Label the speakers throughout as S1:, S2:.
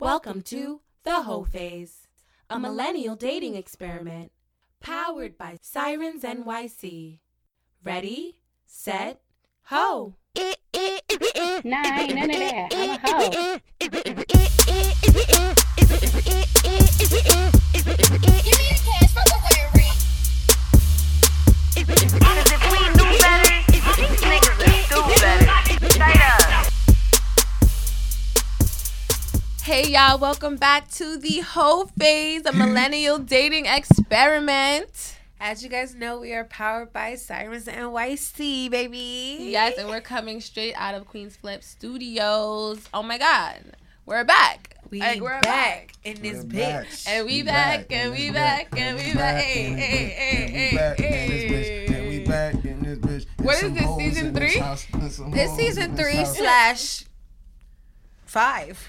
S1: Welcome to The Hoe Phase, a millennial dating experiment powered by Sirens NYC. Ready, set, ho!
S2: Nah, ain't none of that. I'm a hoe.
S3: Cause if we knew better, these niggas
S4: Hey y'all, welcome back to the Hoe Phase of millennial dating experiment.
S5: As you guys know, we are powered by Sirens NYC, baby.
S4: Yes, and we're coming straight out of Queens Flip Studios. Oh my god, we're back.
S5: we
S4: Like, we're
S5: back, in this
S6: We're back.
S5: bitch.
S4: And we back, and we back, and we back. Hey,
S6: and
S4: hey,
S6: we
S4: hey,
S6: back,
S4: hey,
S6: and we back in this bitch, we
S4: hey.
S6: back in this bitch.
S4: What is this, season
S6: in this
S4: three?
S6: house, and some
S5: This season three
S6: house.
S5: slash five.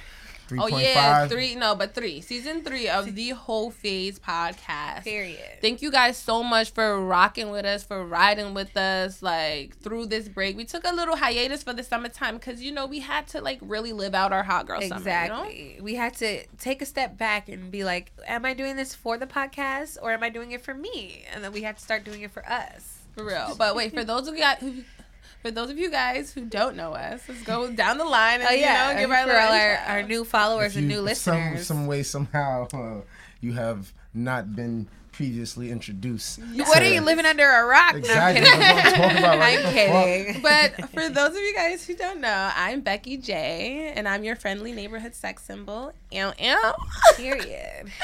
S4: Oh
S6: 3.5.
S4: yeah, three. No, but three. Season three of the Hoe Phase podcast.
S5: Period.
S4: Thank you guys so much for rocking with us, for riding with us, like through this break. We took a little hiatus for the summertime because you know we had to like really live out our hot girl summer.
S5: Exactly. We had to take a step back and be like, am I doing this for the podcast or am I doing it for me? And then we had to start doing it for us.
S4: For real. But wait, for those of you guys who for those of you guys who don't know us, let's go down the line and
S5: Oh yeah,
S4: you know, give
S5: and
S4: our
S5: all our, our new followers
S6: If
S5: and new
S6: if some, some way, somehow, uh, you have not been previously introduced.
S5: what
S6: to-
S5: are you living under a rock? No, I'm
S6: Exactly.
S5: kidding.
S6: I'm about. right?
S5: I'm kidding.
S4: But for those of you guys who don't know, I'm Becky J, and I'm your friendly neighborhood sex symbol. Ew, ew.
S5: Period.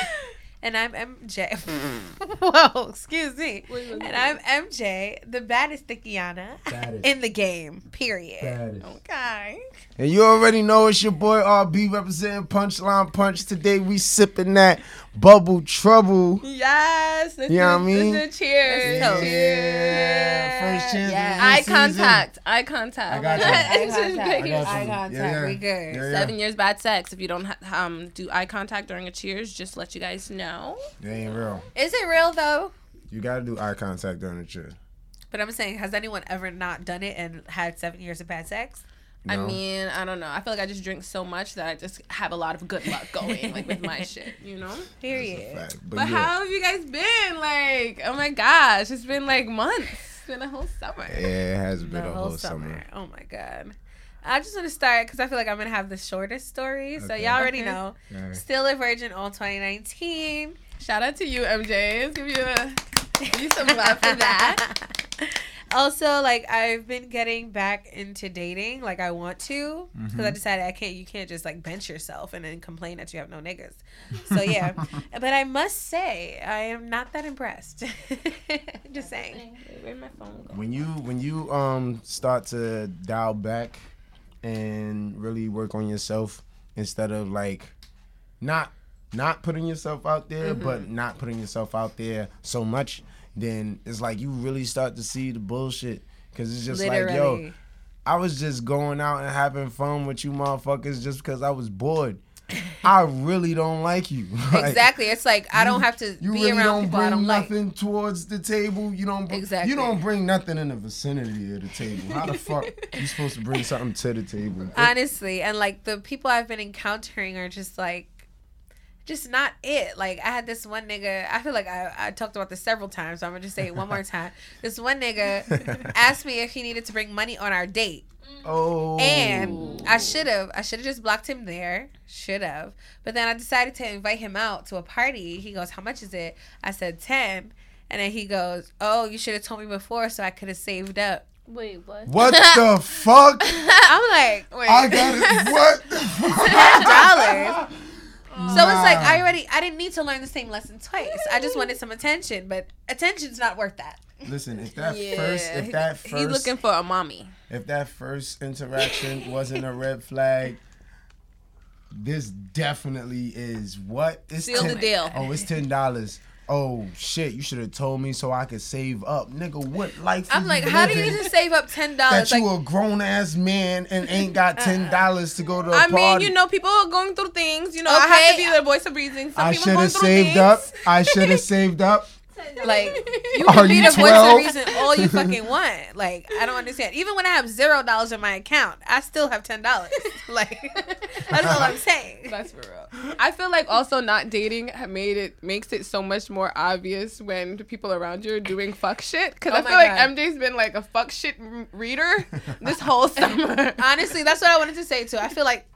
S5: And I'm MJ. Whoa, excuse me.
S4: Wait, wait,
S5: And I'm MJ, the baddest Thickiana
S6: Baddest.
S5: in the game. Period.
S6: Baddest.
S4: Okay.
S6: And you already know it's your boy RB representing Punchline Punch. Today we sipping that bubble trouble.
S4: Yes. This
S6: You know what I mean?
S4: This is cheers.
S5: Let's.
S6: Yeah, first chance.
S5: Yeah.
S4: Eye
S6: season.
S4: contact. Eye contact.
S6: I got you.
S5: Eye
S4: just
S5: contact.
S6: I got
S5: Eye contact.
S6: Yeah, yeah.
S5: We good.
S6: Yeah, yeah.
S4: Seven years bad sex. If you don't ha- um do eye contact during a cheers, just let you guys know.
S6: It ain't real.
S5: Is it real though?
S6: You gotta do eye contact during a cheer.
S5: But I'm saying, has anyone ever not done it and had seven years of bad sex?
S4: I mean, I don't know. I feel like I just drink so much that I just have a lot of good luck going like with my shit, you know.
S5: Period.
S6: Fact.
S4: But
S6: yeah.
S4: how have you guys been? Like, oh my gosh, it's been like months. It's been a whole summer.
S6: Yeah, it has been
S5: The
S6: a
S5: whole
S6: whole
S5: summer.
S6: summer.
S5: Oh my god. I just want to start because I feel like I'm gonna have the shortest story. So
S6: Okay.
S5: y'all already
S4: Okay.
S5: know.
S6: Alright.
S5: Still a virgin all 2019.
S4: Shout out to you, MJ. Let's give you a give you some love for that.
S5: also, like I've been getting back into dating, like I want to, because
S6: Mm-hmm.
S5: I decided I can't. You can't just like bench yourself and then complain that you have no niggas. So yeah, but I must say I am not that impressed. just saying.
S4: Where'd my phone go?
S6: When you when you um start to dial back and really work on yourself instead of like not not putting yourself out there,
S5: Mm-hmm.
S6: but not putting yourself out there so much, then it's like you really start to see the bullshit. Cause it's just like, yo, I was just going out and having fun with you motherfuckers just because I was bored. I really don't like you. Like,
S5: exactly. It's like I don't have to
S6: You
S5: be
S6: really
S5: around
S6: don't
S5: people
S6: bring
S5: I don't like.
S6: nothing towards the table. You don't. Br-
S5: Exactly.
S6: You don't bring nothing in the vicinity of the table. How the fuck you supposed to bring something to the table?
S5: honestly and like the people i've been encountering are just like just not it like i had this one nigga i feel like i, I talked about this several times so i'm gonna just say it one more time this one nigga asked me if he needed to bring money on our date
S6: oh.
S5: and i oh. should have i should have just blocked him there should have but then i decided to invite him out to a party he goes how much is it i said 10 and then he goes oh you should have told me before so i could have saved up
S4: Wait, what?
S6: What the fuck?
S5: i'm like
S4: Wait.
S6: I got it. What the fuck?
S5: dollars So it's like
S6: ah.
S5: I already I didn't need to learn the same lesson twice. I just wanted some attention, but attention's not worth that.
S6: Listen, if that
S4: Yeah,
S6: first, if that
S4: he-
S6: first,
S4: he's looking for a mommy.
S6: if that first interaction wasn't a red flag, this definitely is. What? It's
S4: Seal the deal.
S6: Oh, it's ten dollars. Oh shit! You should have told me so I could save up, nigga. What life?
S5: I'm like, how do you just save up ten
S6: that
S5: dollars? Like,
S6: you a grown ass man and ain't got ten dollars to go to a
S4: I
S6: party?
S4: I mean, you know, people are going through things. You know, I have to be the voice of reason. Some
S6: I should have saved
S4: things.
S6: up. I should have saved up.
S5: Like you
S6: Are
S5: can be
S6: you
S5: the voice of reason all you fucking want. Like I don't understand. Even when I have zero dollars in my account, I still have ten dollars. Like that's all I'm saying.
S4: That's for real. I feel like also not dating made it makes it so much more obvious when the people around you are doing fuck shit. Because
S5: Oh
S4: I
S5: my
S4: feel like
S5: God.
S4: MJ's been like a fuck shit reader this whole summer.
S5: Honestly, that's what I wanted to say too. I feel like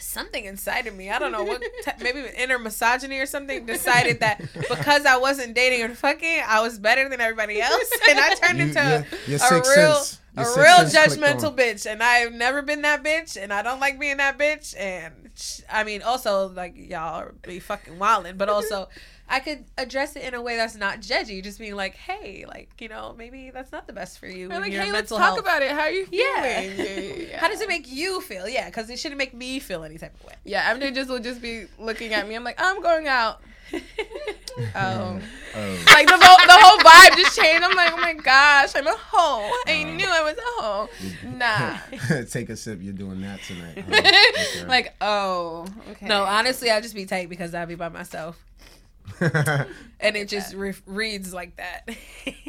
S5: something inside of me, I don't know what, t- maybe inner misogyny or something, decided that because I wasn't dating or fucking, I was better than everybody else, and I turned
S6: You-
S5: into a, a real,
S6: sense-
S5: a real judgmental bitch, and I've never been that bitch, and I don't like being that bitch, and sh- I mean, also like y'all be fucking wilding, but also. I could address it in a way that's not judgy, just being like, "Hey, like you know, maybe that's not the best for you."
S4: We're like, hey, let's talk
S5: health."
S4: about it. How are you feeling?
S5: Yeah.
S4: yeah, yeah, yeah.
S5: How does it make you feel? Yeah, because it shouldn't make me feel any type of way.
S4: Yeah, MJ just will just be looking at me. I'm like, I'm going out. Oh.
S6: Oh.
S4: Like the whole, the whole vibe just changed. I'm like, oh my gosh, I'm a hoe. I oh. knew I was a hoe. Nah.
S6: Take a sip. You're doing that tonight. huh? Okay.
S4: Like, oh, okay.
S5: No, honestly, I'll just be tight because I'll be by myself. And it just re- reads like that.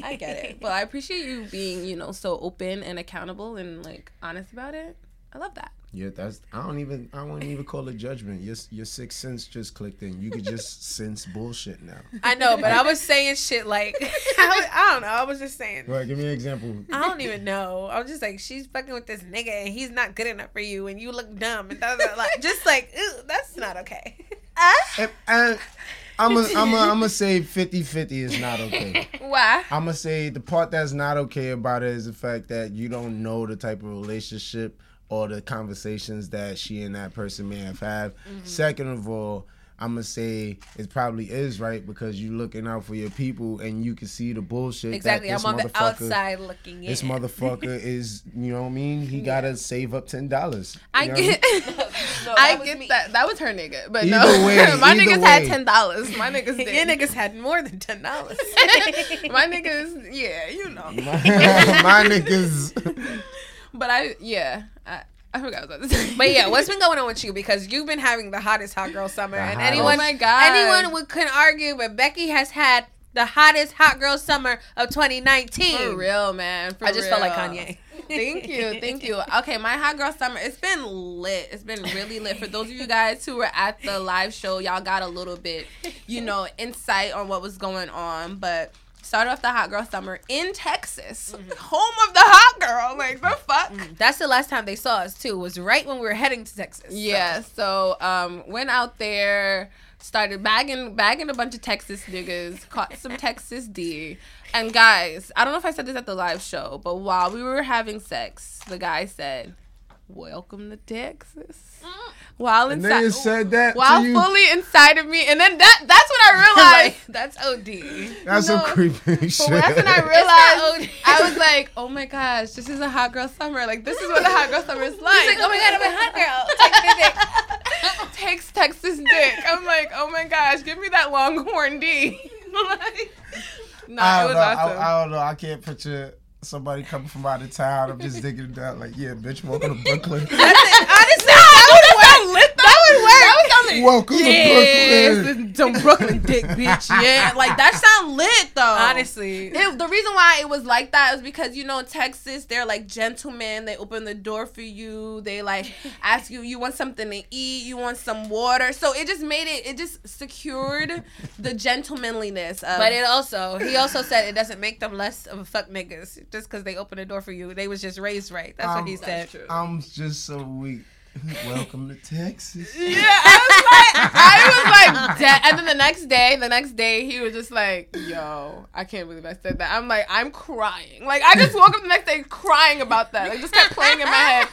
S4: I get it. But I appreciate you being, you know, so open and accountable and like honest about it. I love that.
S6: yeah, that's. I don't even. I won't even call it judgment. Your your sixth sense just clicked in. You could just sense bullshit now.
S5: I know, but I was saying shit like, I, was- I don't know. I was just saying.
S6: Right. Give me an example.
S5: I don't even know. I was just like, she's fucking with this nigga and he's not good enough for you and you look dumb and da, da, da. like, just like, ew, that's not okay.
S6: And, and I'm a, I'm I'm gonna say 50-50 is not okay.
S4: Why?
S6: I'm gonna say the part that's not okay about it is the fact that you don't know the type of relationship or the conversations that she and that person may have had.
S5: Mm-hmm.
S6: Second of all, I'm gonna say it probably is right because you're looking out for your people and you can see the bullshit.
S5: Exactly.
S6: That
S5: I'm
S6: this
S5: on the
S6: motherfucker-
S5: outside looking in.
S6: This motherfucker is, you know what I mean? He gotta save up ten dollars.
S4: I get
S5: No,
S4: I
S5: that was
S4: get
S5: me.
S4: that. That was her nigga. But
S6: Either
S4: no.
S6: way,
S4: my
S6: either
S4: niggas had ten dollars. My niggas
S5: Your niggas had more than ten dollars.
S4: my niggas, yeah, you know.
S6: My niggas.
S4: But I yeah. I, I forgot what I was about to say.
S5: But yeah, what's been going on with you? Because you've been having the hottest hot girl summer,
S6: The
S5: and
S6: hottest.
S5: anyone,
S4: Oh my God.
S5: anyone would couldn't argue, but Becky has had the hottest hot girl summer of 2019.
S4: For real, man. For
S5: I just felt like. Kanye.
S4: Thank you, thank you. Okay, my hot girl summer. It's been lit. It's been really lit. For those of you guys who were at the live show, y'all got a little bit, you know, insight on what was going on. But start off the hot girl summer in Texas, mm-hmm. home of the hot girl. Like the mm-hmm. fuck. Mm-hmm.
S5: That's the last time they saw us too. Was right when we were heading to Texas.
S4: Yeah. So um, went out there, started bagging bagging a bunch of Texas niggas, caught some Texas D. And guys, I don't know if I said this at the live show, but while we were having sex, the guy said, "Welcome to Texas." Mm. While
S6: And
S4: inside,
S6: they said that
S4: while
S6: to you.
S4: fully inside of me, and then that that's when I realized.
S5: Like, that's OD.
S6: That's
S4: No.
S6: some creepy shit.
S4: That's when I realized I was like, "Oh my gosh, this is a hot girl summer! Like this is what a hot girl summer is like."
S5: He's like, oh my god, I'm a hot girl.
S4: Takes Texas dick. I'm like, oh my gosh, give me that Longhorn D. like, no,
S6: I
S4: it
S6: don't,
S4: was
S6: know,
S4: awesome.
S6: I, I don't know. I can't picture somebody coming from out of town. I'm just digging it down like, yeah, bitch, welcome to Brooklyn.
S5: honestly, that would work. That would work.
S4: That would sound
S6: welcome
S4: Yes,
S6: to Brooklyn.
S4: this some Brooklyn dick, bitch. Yeah, like that sound lit though.
S5: Honestly.
S4: It, the reason why it was like that is because you know Texas they're like gentlemen. They open the door for you. They like ask you you want something to eat. You want some water. So it just made it. It just secured the gentlemanliness. Of,
S5: But it also, he also said it doesn't make them less of a fuck niggas just because they open the door for you. They was just raised right. That's what he
S6: Um,
S5: said.
S4: true.
S6: I'm just so weak. welcome to Texas.
S4: Yeah, I was like, I was like, dead. And then the next day, the next day, he was just like, "Yo, I can't believe I said that." I'm like, I'm crying. Like, I just woke up the next day crying about that. Like, just kept playing in my head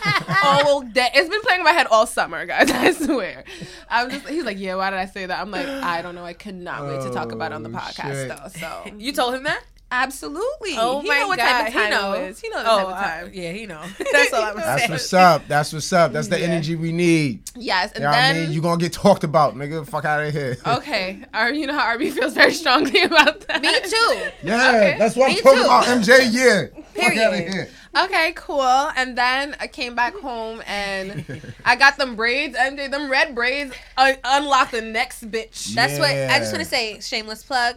S4: all day. It's been playing in my head all summer, guys. I swear. I'm just. He's like, "Yeah, why did I say that?" I'm like, I don't know. I cannot wait to talk about it on the
S6: Oh,
S4: podcast,
S6: shit.
S4: though. So
S5: You told him that?
S4: Absolutely.
S5: Oh
S4: he
S5: my
S4: know what
S5: god,
S4: type of time
S5: he know.
S4: it is. He knows the
S5: oh,
S4: type of
S5: I-
S4: time.
S5: yeah, he know. That's all I'm
S6: That's what's up. That's what's up. That's the
S4: Yeah.
S6: energy we need.
S4: yes, and
S6: You know what I mean? You gonna get talked about, nigga. Fuck out of here.
S4: okay, Ar- you know how RB feels very strongly about that.
S5: Me too.
S6: Yeah,
S4: Okay.
S6: that's what
S5: Me
S6: I'm talking
S5: too.
S6: about. MJ, yeah. Fuck out of
S5: Period.
S6: here.
S4: Okay, cool. And then I came back home and I got them braids. MJ, them red braids uh, unlocked the next bitch.
S5: That's what I just want to say. Shameless plug.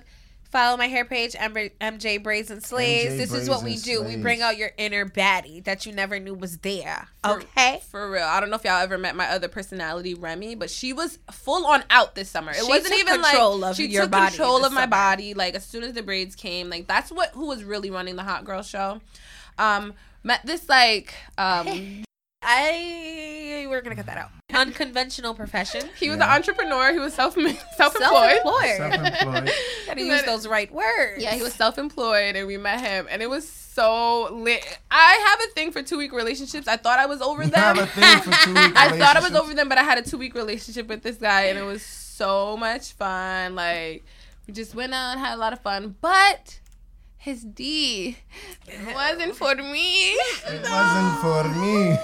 S5: Follow my hair page, MJ Braids and Slays.
S6: MJ
S5: this is what we
S6: and
S5: do. We bring out your inner baddie that you never knew was there. Okay.
S4: For real. I don't know if y'all ever met my other personality, Remy, but she was full on out this summer. It
S5: She
S4: wasn't
S5: took
S4: even
S5: control
S4: like
S5: of
S4: she
S5: your
S4: took
S5: body
S4: control of my
S5: summer.
S4: body. Like as soon as the braids came, like that's what who was really running the hot girl show. Um, met this like um
S5: I we're gonna cut that out. Unconventional profession.
S4: he was
S6: Yeah.
S4: an entrepreneur. He was self self employed.
S5: Self-employed.
S6: Self-employed.
S5: Gotta use those right words.
S4: Yeah, he was self employed, and we met him, and it was so lit. I have a thing for two week relationships. I thought I was over
S6: You have
S4: them.
S6: a thing for two week
S4: I thought I was over them, but I had a two week relationship with this guy, and it was so much fun. Like we just went out, and had a lot of fun, but his D wasn't for me.
S6: It wasn't for me.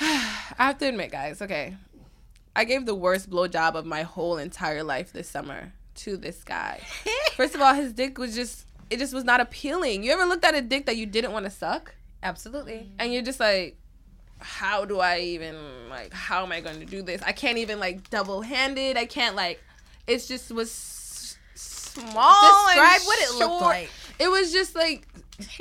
S4: I have to admit, guys. Okay, I gave the worst blowjob of my whole entire life this summer to this guy. First of all, his dick was just. It just was not appealing. You ever looked at a dick that you didn't want to suck?
S5: Absolutely.
S4: and you're just like how do i even like how am i going to do this i can't even like double handed i can't like it's just was small and
S5: Describe what it looked like.
S4: it was just like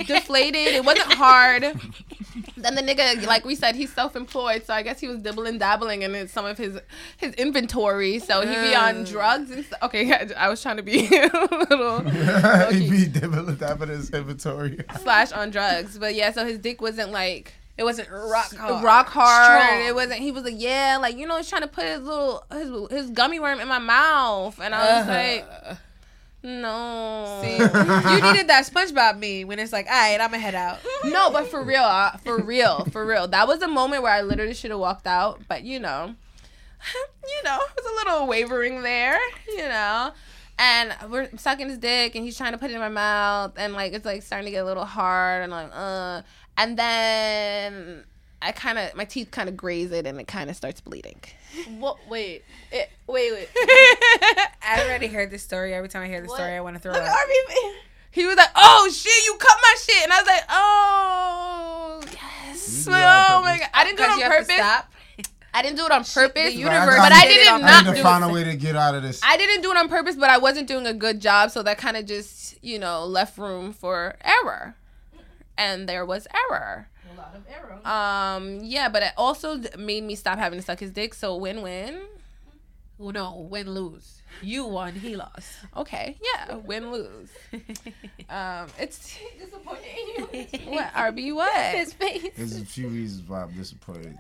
S4: deflated it wasn't hard then the nigga like we said he's self-employed so i guess he was dibbling dabbling in some of his his inventory so he be on drugs and stuff okay i was trying to be a little
S6: he be dibbling that in his inventory.
S4: slash on drugs but yeah so his dick wasn't like
S5: It wasn't rock hard.
S4: rock hard.
S5: Strong.
S4: It wasn't. He was like, yeah, like you know, he's trying to put his little his his gummy worm in my mouth, and I was uh-huh. like, no,
S5: See, you needed that SpongeBob me when it's like, all right, I'm gonna head out.
S4: no, but for real, uh, for real, for real, that was a moment where I literally should have walked out, but you know, you know, it was a little wavering there, you know. And we're sucking his dick, and he's trying to put it in my mouth, and like it's like starting to get a little hard, and like uh, and then I kind of my teeth kind of graze it, and it kind of starts bleeding.
S7: What? Wait. It, wait. Wait.
S5: I already heard this story. Every time I hear the story, I want to throw up.
S4: He was like, "Oh shit, you cut my shit," and I was like, "Oh yes,
S6: You
S4: oh my god, I didn't do it on
S5: you have to
S4: purpose.
S5: stop.
S4: I didn't do it on purpose,
S5: the
S6: Right,
S5: universe
S4: but I
S5: did it
S4: did
S5: on
S6: I
S4: not
S6: need
S4: do
S6: to find a
S4: it.
S6: way to get out of this.
S4: I didn't do it on purpose, but I wasn't doing a good job, so that kind of just you know left room for error, and there was error. A of error. Um, yeah, but it also made me stop having to suck his dick. So win win.
S5: No, win lose. You won, he lost.
S4: Okay, yeah, win lose. Um, it's disappointing. what RB? What?
S7: His face.
S6: There's a few reasons why I'm disappointed.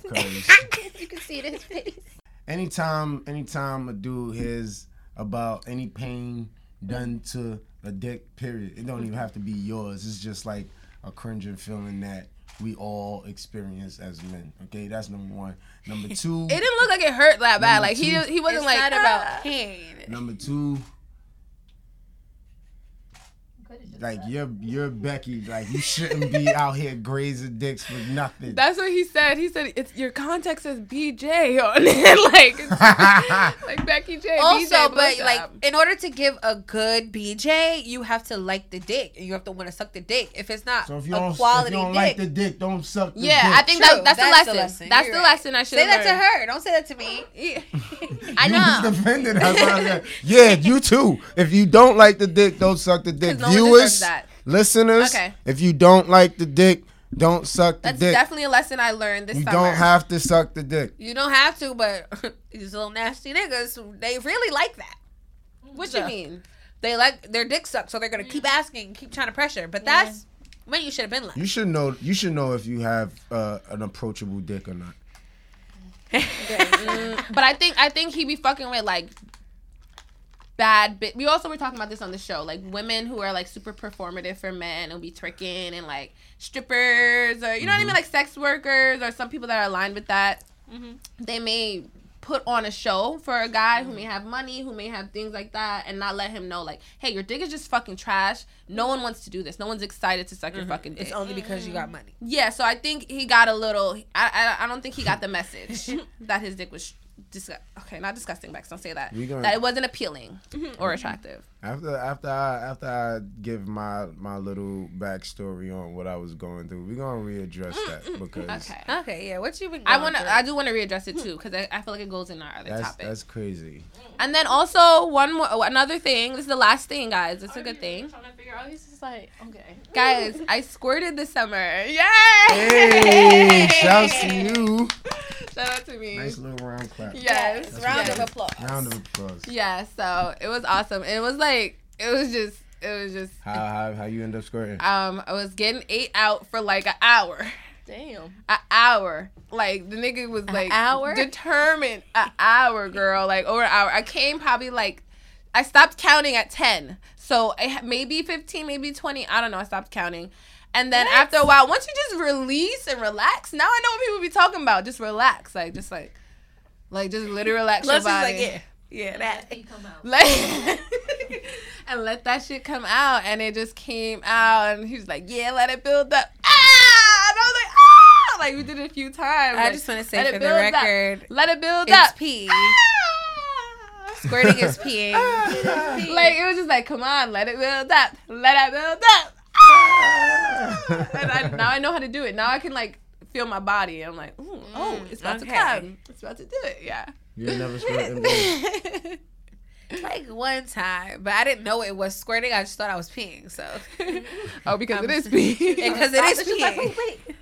S6: Because
S7: you can see it in his face.
S6: anytime, anytime a dude hears about any pain done to a dick, period, it don't even have to be yours. It's just like a cringing feeling that we all experience as men. Okay, that's number one. Number two.
S4: It didn't look like it hurt that bad. Like he
S6: two.
S4: he wasn't
S5: It's
S4: like
S5: not
S4: "Ah."
S5: about pain.
S6: Number two, like you're you're Becky, like you shouldn't be out here grazing dicks for nothing.
S4: That's what he said. He said it's your contact says BJ on it, like like Becky J.
S5: Also,
S4: BJ
S5: but
S4: blowjob.
S5: like, in order to give a good BJ, you have to like the dick, and you have to want to suck the dick. If it's not
S6: so if you
S5: a
S6: don't, if
S5: quality
S6: you don't
S5: dick,
S6: like the dick, don't suck the
S4: yeah,
S6: dick.
S4: I think that, that's, the
S5: that's
S4: lesson.
S5: the lesson.
S4: That's
S5: You're
S4: the
S5: right.
S4: lesson I should
S5: say that to her. Don't say that to me.
S4: Yeah. I
S6: You
S4: know.
S6: was defending that's what I said. Yeah, you too. If you don't like the dick, don't suck the dick.
S4: no one deserves
S6: Viewers,
S4: that.
S6: listeners,
S4: Okay.
S6: if you don't like the dick, don't suck the
S4: That's
S6: dick.
S4: That's definitely a lesson I learned this
S6: you
S4: summer.
S6: don't have to suck the dick.
S5: You don't have to, but these little nasty niggas, they really like that.
S4: what you mean?
S5: They like their dick sucked, so they're gonna keep asking, keep trying to pressure. But that's when you should have been like.
S6: You should know. You should know if you have uh, an approachable dick or not.
S4: But I think I think he be fucking with like bad bit. We also were talking about this on the show, like women who are like super performative for men and be tricking and like strippers or you know what I mean, mm-hmm. like sex workers or some people that are aligned with that. Mm-hmm. They may put on a show for a guy who mm-hmm. may have money, who may have things like that, and not let him know like, hey, your dick is just fucking trash. No one wants to do this. No one's excited to suck your fucking dick.
S5: It's only because you got money.
S4: Yeah, so I think he got a little. I, I I don't think he got the message that his dick was dis- okay, not disgusting, Bex. Don't say that.
S6: Gonna-
S4: that it wasn't appealing mm-hmm. or attractive.
S6: After after I after I give my my little backstory on what I was going through, we're gonna readdress mm, that mm, mm. because
S4: Okay.
S5: Okay, yeah. What you been?
S4: I
S5: going
S4: want to.
S5: through?
S4: I do want to readdress it too because I, I feel like it goes in our other
S6: that's
S4: topic.
S6: that's crazy.
S4: And then also one more, oh, another thing. This is the last thing, guys. It's a good thing,
S7: Trying to figure out. He's just like, okay.
S4: guys. I squirted this summer. Yay!
S6: Hey, shouts to you.
S4: Shout out to me.
S6: Nice little round clap.
S4: Yes.
S7: Round of applause.
S6: Round of applause.
S4: Yeah. So it was awesome. It was like it was just it was just
S6: How how how you end up squirting?
S4: um I was getting eight out for like an hour.
S7: Damn.
S4: An hour. Like the nigga was like an
S5: hour?
S4: determined. An hour, girl. Like over an hour. I came probably like I stopped counting at ten. So I maybe fifteen, maybe twenty. I don't know. I stopped counting. And then after a while, once you just release and relax, now I know what people be talking about. Just relax, like just like, like just literally relax
S5: Plus,
S4: your
S5: it's
S4: body.
S5: like, yeah, yeah, that.
S4: Let and let that shit come out, and it just came out, and he was like, "Yeah, let it build up." Ah! And I was like, "Ah!" Like we did it a few times.
S5: I
S4: Like,
S5: just want to
S4: let
S5: say
S4: it
S5: for the
S4: build up.
S5: record,
S4: let it build
S5: it's
S4: up.
S5: pee.
S4: Ah!
S5: Squirting is peeing.
S4: like it was just like, come on, let it build up, let it build up. Ah! and I, now I know how to do it. Now I can like feel my body. I'm like, oh, it's about
S5: okay.
S4: to come. It's about to do it. Yeah.
S6: You ain't never squirted.
S5: Like one time, but I didn't know it was squirting. I just thought I was peeing. So
S4: oh, because it is peeing.
S5: because it is peeing.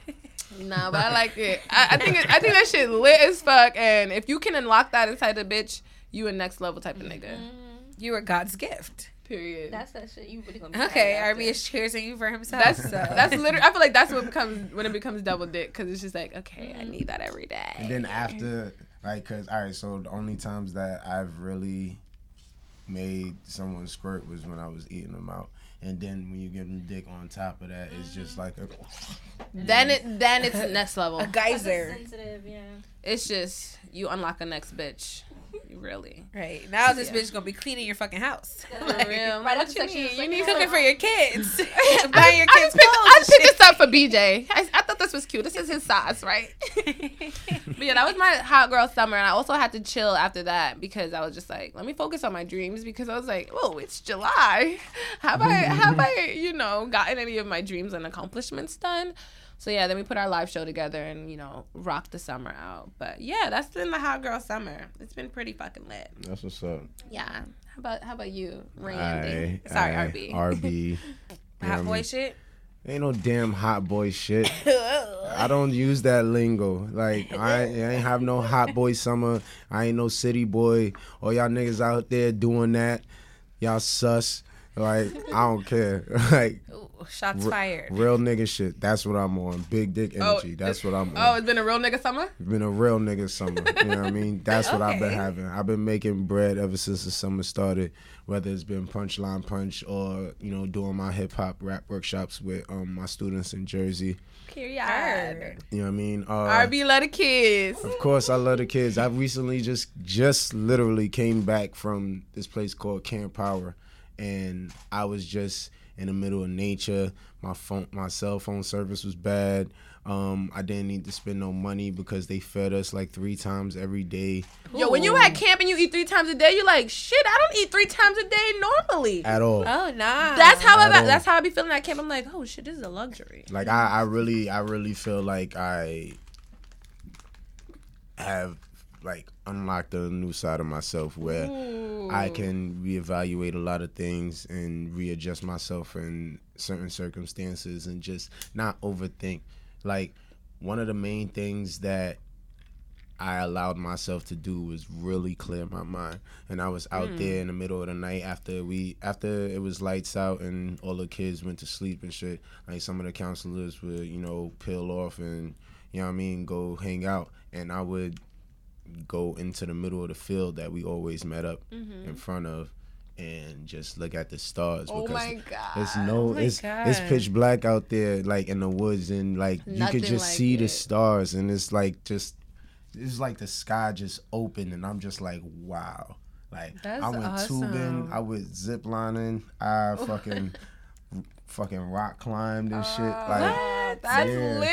S4: Nah, but I like it. I, I think it, I think that shit lit as fuck. And if you can unlock that inside a bitch, you a next level type of nigga. Mm-hmm.
S5: You are God's gift.
S4: Period.
S7: That's that shit you really gonna be
S5: Okay,
S7: tired
S5: RB
S7: after.
S5: is cheersing you for himself.
S4: that's
S5: so.
S4: that's literally. I feel like that's what becomes when it becomes double dick because it's just like okay, I mm-hmm. need that every day.
S6: And then after, like, cause all right, so the only times that I've really made someone squirt was when I was eating them out. And then when you give them dick on top of that, it's just like a,
S4: then it then it's next level.
S5: a geyser.
S7: Sensitive, yeah.
S4: It's just you unlock a next bitch. You really.
S5: Right now, this
S4: Yeah.
S5: bitch gonna be cleaning your fucking house,
S4: For
S5: Like,
S4: real.
S7: Right
S4: what you need?
S7: it's
S4: You
S7: like,
S4: need
S5: cooking for your kids,
S4: I
S5: buying your
S4: just, I
S5: kids
S4: just picked, I just picked this up for BJ. I, I thought this was cute. This is his size, right? but yeah, that was my hot girl summer, and I also had to chill after that because I was just like, let me focus on my dreams because I was like, oh, it's July. Have I have I you know gotten any of my dreams and accomplishments done? So yeah, then we put our live show together and you know rock the summer out. But yeah, that's been the hot girl summer. It's been pretty fucking lit.
S6: that's what's up.
S4: Yeah. How about how about you, Randy?
S6: Aye,
S4: Sorry,
S6: aye,
S4: RB.
S6: RB.
S5: Hot boy shit.
S6: Ain't no damn hot boy shit. I don't use that lingo. Like I, ain't- I ain't have no hot boy summer. I ain't no city boy. All y'all niggas out there doing that, y'all sus. Like I don't care. like
S5: shots
S6: re-
S5: fired.
S6: real nigga shit. That's what I'm on. Big dick
S4: Oh,
S6: energy. That's what I'm on.
S4: Oh, it's been a real nigga summer.
S6: Been a real nigga summer. You know what I mean? That's what I've been having. I've been making bread ever since the summer started. Whether it's been punchline punch or you know doing my hip hop rap workshops with um my students in Jersey.
S4: Period.
S6: You know what I mean? Uh,
S4: RB love the kids.
S6: Of course, I love the kids. I recently just just literally came back from this place called Camp Power, and I was just in the middle of nature. My phone, my cell phone service was bad. Um, I didn't need to spend no money because they fed us like three times every day
S4: Yo, when you at camp and you eat three times a day, you're like, shit, I don't eat three times a day normally.
S6: at all.
S5: Oh nah.
S4: That's how I.
S6: All.
S4: That's how I be feeling at camp. I'm like, oh shit, this is a luxury.
S6: Like I, I really, I really feel like I have like unlocked a new side of myself where I can reevaluate a lot of things and readjust myself in certain circumstances and just not overthink. Like one of the main things that I allowed myself to do was really clear my mind. And I was out hmm. there in the middle of the night after we after it was lights out and all the kids went to sleep and shit. Like some of the counselors would, you know, peel off and you know what I mean, go hang out. And I would go into the middle of the field that we always met up mm-hmm. in front of and just look at the stars
S4: Oh
S6: because
S4: my god.
S6: it's no, oh
S5: my
S6: it's
S5: God.
S6: it's pitch black out there, like in the woods, and like you
S4: Nothing
S6: could just
S4: like
S6: see the stars, and it's like just, it's like the sky just opened and I'm just like, wow. Like
S4: That's
S6: I went tubing. I went zip lining, I fucking, fucking rock climbed and shit. Oh. Like
S4: What? That's
S6: Yeah.
S4: lit.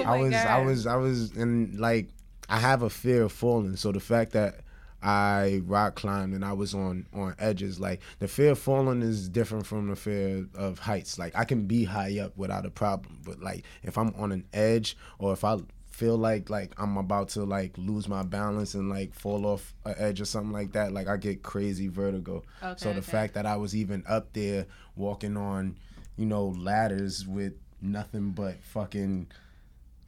S6: I oh
S5: my
S6: was, I was, I was, in like I have a fear of falling. So the fact that I rock climbed and I was on on edges, like the fear of falling is different from the fear of heights. Like I can be high up without a problem, but like if I'm on an edge or if I feel like like I'm about to like lose my balance and like fall off an edge or something like that, like I get crazy vertigo. Okay, so the fact that I was even up there walking on, you know, ladders with nothing but fucking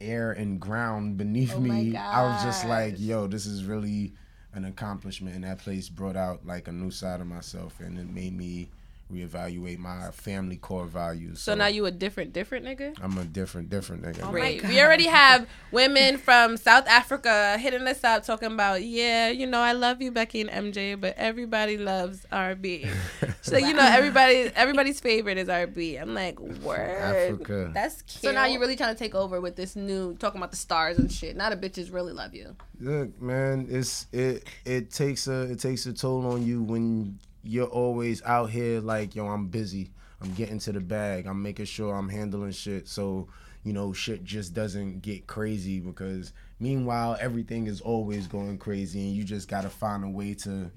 S6: air and ground beneath oh me, I was just like, yo, this is really an accomplishment. And that place brought out like a new side of myself and it made me reevaluate my family core values.
S4: So now you a different, different nigga?
S6: I'm a different, different nigga.
S4: Oh Great. We already have women from South Africa hitting us up talking about, yeah, you know, I love you, Becky and MJ, but everybody loves RB. so you know, everybody, everybody's favorite is RB. I'm like, word.
S6: Africa.
S5: That's cute.
S4: So now you're really trying to take over with this new talking about the stars and shit. Now the bitches really love you.
S6: Look, man, it's it it takes a it takes a toll on you when you're always out here like, yo, I'm busy. I'm getting to the bag. I'm making sure I'm handling shit so, you know, shit just doesn't get crazy because meanwhile everything is always going crazy and you just gotta find a way to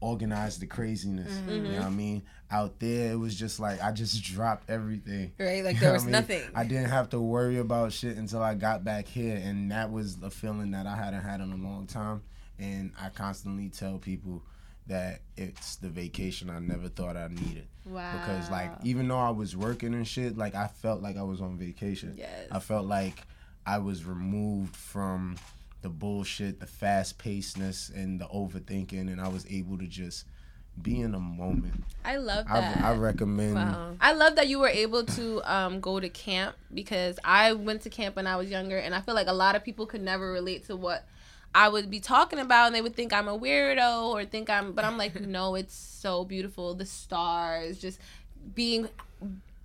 S6: organize the craziness. You know what I mm-hmm. mean? Out there it was just like I just dropped everything.
S5: right? Like
S6: You
S5: there was
S6: I mean?
S5: nothing.
S6: I didn't have to worry about shit until I got back here, and that was a feeling that I hadn't had in a long time. And I constantly tell people that it's the vacation I never thought I needed.
S4: Wow.
S6: Because like even though I was working and shit, like I felt like I was on vacation.
S4: Yes.
S6: I felt like I was removed from the bullshit, the fast pacedness, and the overthinking, and I was able to just be in a moment.
S4: I love that.
S6: I recommend. Wow.
S4: I love that you were able to um, go to camp because I went to camp when I was younger, and I feel like a lot of people could never relate to what I would be talking about, and they would think I'm a weirdo or think I'm. But I'm like, no, it's so beautiful. The stars, just being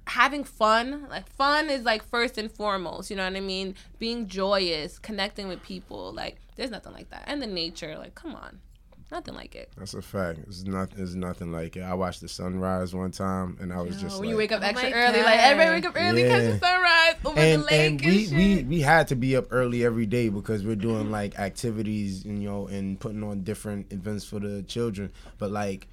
S4: having fun like fun is like first and foremost you know what i mean being joyous connecting with people like there's nothing like that and the nature like come on nothing like it
S6: That's a fact. It's not. It's nothing like it. I watched the sunrise one time, and I was just
S4: when
S6: like,
S4: you wake up
S5: Oh
S4: extra
S5: my
S4: early like everybody wake up early catch
S6: Yeah.
S4: the sunrise over
S6: and
S4: the lake
S6: and
S4: and,
S6: we,
S4: shit.
S6: we we had to be up early every day because we're doing like activities, and, you know, and putting on different events for the children. But like,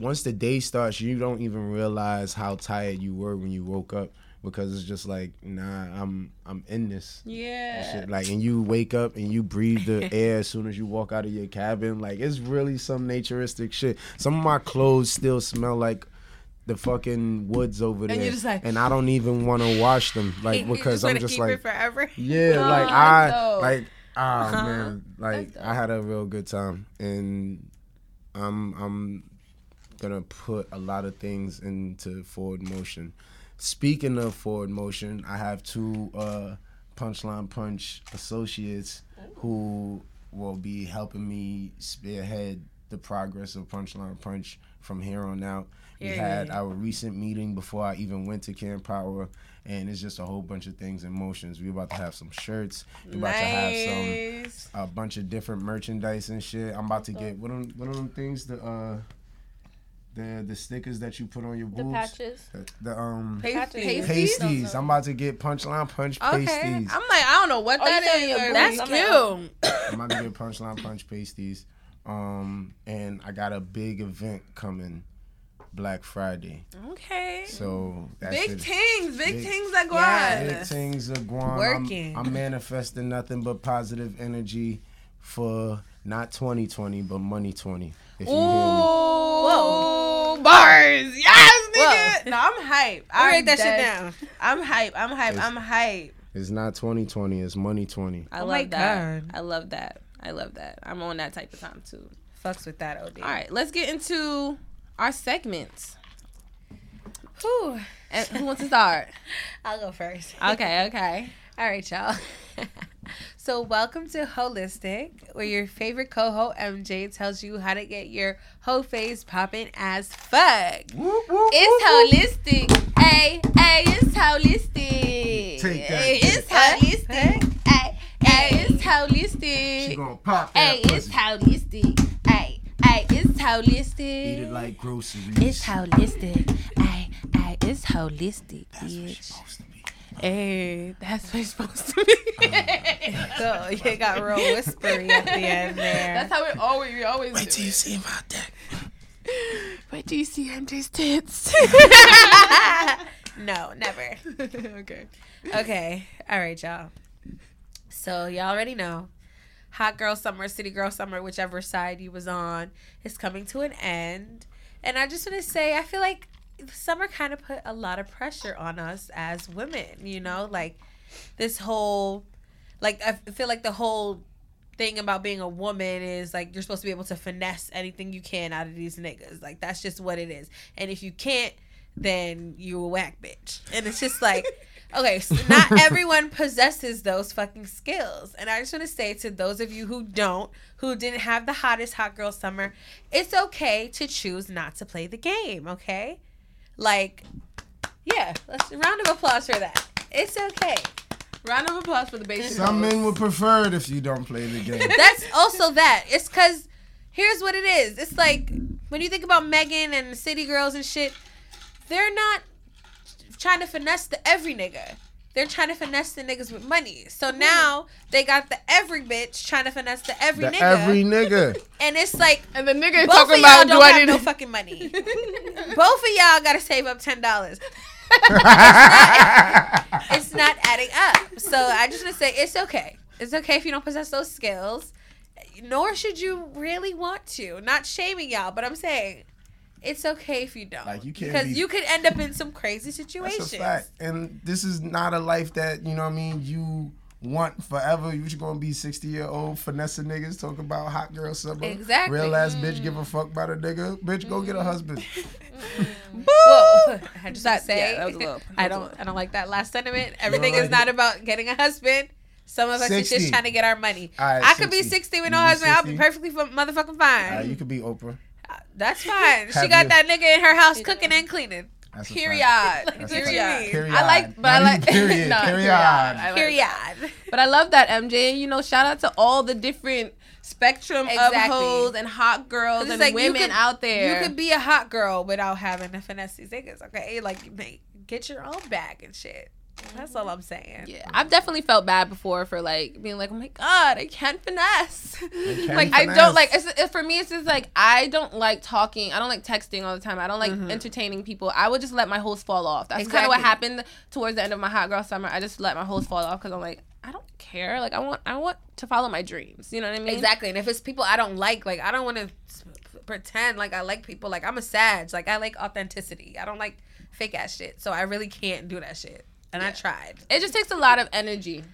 S6: once the day starts, you don't even realize how tired you were when you woke up because it's just like, nah, I'm I'm in this.
S4: yeah
S6: Shit, like and you wake up and you breathe the air as soon as you walk out of your cabin like it's really some naturistic shit some of my clothes still smell like the fucking woods over there
S4: you're just like-
S6: and i don't even want to wash them like because
S5: wanna
S6: i'm just
S5: keep
S6: like
S5: it forever.
S6: yeah like
S4: Oh,
S6: i
S4: dope.
S6: like ah
S5: Uh-huh.
S6: man like i had a real good time and i'm i'm gonna put a lot of things into forward motion speaking of forward motion i have two uh punchline punch associates who will be helping me spearhead the progress of punchline punch from here on out. We had our recent meeting before i even went to camp power and it's just a whole bunch of things in motions. We're about to have some shirts. We're about to have some
S5: Nice.
S6: a bunch of different merchandise and shit. I'm about to get what them what are them things the uh the the stickers that you put on your
S7: boots.
S6: The
S7: patches.
S6: The, the, um
S5: Pasties.
S6: pasties. I'm about to get punchline punch
S5: Okay.
S6: pasties.
S4: i'm like i don't know what
S7: Oh,
S4: that
S7: you
S4: is
S5: That's
S7: I'm like, oh.
S5: cute.
S6: I'm about to get punchline punch pasties. Um and I got a big event coming Black Friday.
S4: okay
S6: So that
S4: big
S6: shit-
S4: things big,
S6: big-
S4: things that go
S5: Yeah.
S6: Big things are going. I'm-
S5: Working.
S6: I'm, manifesting nothing but positive energy for not 2020 but money 20. If you hear me.
S4: Whoa. bars yes nigga
S5: Whoa.
S4: no i'm hype
S5: I
S4: i'm
S5: write that shit down.
S4: i'm hype i'm hype
S6: It's-
S4: i'm hype
S6: It's not 2020, it's money 20.
S4: I
S5: Oh
S4: love that.
S5: God.
S4: I love that. I love that. I'm on that type of time too.
S5: Fucks with that, OD.
S4: All right, let's get into our segments.
S5: Whew.
S4: And who wants to start?
S5: I'll go first.
S4: Okay, okay.
S5: All right, y'all. so, welcome to Holistic, where your favorite coho MJ tells you how to get your hoe face popping as fuck. It's holistic. Hey, hey, it's holistic.
S6: Take that,
S5: Hey, it's holistic. Hey, hey, it's holistic.
S6: She gonna pop
S5: Hey,
S6: that
S5: it's
S6: pussy.
S5: holistic. Hey, hey, it's holistic.
S6: Eat it like groceries.
S5: It's holistic. Ay, ay, it's holistic,
S6: That's
S5: bitch.
S4: Hey, that's what it's supposed to be.
S5: So you got real whispery at the end there.
S4: That's how we always we always
S6: Wait
S4: do
S6: till you
S4: it.
S6: see my dick.
S4: Wait till you see MJ's tits.
S5: no, never.
S4: okay.
S5: Okay. All right, y'all. So y'all already know. Hot girl summer, city girl summer, whichever side you was on, is coming to an end. And I just want to say, I feel like summer kind of put a lot of pressure on us as women, you know? Like this whole like I feel like the whole thing about being a woman is like you're supposed to be able to finesse anything you can out of these niggas. Like that's just what it is. And if you can't, then you a whack bitch. And it's just like okay, so not everyone possesses those fucking skills. And I just want to say to those of you who don't, who didn't have the hottest hot girl summer, it's okay to choose not to play the game, okay? Like yeah, let's round of applause for that. It's okay.
S4: Round of applause for the basic.
S6: Some men would prefer it if you don't play the game.
S5: That's also that. It's because here's what it is. It's like when you think about Megan and the City Girls and shit, they're not trying to finesse the every nigga. They're trying to finesse the niggas with money. So now they got the every bitch trying to finesse the every
S6: The
S5: nigga.
S6: every nigga.
S5: and it's like
S4: And the nigga
S5: both
S4: talking
S5: of y'all
S4: about do
S5: don't
S4: I
S5: have
S4: need
S5: no fucking money. both of y'all gotta save up ten dollars. It's not adding up. So I just want to say it's okay. It's okay if you don't possess those skills. Nor should you really want to. Not shaming y'all, but I'm saying it's okay if you don't.
S6: Like, you can't
S5: because
S6: be-
S5: you could end up in some crazy situations.
S6: That's a fact. And this is not a life that, you know what I mean, you want forever. You just gonna be 60 year old finesse niggas talking about hot girl summer.
S5: Exactly.
S6: Real ass bitch give a fuck about a nigga. Bitch, go get a husband.
S5: Whoa. I just
S4: That-
S5: say
S4: yeah, that was a little-
S5: I
S4: that was
S5: don't
S4: little.
S5: I don't like that last sentiment. Everything
S6: like
S5: is not about getting a husband. Some of us is
S6: 60.
S5: just trying to get our money.
S6: All right,
S5: I could be
S6: 60.
S5: 60 with no
S6: be
S5: husband. I'll be perfectly fu- motherfucking fine.
S6: Uh, you could be Oprah.
S5: That's fine. She got
S6: you-
S5: that nigga in her house cooking and cleaning.
S6: That's a
S4: Period.
S5: Like,
S6: That's a
S5: what
S6: fact.
S5: you mean?
S6: Period.
S4: I like, but I like.
S6: even period.
S4: Nah,
S6: period.
S4: I like
S5: Period.
S4: that. But I love that MJ. You know, shout out to all the different spectrum
S5: Exactly.
S4: of hoes and hot girls and
S5: like,
S4: women
S5: could-
S4: out there.
S5: You could be a hot girl without having to finesse these niggas, okay? Like, make, get your own bag and shit. That's all I'm saying.
S4: Yeah, I've definitely felt bad before for like being like, oh my god, I can't finesse.
S6: can't
S4: like I don't like. It's, it, for me, it's just like I don't like talking. I don't like texting all the time. I don't like mm-hmm. entertaining people. I would just let my host fall off. That's kind of what happened towards the end of my hot girl summer. I just let my host fall off because I'm like, I don't care. Like I want, I want to follow my dreams. You know what I mean?
S5: Exactly. And if it's people I don't like, like, I don't want to pretend like I like people. Like, I'm a sage. Like, I like authenticity. I don't like fake ass shit. So I really can't do that shit. And I tried.
S4: It just takes a lot of energy.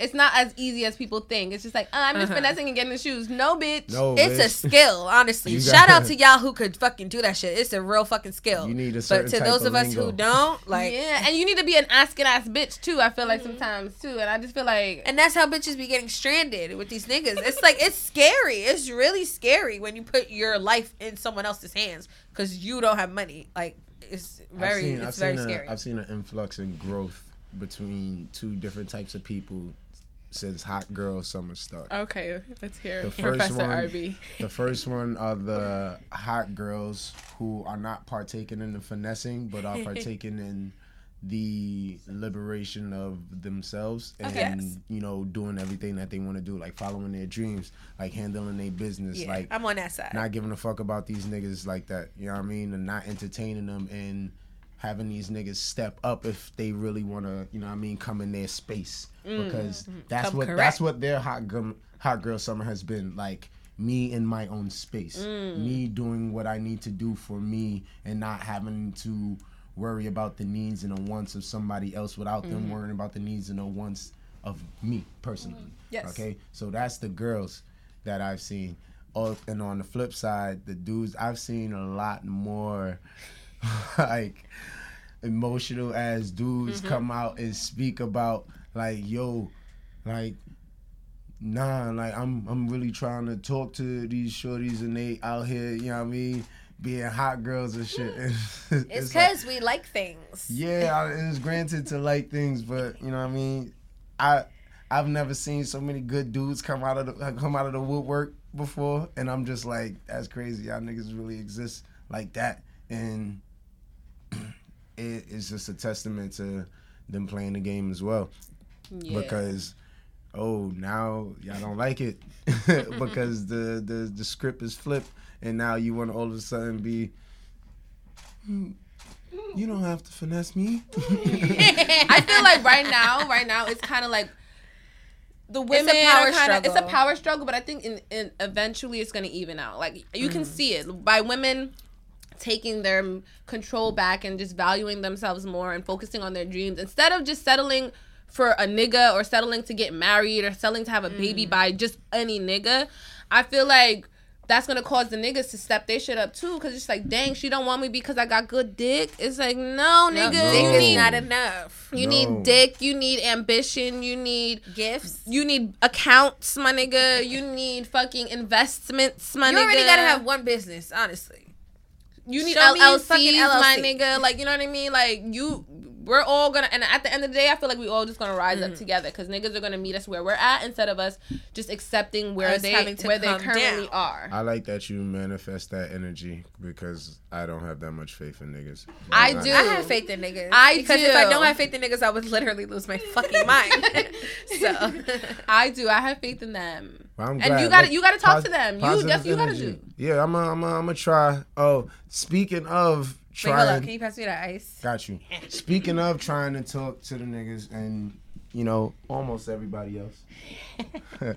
S4: It's not as easy as people think. It's just like, oh, I'm just
S5: Uh-huh.
S4: finessing and getting the shoes. No, bitch.
S6: No,
S5: It's a skill, honestly. Shout out to y'all who could fucking do that shit. It's a real fucking skill.
S6: You need a certain But
S5: to
S6: type
S5: those
S6: of
S5: of us who don't, like,
S4: yeah, and you need to be an asking ass bitch too. I feel like sometimes too, and I just feel like
S5: And that's how bitches be getting stranded with these niggas. It's like it's scary. It's really scary when you put your life in someone else's hands because you don't have money. Like it's very,
S6: I've seen,
S5: it's
S6: I've
S5: very
S6: seen
S5: scary.
S6: A, I've seen an influx in growth between two different types of people since hot girl summer started.
S4: okay, let's hear
S6: The first
S4: Professor
S6: one-
S4: RB.
S6: The first one are the hot girls who are not partaking in the finessing, but are partaking in the liberation of themselves and you know doing everything that they want to do, like following their dreams, like handling their business,
S5: yeah,
S6: like
S5: I'm on that side.
S6: not giving a fuck about these niggas like that. You know what I mean? And not entertaining them and having these niggas step up if they really want to, you know what I mean, come in their space mm-hmm. because mm-hmm. that's
S5: Come
S6: what
S5: correct.
S6: that's what their hot hot girl summer has been like. Me in my own space, mm. me doing what I need to do for me, and not having to worry about the needs and the wants of somebody else without them mm-hmm. worrying about the needs and the wants of me personally. Mm-hmm.
S4: Yes.
S6: Okay, so that's the girls that I've seen. Oh, and on the flip side, the dudes I've seen a lot more like emotional as dudes mm-hmm. come out and speak about like yo, like nah, like I'm I'm really trying to talk to these shorties and they out here, you know what I mean, being hot girls and shit. Hmm.
S5: it's
S6: like-
S5: because we like things.
S6: yeah, I, it's granted to like things, but you know what I mean. I I've never seen so many good dudes come out of the come out of the woodwork before, and I'm just like, that's crazy. Y'all niggas really exist like that, and it is just a testament to them playing the game as well
S4: Yeah.
S6: because oh now y'all don't like it because the, the the script is flipped and now you want to all of a sudden be "Hmm, you don't have to finesse me
S4: I feel like right now, right now, it's kind of like the women
S5: power
S4: are kind of it's a power struggle, but I think in, in eventually it's gonna even out. Like you can
S5: Mm-hmm.
S4: see it by women taking their control back and just valuing themselves more and focusing on their dreams instead of just settling for a nigga or settling to get married or settling to have a baby
S5: Mm.
S4: by just any nigga. I feel like that's gonna cause the niggas to step their shit up too, cause it's like, dang, she don't want me because I got good dick. It's like, no, nigga,
S5: No,
S4: you
S5: dick
S4: need
S5: is not enough.
S4: you
S6: No.
S4: need dick. You need ambition. You need
S5: Gifts.
S4: you need accounts, my nigga. You need fucking investments, my
S5: You
S4: nigga.
S5: already gotta have one business, honestly.
S4: You need
S5: show
S4: LLCs,
S5: fucking
S4: my nigga. Like you know what I mean? Like you, we're all gonna. And at the end of the day, I feel like we all just gonna rise
S5: Mm-hmm.
S4: up together because niggas are gonna meet us where we're at instead of us just accepting where
S5: Us
S4: they where they currently
S5: down.
S4: are.
S6: I like that you manifest that energy because I don't have that much faith in niggas.
S4: I
S6: Like,
S4: do.
S5: I have faith in niggas.
S4: I
S5: because if I
S4: do.
S5: don't have faith in niggas, I would literally lose my fucking mind. so
S4: I do. I have faith in them.
S6: Well, I'm
S4: And you gotta-
S6: Like,
S4: you gotta talk
S6: pos-
S4: to them. You-
S6: positive
S4: that's what you gotta do.
S6: Yeah, I'm gonna I'm I'm gonna try. Oh, speaking of
S5: wait, hold on. Can you pass me that ice?
S6: got you. Speaking of trying to talk to the niggas and you know almost everybody else,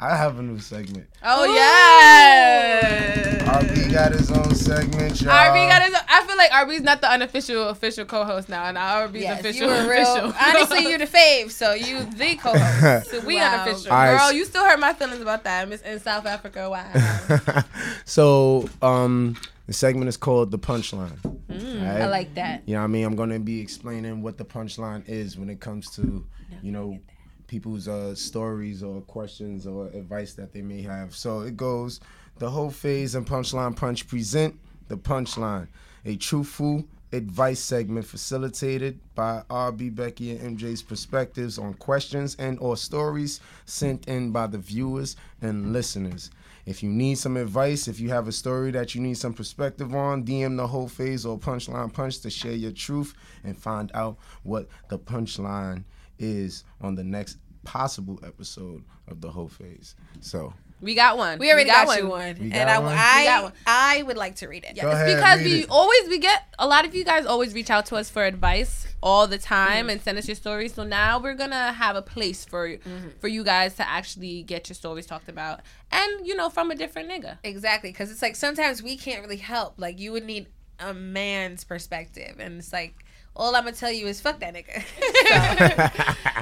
S6: I have a new segment.
S4: Oh yeah.
S6: RB got his own segment, y'all.
S4: RB got his. I feel like RB's not the unofficial official co-host now, and now RB's
S5: Yes,
S4: official.
S5: you were real.
S4: official.
S5: Honestly, you're the fave, so you the co-host. So we
S4: Wow.
S5: unofficial.
S6: All right.
S4: Girl, you still hurt my feelings about that. Miss in South Africa. Wow.
S6: so um, the segment is called the punchline. Alright?
S5: I like that.
S6: You know what I mean? I'm gonna be explaining what the punchline is when it comes to, you know, people's uh, stories or questions or advice that they may have. So it goes the Hoe Phase and punchline punch present the punchline, a truthful advice segment facilitated by RB Becky and MJ's perspectives on questions and or stories sent in by the viewers and listeners. If you need some advice, if you have a story that you need some perspective on, DM the Hoe Phase or punchline punch to share your truth and find out what the punchline is on the next possible episode of the Hoe Phase. So
S4: we got one.
S5: We already got, you one,
S6: We
S5: and
S6: got
S5: I,
S6: one?
S5: I,
S4: We got one.
S5: I would like to read it.
S6: Go ahead,
S4: because
S6: read
S4: we
S6: it.
S4: always we get a lot of you guys always reach out to us for advice all the
S5: Mm-hmm.
S4: time and send us your stories. So now we're gonna have a place for
S5: Mm-hmm.
S4: for you guys to actually get your stories talked about, and you know from a different nigga.
S5: Exactly, because it's like sometimes we can't really help. Like you would need a man's perspective, and it's like all I'm gonna tell you is fuck that nigga.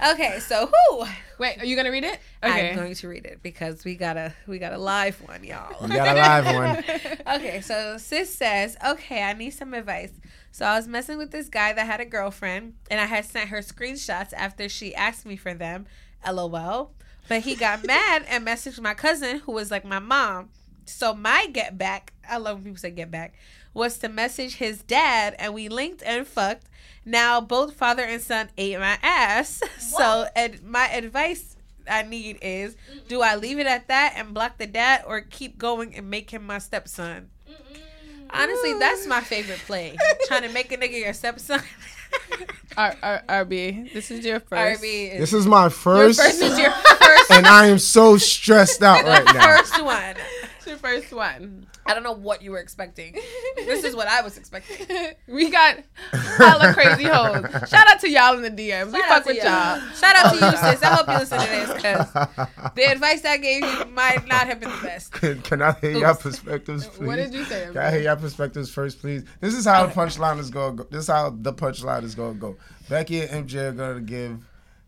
S5: So- okay, so who?
S4: Wait, are you gonna read it? Okay.
S5: I'm going to read it because we got a we got a live one, y'all.
S6: we got a live one.
S5: okay, so sis says, okay, I need some advice. So I was messing with this guy that had a girlfriend, and I had sent her screenshots after she asked me for them. LOL. But he got mad and messaged my cousin, who was like my mom. So my get back, I love when people say get back, was to message his dad, and we linked and fucked. Now both father and son ate my ass. So ad- my advice I need is do I leave it at that and block the dad or keep going and make him my stepson? Honestly, that's my favorite play. Trying to make a nigga your stepson.
S4: R- R- RB, this is your first.
S5: RB is
S6: This is my first,
S5: this is your first
S6: and I am so stressed out right now.
S5: first one.
S4: It's your first one.
S5: I don't know what you were expecting. This is what I was expecting.
S4: we got hella crazy hoes. Shout out to y'all in the DMs. we
S5: Shout
S4: fuck
S5: out to
S4: with y'all.
S5: Shout out to you, sis. I hope you listen to this because the advice I gave you might not have been the best.
S6: Can, can I hear your perspectives, please?
S4: What did you say?
S6: Can I hear your perspectives first, please? This is how the punchline is going. to go. This is how the punchline is going to go. Becky and MJ are going to give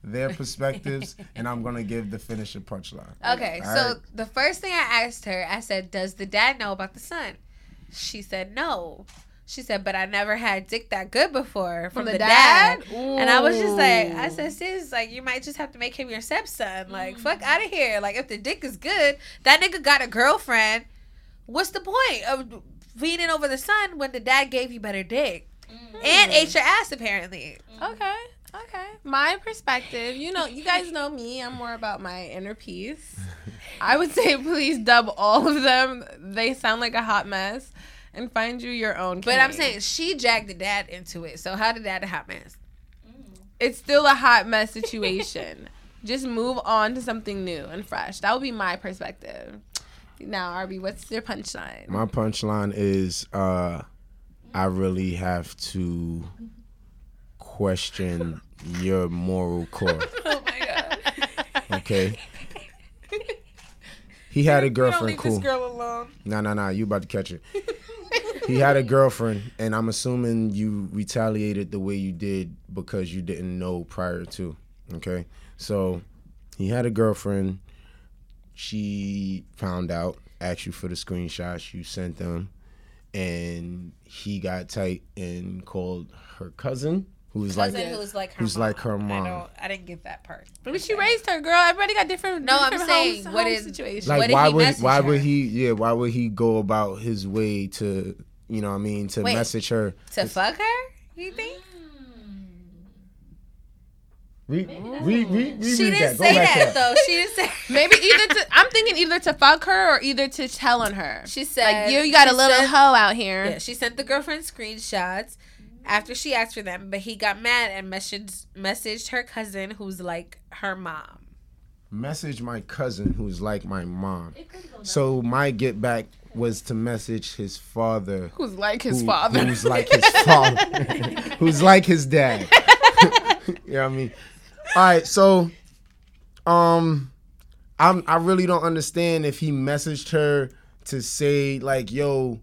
S6: their perspectives, and I'm going to give the finisher punchline.
S5: Okay,
S6: All
S5: so
S6: right.
S5: the first thing I asked her, I said, "Does the dad know about the son?" She said, "No." She said, "But I never had dick that good before from,
S4: the
S5: the,
S4: dad?
S5: dad." And I was just like, I said, "Sis, like you might just have to make him your stepson. Like, fuck out of here. Like, if the dick is good, that nigga got a girlfriend. What's the point of feeding over the son when the dad gave you better dick mm. and ate your ass apparently?" Mm.
S4: Okay. Okay. My perspective, you know, you guys know me. I'm more about my inner peace. I would say please dub all of them. They sound like a hot mess. And find you your own.
S5: But I'm saying she dragged the dad into it. So how did that a hot mess?
S4: it's still a hot mess situation. Just move on to something new and fresh. That would be my perspective. Now, RB, what's your punchline?
S6: My punchline is uh I really have to question your moral core.
S5: Oh my god.
S6: Okay. He had a girlfriend,
S5: leave
S6: cool.
S5: this girl alone.
S6: Nah, nah, nah. You about to catch it. he had a girlfriend, and I'm assuming you retaliated the way you did because you didn't know prior to. Okay, so he had a girlfriend. She found out, asked you for the screenshots. You sent them, and he got tight and called her cousin, who was
S5: Cousin
S6: like,
S5: who's like her
S6: who's
S5: mom.
S6: like her
S5: I
S6: mom.
S5: don't. I didn't get that part.
S4: But she raised her, girl. Everybody got different.
S5: No, I'm saying,
S4: home,
S5: what
S4: home
S5: is-
S4: situation.
S6: like
S5: What
S6: why would
S5: message
S6: why would he yeah why would he go about his way to you know what I mean to
S5: Wait.
S6: message her
S5: To fuck her? You think?
S6: Read, read, read, read
S5: She didn't
S6: Go
S5: say
S6: back
S5: that though. She didn't say.
S4: Maybe either to. I'm thinking either to fuck her or either to tell on her.
S5: She said
S4: like you, you got a little
S5: said-
S4: hoe out here.
S5: Yeah, she sent the girlfriend screenshots after she asked for them, but he got mad and messaged messaged her cousin, who's like her mom.
S6: Message my cousin who's like my mom. So my get back was to message his father.
S4: Who's like his
S6: who-
S4: father?
S6: Who's like his father. who's like his dad. you know what I mean? All right, so um I'm I really don't understand if he messaged her to say like, yo,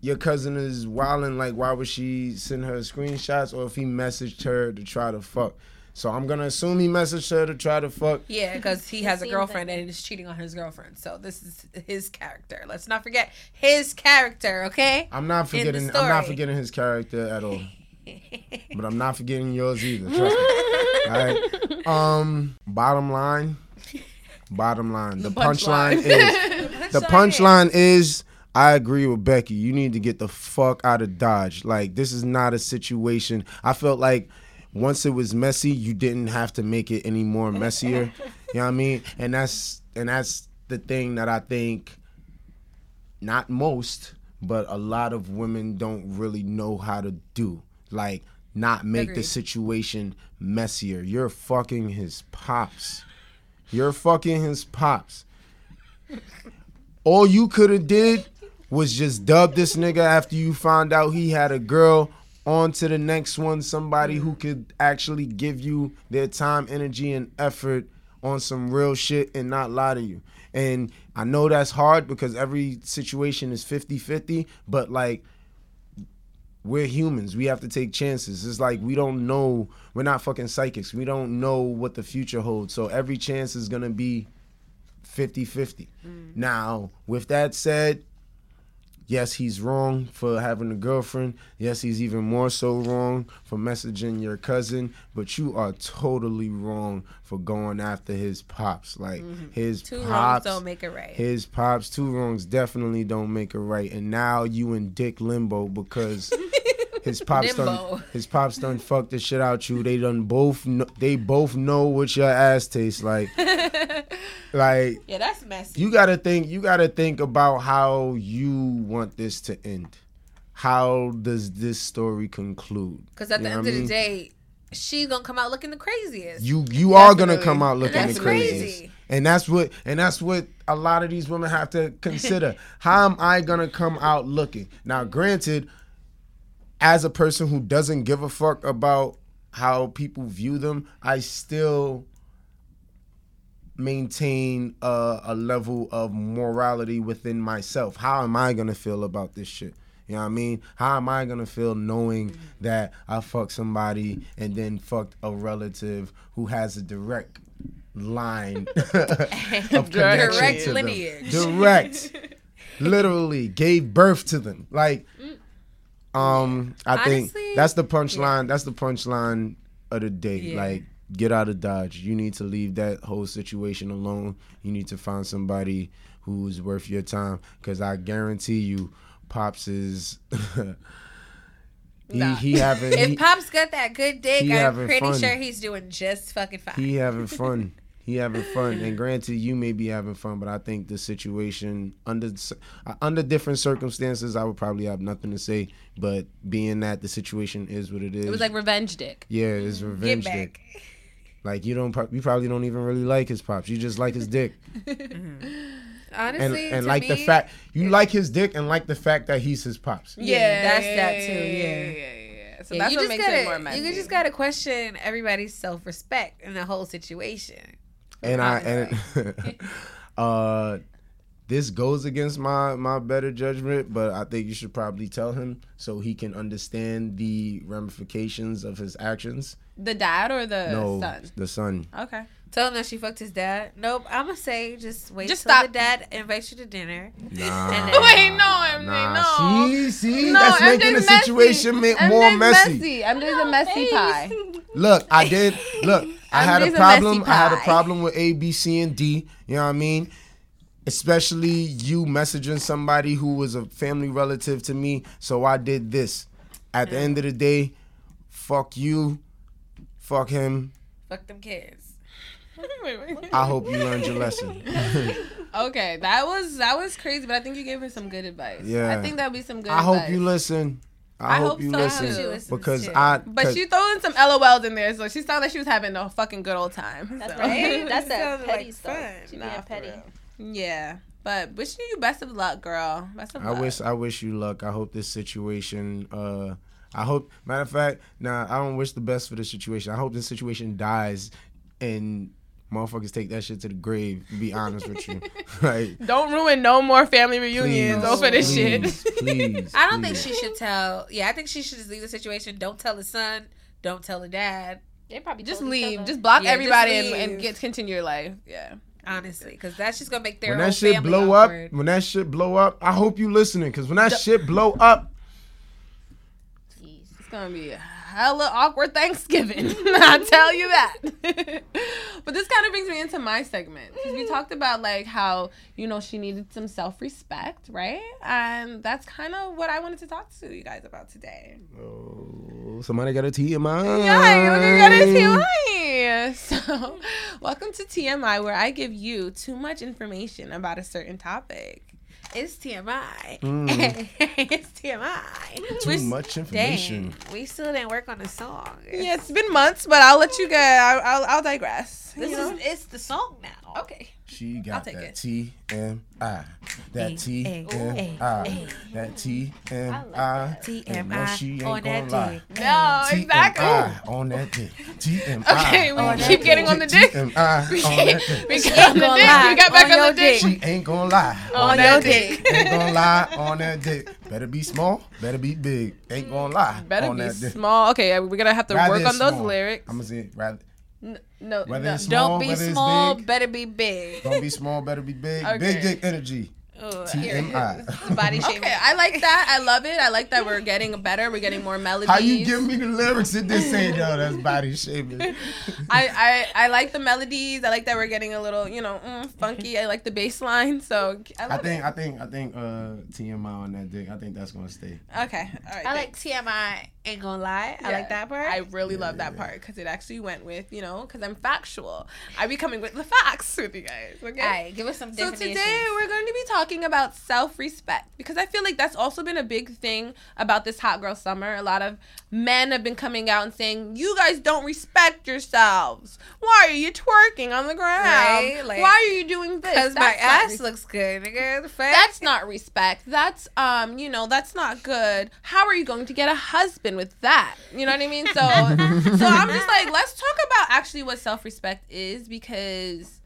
S6: your cousin is wilding, like why would she send her screenshots or if he messaged her to try to fuck. So I'm gonna assume he messaged her to try to fuck.
S5: Yeah, because he has a girlfriend
S7: like-
S5: and is cheating on his girlfriend. So this is his character. Let's not forget his character, okay?
S6: I'm not forgetting. I'm not forgetting his character at all. but I'm not forgetting yours either. Trust me. all right. Um. Bottom line. Bottom line. The, punchline is. the punchline is. I agree with Becky. You need to get the fuck out of Dodge. Like this is not a situation. I felt like once it was messy, you didn't have to make it any more messier. you know what I mean? And that's and that's the thing that I think not most, but a lot of women don't really know how to do. Like not make the situation messier. You're fucking his pops. You're fucking his pops. All you could have did was just dub this nigga after you found out he had a girl on to the next one somebody who could actually give you their time energy and effort on some real shit and not lie to you. And i know that's hard because every situation is 50-50 but like we're humans. We have to take chances. It's like we don't know. We're not fucking psychics. We don't know what the future holds. So every chance is gonna be 50-50 mm. now with that said yes, he's wrong for having a girlfriend. Yes, he's even more so wrong for messaging your cousin. But you are totally wrong for going after his pops. Like mm-hmm. his
S5: Two wrongs
S6: pops
S5: don't make it right.
S6: His pops, two wrongs definitely don't make it right. And now you in dick limbo because his pops done his pops done fucked the shit out you. They done both they both know what your ass tastes like. like
S5: Yeah, that's messy.
S6: you gotta think you gotta think about how you want this to end how does this story conclude
S5: Because at
S6: You
S5: the
S6: know
S5: end
S6: what
S5: of
S6: I
S5: the day, she's gonna come out looking the craziest.
S6: you you are gonna
S4: Definitely.
S6: come out looking
S5: That's
S6: the craziest
S5: crazy.
S6: and that's what and that's what a lot of these women have to consider how am i gonna come out looking now granted as a person who doesn't give a fuck about how people view them i still maintain a, a level of morality within myself. How am I gonna feel about this shit? You know what I mean? How am I gonna feel knowing that I fucked somebody and then fucked a relative who has a direct line of connection
S5: Direct
S6: to them?
S5: lineage.
S6: Direct, literally gave birth to them. Like, um, I
S5: Honestly,
S6: think that's the punchline. That's the punchline of the day.
S5: Yeah.
S6: Like, get out of Dodge. You need to leave that whole situation alone. You need to find somebody who's worth your time. Cause I guarantee you, Pops is. he,
S5: Nah.
S6: he having he,
S5: If Pop's got that good dick, I'm pretty
S6: fun.
S5: sure he's doing just fucking fine.
S6: he having fun. he having fun, and granted, you may be having fun, but I think the situation under uh, under different circumstances, I would probably have nothing to say. But being that the situation is what it is,
S4: It was like revenge dick.
S6: yeah, it's
S5: Get
S6: revenge
S5: back.
S6: dick. Like you don't, pro- you probably don't even really like his pops. You just like his dick, and
S5: Honestly,
S6: and
S5: to
S6: like the fact you like his dick, and like the fact that he's his pops.
S5: Yeah, that's that too,
S4: Yeah,
S5: yeah.
S4: yeah, yeah. So
S5: Yeah,
S4: that's what makes
S5: gotta,
S4: it more messy.
S5: You just gotta question everybody's self respect in the whole situation.
S6: and I and uh this goes against my my better judgment, but I think you should probably tell him so he can understand the ramifications of his actions.
S4: The dad or the
S6: no,
S4: son.
S6: the son.
S4: Okay.
S5: Tell him that she fucked his dad. Nope, I'm gonna say just wait
S4: Just
S5: till
S4: stop.
S5: the dad invites you to dinner.
S6: Nah,
S5: And then-
S4: Wait, no, MJ,
S6: nah.
S4: no.
S6: See, see,
S4: No,
S6: that's making the
S4: MJ's messy.
S6: situation
S4: MJ's
S6: more messy.
S4: messy. MJ's a messy pie.
S6: Look, I did. Look, I had a problem.
S4: messy
S6: I had a problem with A, B, C, and D. You know what I mean? Especially you messaging somebody who was a family relative to me. So I did this. At the end of the day, fuck you, fuck him.
S5: Fuck them kids.
S6: I hope you learned your lesson.
S4: Okay, that was that was crazy, but I think you gave her some good advice.
S6: Yeah.
S4: I think that'd be some good. Advice.
S6: I hope you listen. I,
S4: I
S6: hope,
S4: hope
S6: you
S4: so,
S6: listen
S4: too.
S6: Because
S5: too.
S6: I.
S4: But she threw in some LOLs in there, so she sounded like she was having a fucking good old time.
S7: That's
S4: so.
S7: right. That's that
S5: Sounded
S7: petty
S5: like
S7: stuff.
S5: fun.
S7: She
S4: Nah,
S7: being petty.
S4: Yeah, but wishing you best of luck, girl. Best of
S6: I
S4: luck.
S6: wish I wish you luck. I hope this situation. Uh, I hope. Matter of fact, nah, I don't wish the best for the situation. I hope this situation dies, and motherfuckers take that shit to the grave. To be honest with you, like
S4: Don't ruin no more family reunions
S6: please,
S4: over this
S6: please,
S4: shit.
S6: Please,
S5: I don't think she should tell. Yeah, I think she should just leave the situation. Don't tell the son. Don't tell the dad.
S7: They probably
S4: Just leave. Just block
S5: Yeah, just
S4: everybody and, and
S5: leave.
S4: get continue your life. Yeah.
S5: Honestly, because that's just gonna make their
S6: When
S5: whole
S6: that shit
S5: family
S6: blow
S5: awkward.
S6: up, when that shit blow up, I hope you listening, cause when that shit blow up,
S7: Jeez.
S4: It's gonna be a hella awkward Thanksgiving. I tell you that. but this kind of brings me into my segment because we talked about like how you know she needed some self respect, right? And that's kind of what I wanted to talk to you guys about today.
S6: oh, somebody got a TMI.
S4: Yeah, look at it, TMI. So, welcome to TMI, where I give you too much information about a certain topic.
S5: It's TMI.
S6: Mm.
S5: it's TMI.
S6: Too
S5: We s-
S6: much information.
S5: Dang, we still didn't work on the song.
S4: Yeah, it's been months, but I'll let you go. I'll, I'll, I'll digress.
S5: This
S4: you know?
S5: is it's the song now.
S4: Okay.
S6: She
S4: I'll
S6: got
S4: take
S6: that
S4: it.
S6: T M I. That T
S5: Ay,
S6: M
S5: ay,
S6: I. That T M I. And no, she ain't
S5: TMI on
S6: gonna
S5: that
S6: lie.
S5: dick.
S4: No, exactly.
S6: TMI on that dick. TMI.
S4: Okay, we
S6: on
S4: keep getting on the dick.
S6: TMI on that dick.
S4: We got on the dick. We got back
S5: on
S4: on, the dick.
S6: She ain't gonna lie
S4: On
S6: on
S4: your
S6: that dick. Ain't gonna lie on that dick. Better be small. Better be big. Ain't gonna lie
S4: Better
S6: on
S4: be
S6: that dick.
S4: small. Okay, we're gonna have to
S6: Rather
S4: work on those
S6: small.
S4: lyrics.
S6: I'm gonna say rather.
S4: N- no,
S6: Whether
S4: no.
S6: it's small,
S5: Don't be
S6: whether it's
S5: small,
S6: big.
S5: better be big.
S6: Don't be small. Better be big.
S4: Okay.
S6: Big dick energy.
S5: Ugh,
S6: TMI.
S5: Body shaming.
S4: Okay, I like that. I love it. I like that we're getting better. We're getting more melodies.
S6: How you give me the lyrics and then say, yo, that's body shaming?
S4: I, I I like the melodies. I like that we're getting a little, you know, mm, funky. I like the bass line. So I,
S6: I
S4: love
S6: think, I think, I think, uh, TMI on that dick. I think that's gonna stay.
S4: Okay, all right.
S5: I like. TMI. Ain't gonna lie. I
S4: Yeah,
S5: like that part.
S4: I really love that part because it actually went with, you know, because I'm factual. I be coming with the facts with you guys. Okay.
S5: All right, give us some
S4: So
S5: definitions.
S4: today we're going to be talking about self-respect because I feel like that's also been a big thing about this hot girl summer. A lot of men have been coming out and saying, "You guys don't respect yourselves. Why are you twerking on the ground?
S5: Right, like-
S4: Why are you doing this?
S5: Because my ass
S4: res-
S5: looks good, nigga.
S4: That's not respect. That's um, you know, that's not good. How are you going to get a husband with that? You know what I mean? So, so I'm just like, let's talk about actually what self-respect is because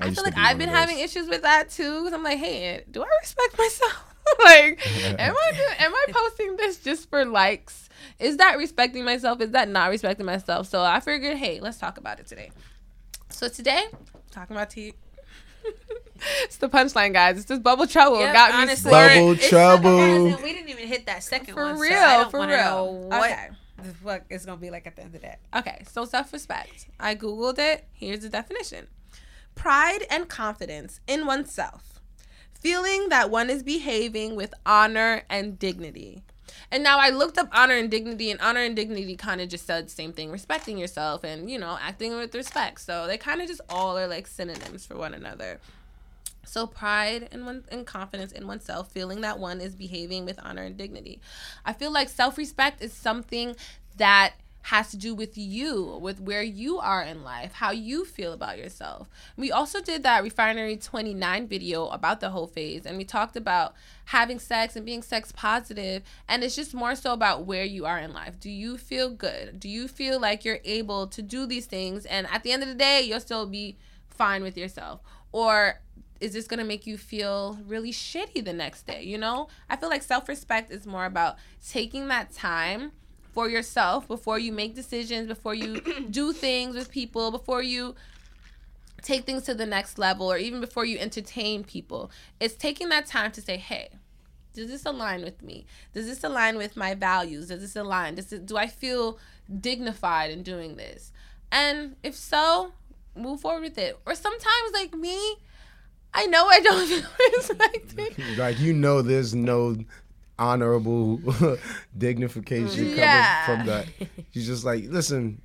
S4: I,
S6: used
S4: feel like
S6: be
S4: I've been having issues with that too. Because I'm like, hey, do I respect myself? like, am I do- am I posting this just for likes? Is that respecting myself? Is that not respecting myself? So I figured, hey, let's talk about it today. So today, talking about tea. It's the punchline, guys. It's this bubble trouble
S5: Yep,
S4: got me
S5: honestly.
S6: Bubble
S5: It's
S6: trouble.
S5: something we didn't even hit that second
S4: For
S5: one.
S4: real,
S5: so I don't
S4: for
S5: wanna
S4: real.
S5: What
S4: Okay.
S5: the fuck it's gonna be like at the end of that.
S4: Okay, so self respect. I Googled it. Here's the definition pride and confidence in oneself, feeling that one is behaving with honor and dignity, And now I looked up honor and dignity, and honor and dignity kind of just said the same thing: respecting yourself and you know acting with respect. So they kind of just all are like synonyms for one another. So pride and one and confidence in oneself, feeling that one is behaving with honor and dignity. I feel like self-respect is something that has to do with you, with where you are in life, how you feel about yourself. We also did that Refinery 29 video about the Hoe Phase, and we talked about having sex and being sex positive, and it's just more so about where you are in life. Do you feel good? Do you feel like you're able to do these things, and at the end of the day, you'll still be fine with yourself? Or is this gonna make you feel really shitty the next day? You know, I feel like self respect is more about taking that time for yourself before you make decisions, before you do things with people, before you take things to the next level, or even before you entertain people. It's taking that time to say, hey, does this align with me? Does this align with my values? Does this align? Does it, do I feel dignified in doing this? And if so, move forward with it. Or sometimes, like me, I know I don't feel respected.
S6: Like you know, there's no honorable dignification
S4: Yeah.
S6: coming from that. You're just like, listen,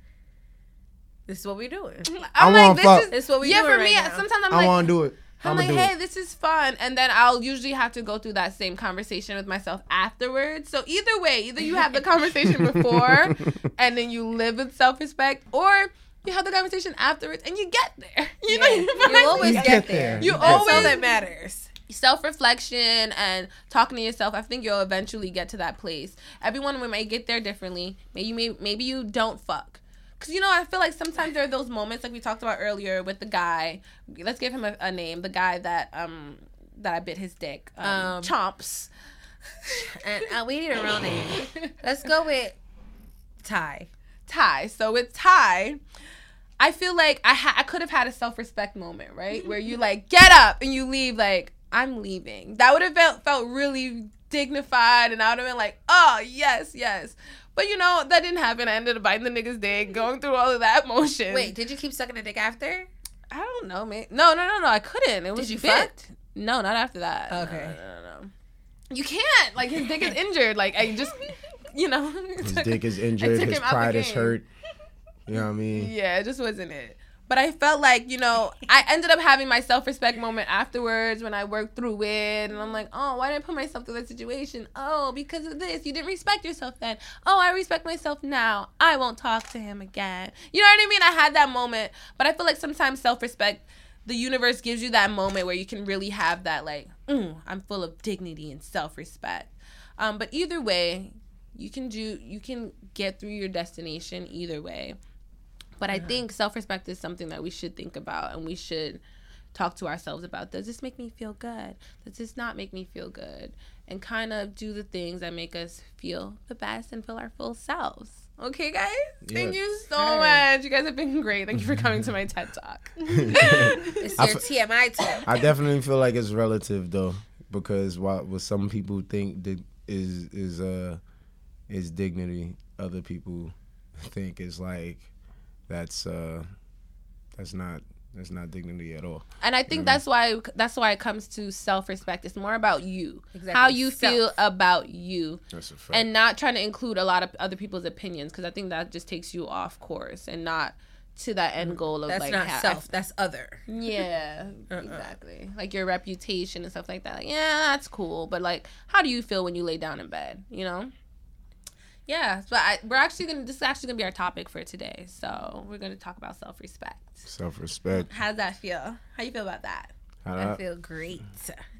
S5: This is what we're doing.
S4: I'm
S6: wanna
S4: like, this
S6: fuck.
S4: is
S5: This is what we do.
S4: yeah.
S5: doing
S4: For me,
S5: now.
S4: sometimes I'm
S6: I
S4: like,
S6: want to do it.
S4: I'm
S6: I'm
S4: like, hey,
S6: it.
S4: this is fun, and then I'll usually have to go through that same conversation with myself afterwards. So either way, either you have the conversation before, and then you live with self-respect, or you have the conversation afterwards and you get there. You know,
S5: Yeah. You always
S6: You
S5: get,
S6: get
S5: there.
S6: there.
S4: You
S6: That's
S5: That's all
S4: always
S5: that matters.
S4: Self-reflection and talking to yourself i think you'll eventually get to that place. Everyone we might get there differently. Maybe you may, maybe you don't fuck. Because you know i feel like sometimes there are those moments like we talked about earlier with the guy. Let's give him a, a name the guy that um that i bit his dick. Um,
S5: Um,
S4: chomps.
S5: And uh, we need a real name. Let's go with Ty.
S4: Ty. So with Ty, I feel like I ha- I could have had a self respect moment, right, where you like get up and you leave like I'm leaving. That would have felt felt really dignified, and I would have been like, oh yes, yes. But you know that didn't happen. I ended up biting the nigga's dick, going through all of that motion.
S5: Wait, did you keep sucking the dick after?
S4: I don't know, man. No, no, no, no. I couldn't. It was did
S5: you
S4: bit.
S5: fuck?
S4: No, not after that.
S5: Okay.
S4: No, no, no, no. You can't. Like his dick is injured. Like I just, you know.
S6: His dick is injured. His
S4: him out the
S6: pride is hurt. You know what I mean?
S4: Yeah, it just wasn't it. But I felt like, you know, I ended up having my self respect moment afterwards when I worked through it. And I'm like, oh, why did I put myself through that situation? Oh, because of this. You didn't respect yourself then. Oh, I respect myself now. I won't talk to him again. You know what I mean? I had that moment. But I feel like sometimes self respect, the universe gives you that moment where you can really have that, like, mm, I'm full of dignity and self respect. Um, but either way, you can do, you can get through your destination either way. But I think self respect is something that we should think about and we should talk to ourselves about. Does this make me feel good? Does this not make me feel good? And kind of do the things that make us feel the best and feel our full selves. Okay, guys? Thank you so much. You guys have been great. Thank you for coming to my TED Talk.
S5: It's your
S6: f-
S5: TMI talk.
S6: I definitely feel like it's relative though, because what what some people think that is is uh is dignity, other people think is like that's uh that's not that's not dignity at all.
S4: And I think that's why that's why it comes to self respect. It's more about you,
S5: Exactly.
S4: how you feel about you,
S6: That's a fact.
S4: and not trying to include a lot of other people's opinions because I think that just takes you off course and not to that end goal of
S5: That's
S4: like
S5: not
S4: ha-
S5: self. That's other.
S4: Yeah,
S5: Uh-uh.
S4: exactly. Like your reputation and stuff like that. Like, yeah, that's cool, but like, how do you feel when you lay down in bed? You know. Yeah, but I, we're actually gonna. This is actually gonna be our topic for today. So we're gonna talk about self respect.
S6: Self respect.
S4: How's that feel? How you feel about that?
S5: I feel great.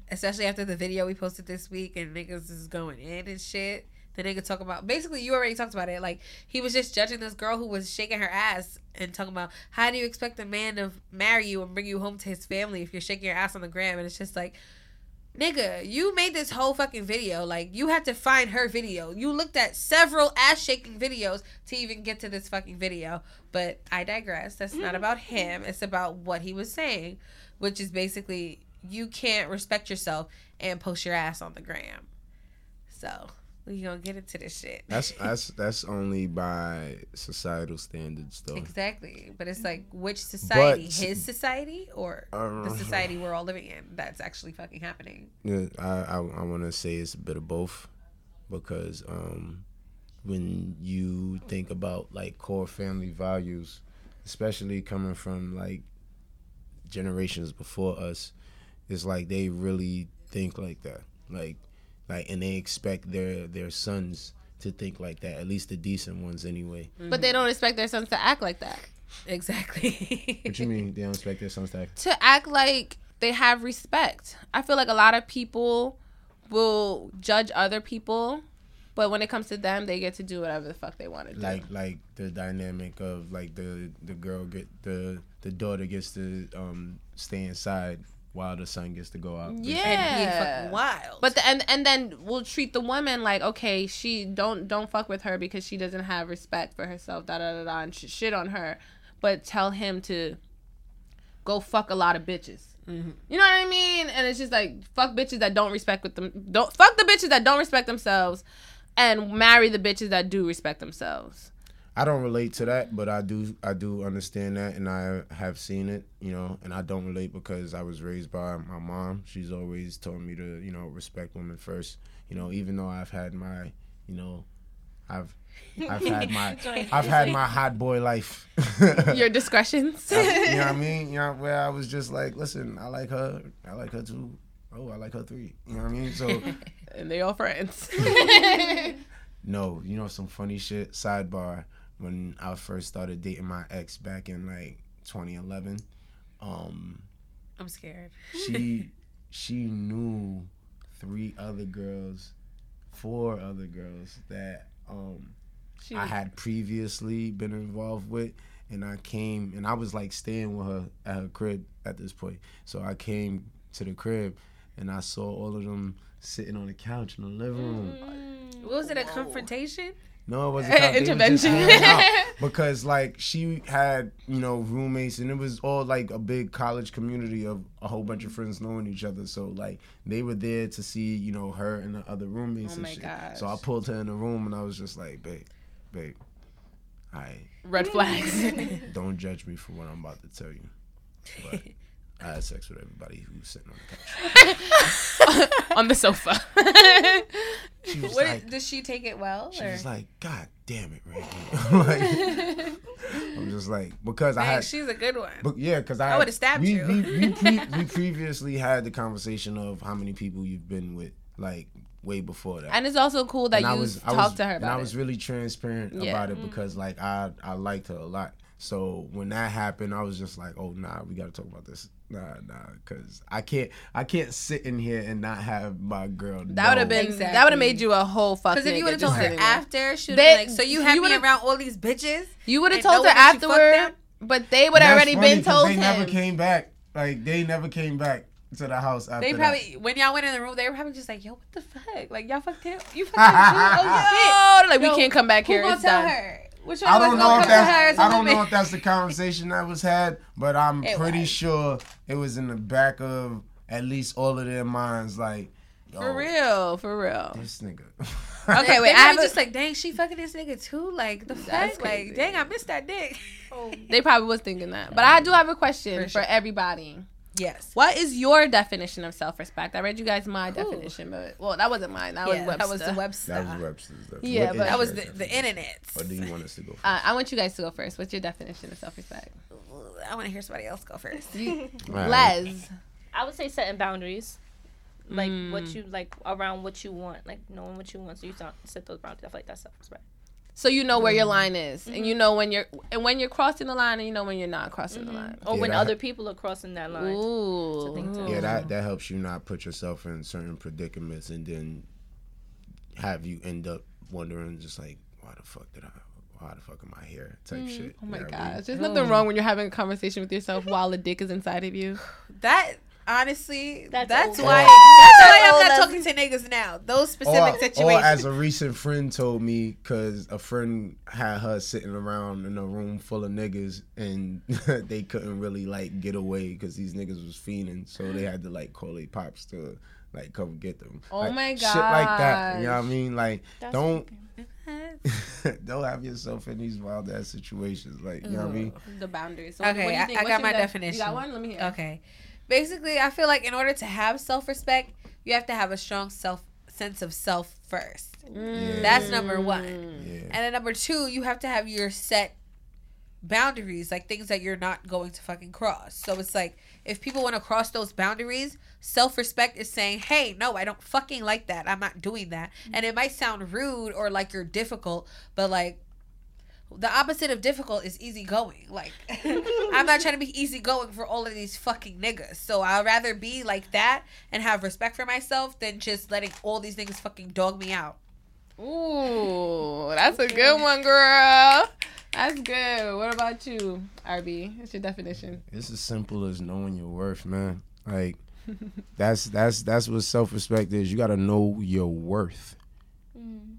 S5: Especially after the video we posted this week and niggas is going in and shit. The nigga talk about basically you already talked about it. Like he was just judging this girl who was shaking her ass and talking about how do you expect a man to marry you and bring you home to his family if you're shaking your ass on the gram and it's just like Nigga, you made this whole fucking video. Like, you had to find her video. You looked at several ass shaking videos to even get to this fucking video. But I digress. That's not about him. It's about what he was saying, which is basically you can't respect yourself and post your ass on the gram. So, we gonna get into this shit.
S6: That's that's that's only by societal standards though.
S5: Exactly. But it's like, which society?
S6: But-
S5: His society or
S6: Uh,
S5: the society we're all living in that's actually fucking happening?
S6: Yeah, I I, I want to say it's a bit of both, because um, when you think about like core family values, especially coming from like generations before us, it's like they really think like that. Like, like, and they expect their their sons to think like that. At least the decent ones, anyway.
S4: But they don't expect their sons to act like that.
S5: Exactly.
S6: What you mean? They don't expect their sons to act?
S4: To act like they have respect. I feel like a lot of people will judge other people, but when it comes to them, they get to do whatever the fuck they want to do.
S6: like like the dynamic of like the the girl get the the daughter gets to um stay inside while the son gets to go out.
S4: Yeah.
S5: fucking wild.
S4: But the, and and then we'll treat the woman like okay, she don't don't fuck with her because she doesn't have respect for herself, da da da da, and sh- shit on her, but tell him to go fuck a lot of bitches.
S5: Mm-hmm.
S4: You know what I mean? And it's just like fuck bitches that don't respect with them. Don't fuck the bitches that don't respect themselves, and marry the bitches that do respect themselves.
S6: I don't relate to that, but I do I do understand that, and I have seen it, you know. And I don't relate because I was raised by my mom. She's always told me to, you know, respect women first. You know, even though I've had my, you know, I've I've had my I've had my hot boy life.
S4: Your discretions.
S6: you know what I mean? You know, where I was just like, listen, I like her, I like her too. Oh, I like her three. You know what I mean? So
S4: and they all friends.
S6: No, you know some funny shit. Sidebar: When I first started dating my ex back in like 2011, um,
S5: I'm scared.
S6: she she knew three other girls, four other girls that um
S4: She
S6: I had previously been involved with, and I came and I was like staying with her at her crib at this point. So I came to the crib, and I saw all of them sitting on the couch in the living room.
S5: What Was it a confrontation?
S6: No, it wasn't eh, was just
S4: Intervention.
S6: out. because like she had you know roommates and it was all like a big college community of a whole bunch of friends knowing each other. So like they were there to see you know her and the other roommates
S4: Oh
S6: and
S4: my
S6: shit.
S4: gosh.
S6: So I pulled her in the room and I was just like, babe, babe, I
S4: Red flags.
S6: don't judge me for what I'm about to tell you. But I had sex with everybody who was sitting on the couch.
S4: on the sofa.
S6: She was
S5: What
S6: like,
S5: did she take it well?
S6: she
S5: or?
S6: was like, God damn it, right? like, I'm just like because I had
S5: she's a good one.
S6: But yeah, because I,
S5: I would've stabbed
S6: we,
S5: you.
S6: We, we, pre- we previously had the conversation of how many people you've been with, like way before that.
S4: and it's also cool that
S6: And
S4: you
S6: was,
S4: talked
S6: was,
S4: to her
S6: and
S4: about
S6: I was
S4: it.
S6: really transparent
S4: Yeah.
S6: about it mm. because like I I liked her a lot. So when that happened, I was just like, oh nah, we got to talk about this. Nah, nah, because I can't I can't sit in here and not have my girl.
S4: That would have been
S5: Exactly.
S4: that would have made you a whole fuck.
S5: Because if you would have told her after, she would be like, "So you
S4: you
S5: had me
S4: would've-
S5: around all these bitches."
S4: you would have told
S5: no
S4: her
S5: one that you fucked
S4: afterward, but they would have already
S6: funny
S4: been
S6: 'cause
S4: told
S6: They
S4: him.
S6: never came back. Like they never came back to the house after
S5: They
S6: that.
S5: probably when y'all went in the room, they were probably just like, "Yo, what the fuck? Like y'all fucked him? You fucked him too? Oh
S4: Oh, like
S5: Yo,
S4: we can't come back
S5: shit!
S4: here.
S5: Who gonna
S4: It's
S5: tell
S4: done.
S5: her? Which one
S6: I don't know if
S5: come to her
S6: that's
S5: as
S6: I
S5: a
S6: don't know if that's the conversation that was had, but I'm
S5: It
S6: pretty
S5: was.
S6: sure it was in the back of at least all of their minds. Like, yo,
S4: For real, for real.
S6: this nigga.
S4: Okay, wait. I
S5: probably
S4: have a,
S5: just like, dang, she fucking this nigga too. Like the
S4: That's
S5: fuck, like, dang, I missed that dick.
S4: they probably was thinking that, but I do have a question
S5: For
S4: for, everybody.
S5: Yes.
S4: What is your definition of self-respect? I read you guys my definition, but well, that wasn't mine. That
S5: Yeah,
S4: was Webster.
S5: that was the Webster.
S6: that was Webster's. That,
S4: Yeah,
S6: what
S4: but-
S5: That was the, the internet.
S6: Or do you want us to go first?
S4: Uh, I want you guys to go first. What's your definition of self-respect?
S5: I want to hear somebody else go first.
S4: You,
S6: Alright.
S4: Les.
S7: I would say setting boundaries, like
S4: Mm.
S7: what you like around what you want, like knowing what you want. So you set- set those boundaries. I feel like that's self-respect.
S4: So you know
S6: Mm.
S4: where your mm-hmm. line is, and you mm-hmm. know when you're and when you're crossing the line, and you know when you're not crossing the mm-hmm. line.
S7: Or
S6: Yeah,
S7: when
S6: that-
S7: other people are crossing that line.
S4: Ooh.
S7: think too.
S6: Yeah, that that helps you not put yourself in certain predicaments and then have you end up wondering just like why the fuck did I why the fuck am I here type mm. shit.
S4: Oh my
S6: You know what I mean?
S4: gosh, there's oh. nothing wrong when you're having a conversation with yourself while a dick is inside of you.
S5: That honestly, that's,
S7: That's
S5: why. That's why I'm
S7: Old
S5: not talking to niggas now. Those specific
S6: Or, or
S5: situations.
S6: as a recent friend told me, because a friend had her sitting around in a room full of niggas, and they couldn't really like get away because these niggas was fiending, so they had to like call their pops to like come get them.
S4: Oh
S6: Like,
S4: my god,
S6: Shit like that. You know what I mean? Like
S7: That's
S6: don't don't have yourself in these wild ass situations. Like you know what I mean?
S4: The boundaries. So
S5: Okay,
S4: what do you
S5: I-
S4: think?
S5: I
S4: What's
S5: got my
S4: def-
S5: definition.
S4: You got one? Let me hear.
S5: Okay. Basically, I feel like in order to have self respect, you have to have a strong self sense of self first.
S6: Yeah.
S5: That's number one.
S6: yeah.
S5: And then number two, you have to have your set boundaries, like things that you're not going to fucking cross. So it's like if people want to cross those boundaries, self respect is saying, hey, no, I don't fucking like that. I'm not doing that. Mm. And it might sound rude or like you're difficult, but like the opposite of difficult is easygoing. Like I'm not trying to be easygoing for all of these fucking niggas. So I'd rather be like that and have respect for myself than just letting all these niggas fucking dog me out.
S4: Ooh, that's a good one, girl. That's good. What about you, RB? What's your definition?
S6: It's as simple as knowing your worth, man. Like that's that's that's what self respect is. You gotta know your worth. Mm.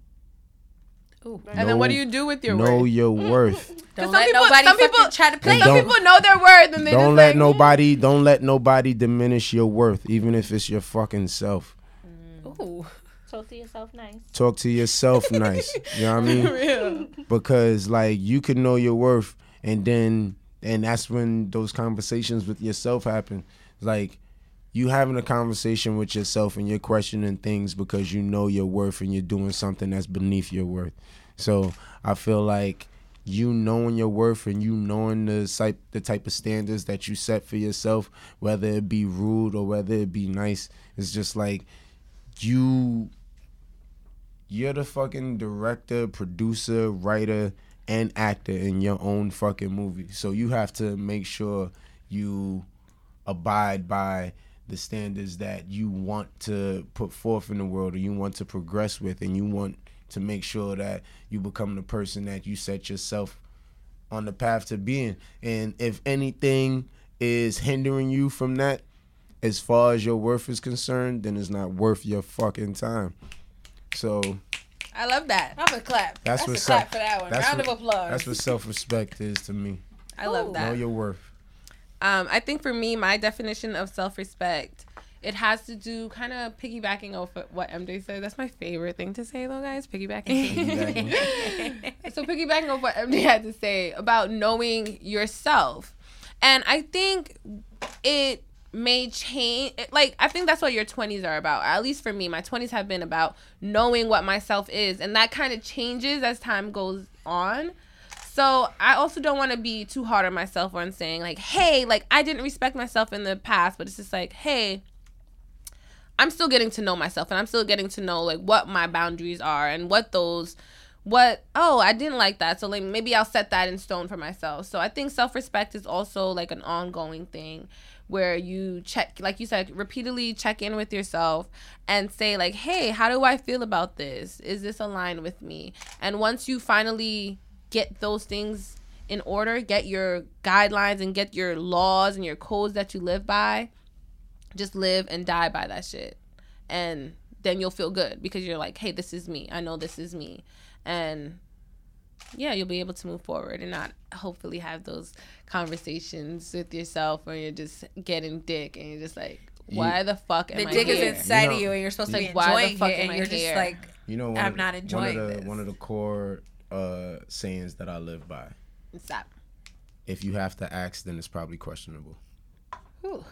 S4: And then what do you do with your
S6: know
S4: worth?
S6: your mm. worth.
S5: Don't
S4: some
S5: let
S4: people-
S5: nobody
S4: some people-
S5: try to play
S4: Some people know their worth and they
S6: don't
S4: just
S6: let
S4: like,
S6: nobody hmm. don't let nobody diminish your worth, even if it's your fucking self. Mm. Mm.
S5: Ooh.
S7: Talk to yourself nice.
S6: Talk to yourself nice. You know what I mean?
S4: Real.
S6: because like you can know your worth and then and that's when those conversations with yourself happen like you having a conversation with yourself and you're questioning things because you know your worth and you're doing something that's beneath your worth so i feel like you knowing your worth and you knowing the type the type of standards that you set for yourself whether it be rude or whether it be nice it's just like you you're the fucking director, producer, writer, and actor in your own fucking movie. So you have to make sure you abide by the standards that you want to put forth in the world or you want to progress with and you want to make sure that you become the person that you set yourself on the path to being. And if anything is hindering you from that, as far as your worth is concerned, then it's not worth your fucking time. So
S4: I love that.
S5: I'm gonna clap.
S6: That's
S5: That's,
S6: what
S5: a
S6: self-
S5: clap for that one.
S6: that's
S5: Round
S6: what-
S5: of applause.
S6: that's what self respect is to me.
S4: I love
S6: Know
S4: that.
S6: your worth.
S4: Um, I think for me, my definition of self respect, it has to do kind of piggybacking off of what MJ said. That's my favorite thing to say, though, guys. Piggybacking. so piggybacking off what MJ had to say about knowing yourself, and I think it may change. Like I think that's what your twenties are about. At least for me, my twenties have been about knowing what myself is, and that kind of changes as time goes on. So I also don't want to be too hard on myself on saying like, hey, like I didn't respect myself in the past, but it's just like, hey, I'm still getting to know myself and I'm still getting to know like what my boundaries are and what those what oh I didn't like that so like maybe I'll set that in stone for myself. So I think self-respect is also like an ongoing thing where you check like you said repeatedly check in with yourself and say like hey how do I feel about this is this aligned with me and once you finally get those things in order get your guidelines and get your laws and your codes that you live by just live and die by that shit and then you'll feel good because you're like hey this is me i know this is me and yeah you'll be able to move forward and not hopefully have those conversations with yourself where you're just getting dick and you're just like why the fuck am i
S5: the
S4: I
S5: dick is
S4: here?
S5: inside
S6: You know-
S5: of you, and you're supposed to
S4: Like,
S5: be
S4: why the
S5: enjoying
S4: fuck
S5: it,
S4: am
S5: and
S4: I
S5: you're just like,
S6: You know, one
S5: I'm
S6: of,
S5: not
S6: one of the
S5: this.
S6: one of the core uh, sayings that I live by.
S4: Stop.
S6: If you have to ask, then it's probably questionable.
S4: Ooh.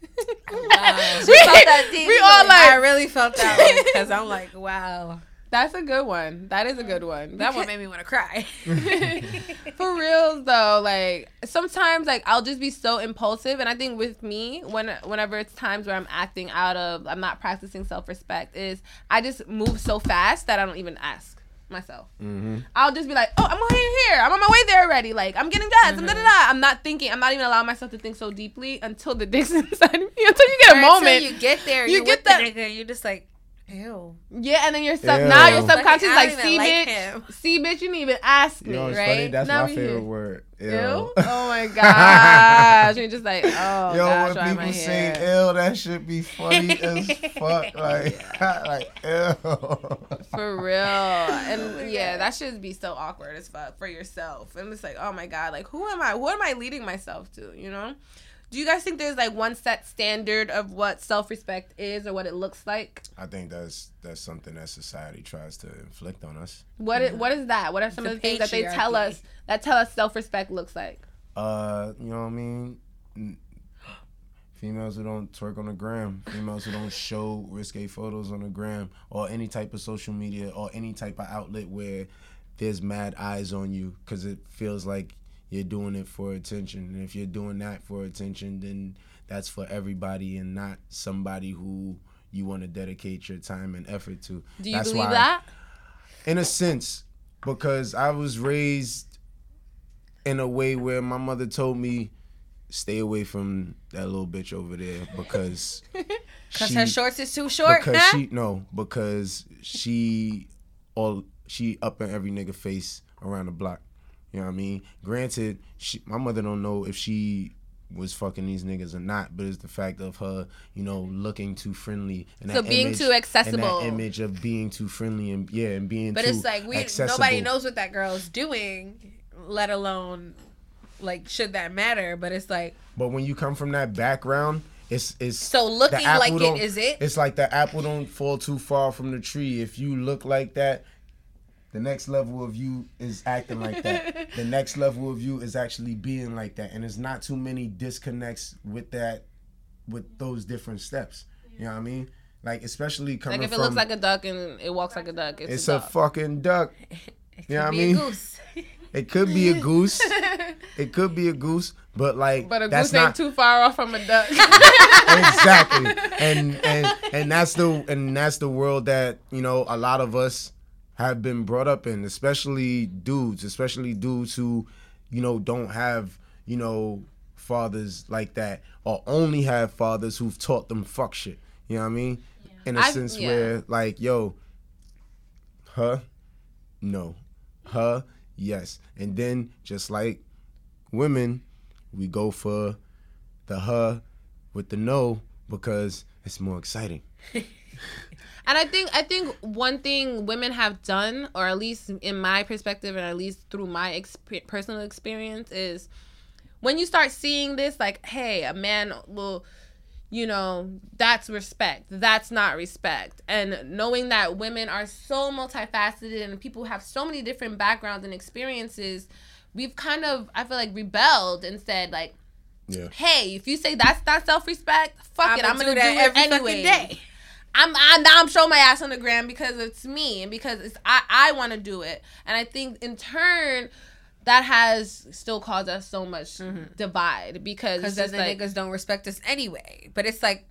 S5: wow.
S4: we, we all
S5: I
S4: like
S5: really felt that one because I'm like, wow,
S4: that's a good one that is a good one
S5: that one made me want to cry.
S4: For real though, like sometimes like I'll just be so impulsive and I think with me when whenever it's times where I'm acting out of I'm not practicing self-respect is I just move so fast that I don't even ask myself.
S6: Mm-hmm.
S4: I'll just be like, "Oh, I'm already here. I'm on my way there already. Like I'm getting dressed. I'm da da da." I'm not thinking. I'm not even allowing myself to think so deeply until the dick's inside of me. Until you get a
S5: Or
S4: moment.
S5: until you get there,
S4: You
S5: you
S4: get
S5: get
S4: that-
S5: the nigga, you're just like, ew.
S4: yeah, and then your sub
S6: Ew.
S4: now your subconscious
S5: I
S4: like, see
S5: like
S4: bitch,
S5: him."
S4: see bitch, you didn't even ask me,
S6: You know
S4: right?
S6: funny? That's
S4: Now
S6: my
S4: we
S6: favorite
S4: here.
S6: word. Ew.
S4: Ew? Oh my gosh. You're just like, oh
S6: Yo,
S4: gosh, why
S6: when
S4: am I
S6: people say
S4: here?
S6: ill, that should be funny as fuck. Like, like ew.
S4: For real. And yeah, that should be so awkward as fuck for yourself. And it's like, oh my God, like who am I? What am I leading myself to? You know? Do you guys think there's like one set standard of what self respect is or what it looks like?
S6: I think that's that's something that society tries to inflict on us.
S4: What is, what is that? What are some
S5: The
S4: of the things that they tell us that tell us self respect looks like?
S6: Uh, you know what I mean? Females who don't twerk on the gram, females who don't show risque photos on the gram or any type of social media or any type of outlet where there's mad eyes on you because it feels like you're doing it for attention. And if you're doing that for attention, then that's for everybody and not somebody who you want to dedicate your time and effort to.
S4: Do you
S6: That's
S4: believe
S6: why-
S4: that?
S6: in a sense because I was raised in a way where my mother told me stay away from that little bitch over there because
S5: Because her shorts is too short.
S6: because
S5: Nah?
S6: she no because she all she up in every nigga face around the block. You know what I mean? Granted, she, my mother don't know if she was fucking these niggas or not, but it's the fact of her, you know, looking too friendly and
S4: So being
S6: image,
S4: too
S6: and
S4: accessible.
S6: that image of being too friendly and yeah, and being
S5: But it's like we
S6: accessible.
S5: nobody knows what that girl's doing, let alone like should that matter? But it's like
S6: But when you come from that background, it's it's
S5: So looking like it is it?
S6: It's like the apple don't fall too far from the tree. If you look like that, the next level of you is acting like that. the next level of you is actually being like that, and there's not too many disconnects with that, with those different steps. You know what I mean? Like especially coming from.
S4: Like if it
S6: from
S4: looks like a duck and it walks like a duck, it's,
S6: it's
S4: a,
S6: a
S4: duck.
S6: fucking duck. You know what I
S5: be a
S6: mean?
S5: goose.
S6: It could be a goose. it could be a goose, but like
S4: but a
S6: that's
S4: goose
S6: not
S4: ain't too far off from a duck.
S6: exactly and and and that's the and that's the world that you know a lot of us have been brought up in especially dudes especially dudes who you know don't have you know fathers like that or only have fathers who've taught them fuck shit. You know what i mean? In a
S4: I-
S6: sense
S4: yeah.
S6: where like yo her no. Her yes. And then just like women we go for the her with the no because it's more exciting.
S4: And I think I think one thing women have done, or at least in my perspective, and at least through my exp- personal experience, is when you start seeing this, like, hey, a man will, you know, that's respect. That's not respect. And knowing that women are so multifaceted and people have so many different backgrounds and experiences, we've kind of, I feel like, rebelled and said, like,
S6: Yeah.
S4: hey, if you say that's not self respect, fuck it,
S5: I'ma
S4: I'm gonna
S5: do
S4: do,
S5: that
S4: it
S5: every fucking
S4: anyway. I'm I, now I'm showing my ass on the gram because it's me and because it's I I want to do it, and I think in turn that has still caused us so much mm-hmm. divide because
S5: Because the
S4: like
S5: niggas don't respect us anyway. But it's like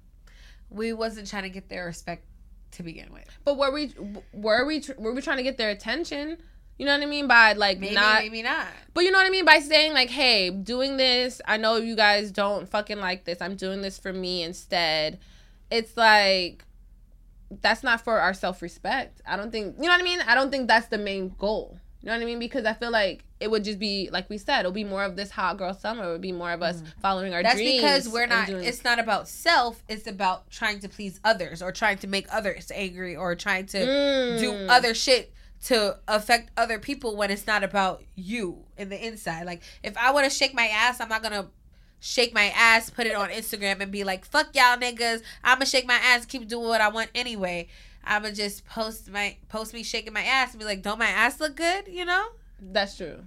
S5: we wasn't trying to get their respect to begin with.
S4: but were we were we were we trying to get their attention? You know what I mean by like
S5: Maybe,
S4: not
S5: maybe not.
S4: But you know what I mean by saying like, "Hey, doing this. I know you guys don't fucking like this. I'm doing this for me instead." It's like that's not for our self-respect. I don't think. You know what I mean? I don't think that's the main goal. You know what I mean? Because I feel like it would just be like we said. It'll be more of this hot girl summer. It would be more of us following our
S5: Mm. That's
S4: dreams.
S5: because we're not.
S4: doing-
S5: It's not about self. It's about trying to please others or trying to make others angry or trying to do
S4: Mm.
S5: other shit to affect other people when it's not about you in the inside. Like if I want to shake my ass, I'm not gonna shake my ass, put it on Instagram, and be like, "Fuck y'all niggas." I'ma shake my ass, keep doing what I want anyway. I'ma just post my post me shaking my ass and be like, "Don't my ass look good?" You know?
S4: That's true.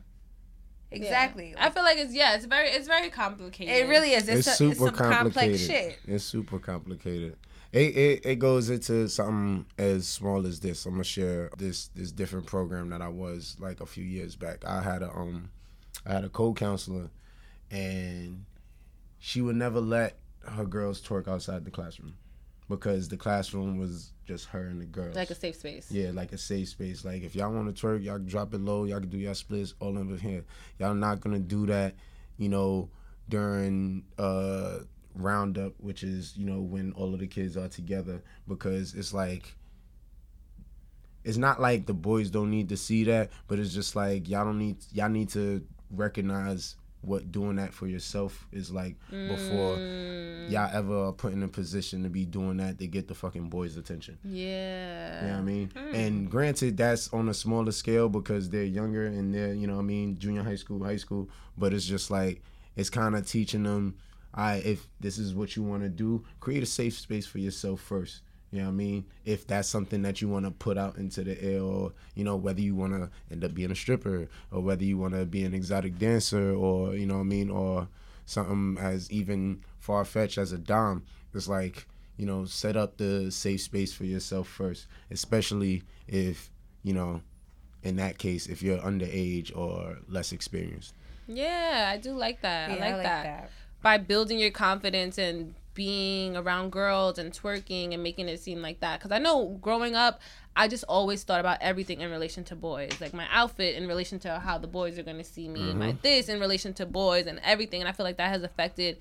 S4: Yeah.
S5: Exactly.
S4: I feel like it's yeah. It's very it's very complicated.
S5: It really is. It's,
S6: It's,
S5: a,
S6: super
S5: it's some
S6: complicated.
S5: complex shit.
S6: It's super complicated. It, it it goes into something as small as this. I'm gonna share this this different program that I was like a few years back. I had a um I had a co-counselor and she would never let her girls twerk outside the classroom because the classroom was just her and the girls.
S4: like a safe space.
S6: Yeah, like a safe space. Like if y'all want to twerk, y'all can drop it low. Y'all can do y'all splits all over here. Y'all not gonna do that, you know, during uh roundup, which is you know when all of the kids are together, because it's like. It's not like the boys don't need to see that, but it's just like y'all don't need y'all need to recognize what doing that for yourself is like before
S4: Mm.
S6: y'all ever are put in a position to be doing that to get the fucking boys' attention.
S4: Yeah.
S6: You know what I mean? And granted, that's on a smaller scale because they're younger and they're, you know what I mean, junior high school, high school. But it's just like, it's kind of teaching them, I if this is what you want to do, create a safe space for yourself first. You know what I mean? If that's something that you want to put out into the air, or you know whether you want to end up being a stripper, or whether you want to be an exotic dancer, or you know what I mean, or something as even far fetched as a dom. It's like you know, set up the safe space for yourself first, especially if you know, in that case, if you're underage or less experienced.
S4: Yeah, I do like that. I
S5: Yeah,
S4: like, that. By building your confidence and being around girls and twerking and making it seem like that. Because I know growing up, I just always thought about everything in relation to boys. Like my outfit in relation to how the boys are going to see me, my mm-hmm. this in relation to boys and everything. And I feel like that has affected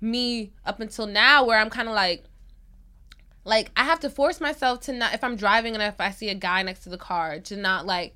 S4: me up until now where I'm kind of like, like I have to force myself to not if I'm driving and if I see a guy next to the car to not like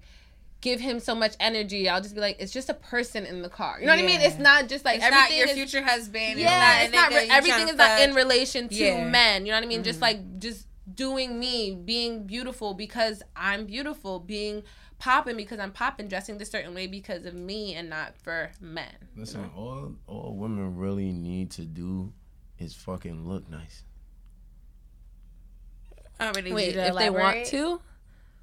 S4: give him so much energy. I'll just be like, it's just a person in the car. You know what I mean? It's not just like
S5: It's not
S4: everything
S5: your
S4: is
S5: future husband.
S4: yeah,
S5: it's
S4: it's
S5: not,
S4: not. re- everything is not in relation to
S5: Yeah.
S4: men. You know what I mean? Just mm-hmm. like just doing me, being beautiful because I'm beautiful, being popping because I'm popping, dressing this certain way because of me and not for men.
S6: Listen, all all women really need to do is fucking look nice.
S5: I don't really need
S4: Wait,
S5: to
S4: if they want to,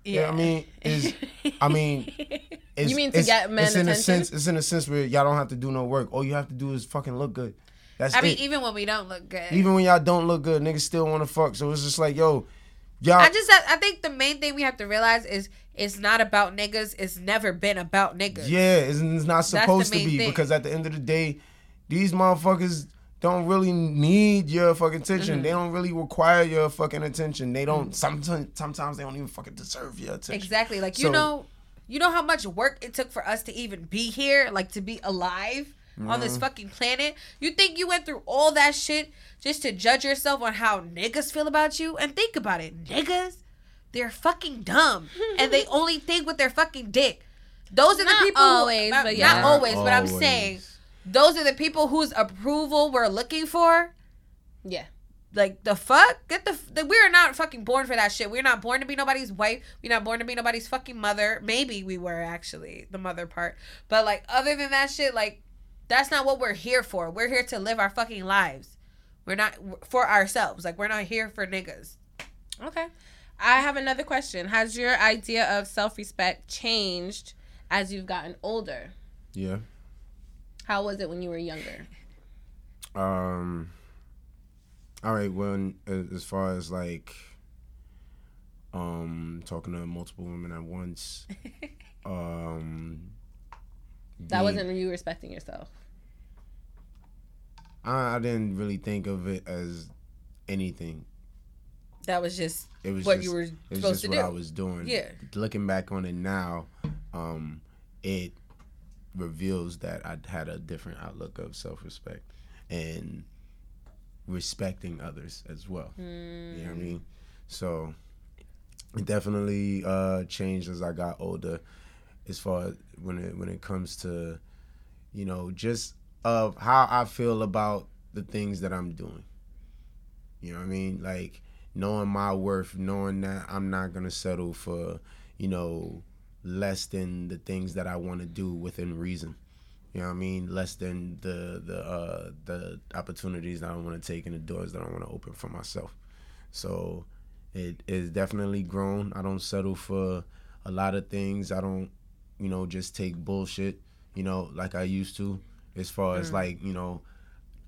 S6: Yeah, I mean, is I mean, it's,
S4: You mean to get men
S6: it's in a sense. It's in a sense where y'all don't have to do no work. All you have to do is fucking look good. That's
S5: I mean, even when we don't look good.
S6: Even when y'all don't look good, niggas still want to fuck. So it's just like, yo, y'all.
S5: I just I think the main thing we have to realize is it's not about niggas. It's never been about niggas.
S6: yeah, it's, it's not supposed to be
S5: thing.
S6: because at the end of the day, these motherfuckers don't really need your fucking attention.
S5: Mm-hmm.
S6: They don't really require your fucking attention. They don't. Sometimes, sometimes they don't even fucking deserve your attention.
S5: Exactly. Like you know, you know how much work it took for us to even be here, like to be alive on this fucking planet. You think you went through all that shit just to judge yourself on how niggas feel about you? And think about it, niggas, they're fucking dumb, and they only think with their fucking dick. Those are
S4: Not
S5: the people.
S4: always,
S5: who,
S4: but
S5: not
S4: yeah.
S5: always, but I'm saying those are the people whose approval we're looking for.
S4: yeah.
S5: Like the fuck? Get the, the we are not fucking born for that shit. We're not born to be nobody's wife. We're not born to be nobody's fucking mother. Maybe we were actually the mother part. But like other than that shit, like that's not what we're here for. We're here to live our fucking lives. We're not for ourselves. Like we're not here for niggas.
S4: Okay. I have another question. Has your idea of self respect changed as you've gotten older?
S6: Yeah.
S4: How was it when you were younger?
S6: Um. All right. When as far as like, um, talking to multiple women at once, um,
S4: That
S6: being-
S4: wasn't you respecting yourself.
S6: I, I didn't really think of it as anything.
S5: That was just
S6: It was
S5: what
S6: just,
S5: you were
S6: it was
S5: supposed
S6: just
S5: to
S6: what
S5: do.
S6: I was doing.
S5: Yeah.
S6: Looking back on it now, um, it reveals that I had a different outlook of self respect and respecting others as well. You know what I mean? So it definitely uh, changed as I got older. As far as when it when it comes to, you know, just of how I feel about the things that I'm doing. You know what I mean? Like knowing my worth, knowing that I'm not gonna settle for, you know, less than the things that I want to do within reason. You know what I mean? Less than the the uh, the opportunities that I want to take and the doors that I want to open for myself. So it is definitely grown. I don't settle for a lot of things. I don't, you know, just take bullshit, you know, like I used to. As far as like, you know,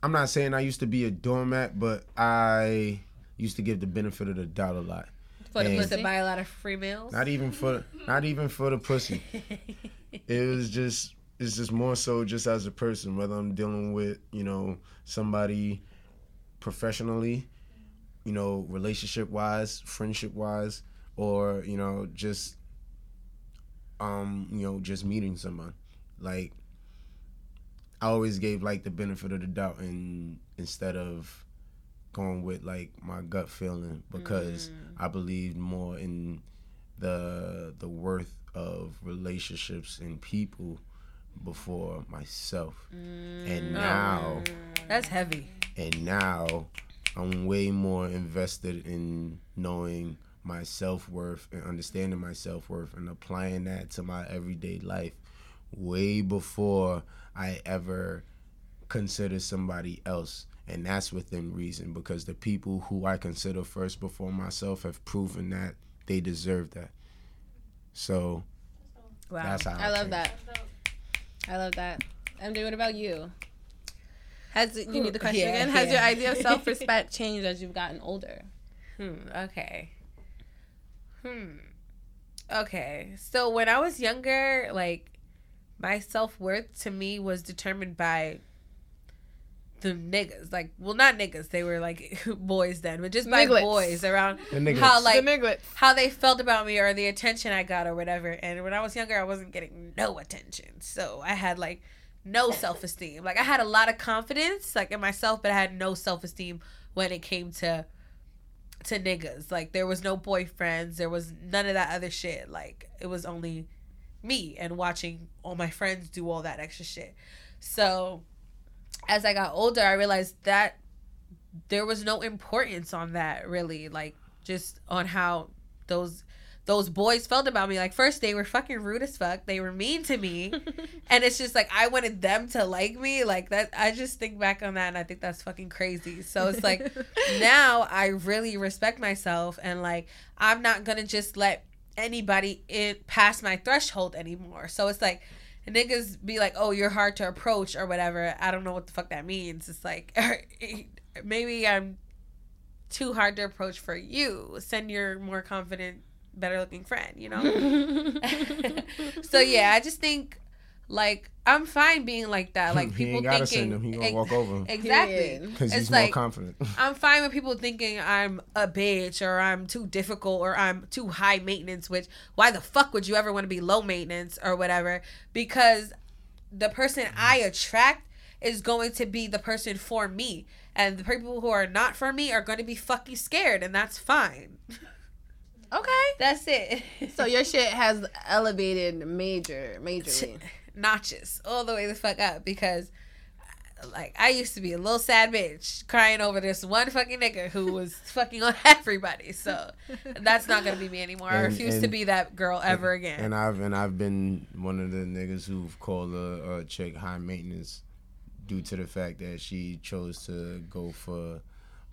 S6: I'm not saying I used to be a doormat, but I used to give the benefit of the doubt a lot.
S4: For the
S6: And-
S5: to
S4: pussy?
S5: buy a lot of free meals.
S6: Not even for not even for the pussy. it was just it's just more so just as a person, whether I'm dealing with, you know, somebody professionally, you know, relationship wise, friendship wise, or, you know, just um, you know, just meeting someone. Like I always gave like the benefit of the doubt and instead of going with like my gut feeling because mm. I believed more in the the worth of relationships and people before myself. And mm. now oh.
S5: That's heavy.
S6: and now I'm way more invested in knowing my self worth and understanding my self worth and applying that to my everyday life way before I ever consider somebody else. And that's within reason because the people who I consider first before myself have proven that they deserve that. So
S5: Wow.
S6: that's how
S4: I love
S6: changed.
S4: that. I love that. MJ, what about you? Has it, you need the question
S5: Yeah,
S4: again? Has
S5: yeah.
S4: your idea of self respect changed as you've gotten older?
S5: Hmm. Okay. Hmm. Okay. So when I was younger, like my self worth to me was determined by the niggas. Like, well, not niggas. They were like boys then, but just by
S4: Nigglets.
S5: boys around
S6: The niggas.
S5: how like
S8: the
S5: how they felt about me or the attention I got or whatever. And when I was younger, I wasn't getting no attention. So I had like no self esteem. Like I had a lot of confidence like in myself, but I had no self esteem when it came to to niggas. Like there was no boyfriends, there was none of that other shit. Like it was only me and watching all my friends do all that extra shit. So as I got older, I realized that there was no importance on that really, like just on how those those boys felt about me. Like first they were fucking rude as fuck. They were mean to me. and it's just like I wanted them to like me. Like that I just think back on that and I think that's fucking crazy. So it's like now I really respect myself and like I'm not gonna just let anybody in past my threshold anymore. So it's like niggas be like, "Oh, you're hard to approach" or whatever. I don't know what the fuck that means. It's like maybe I'm too hard to approach for you. Send your more confident, better looking friend. You know. so yeah, I just think like I'm fine being like that. Like
S6: he
S5: people
S6: ain't gotta
S5: thinking
S6: send him. He gonna
S5: Ex-
S6: walk over him
S5: Exactly.
S6: Because
S5: It's
S6: he's more confident.
S5: I'm fine with people thinking I'm a bitch or I'm too difficult or I'm too high maintenance, which why the fuck would you ever want to be low maintenance or whatever? Because the person mm-hmm. I attract is going to be the person for me. And the people who are not for me are going to be fucking scared, and that's fine.
S4: Okay.
S5: That's it.
S4: So your shit has elevated major, majorly.
S5: Notches all the way the fuck up because like I used to be a little sad bitch crying over this one fucking nigga who was fucking on everybody. So that's not gonna be me anymore. I
S6: And-
S5: refuse to be that girl ever again.
S6: And I've and I've been one of the niggas who've called a, a chick high maintenance due to the fact that she chose to go for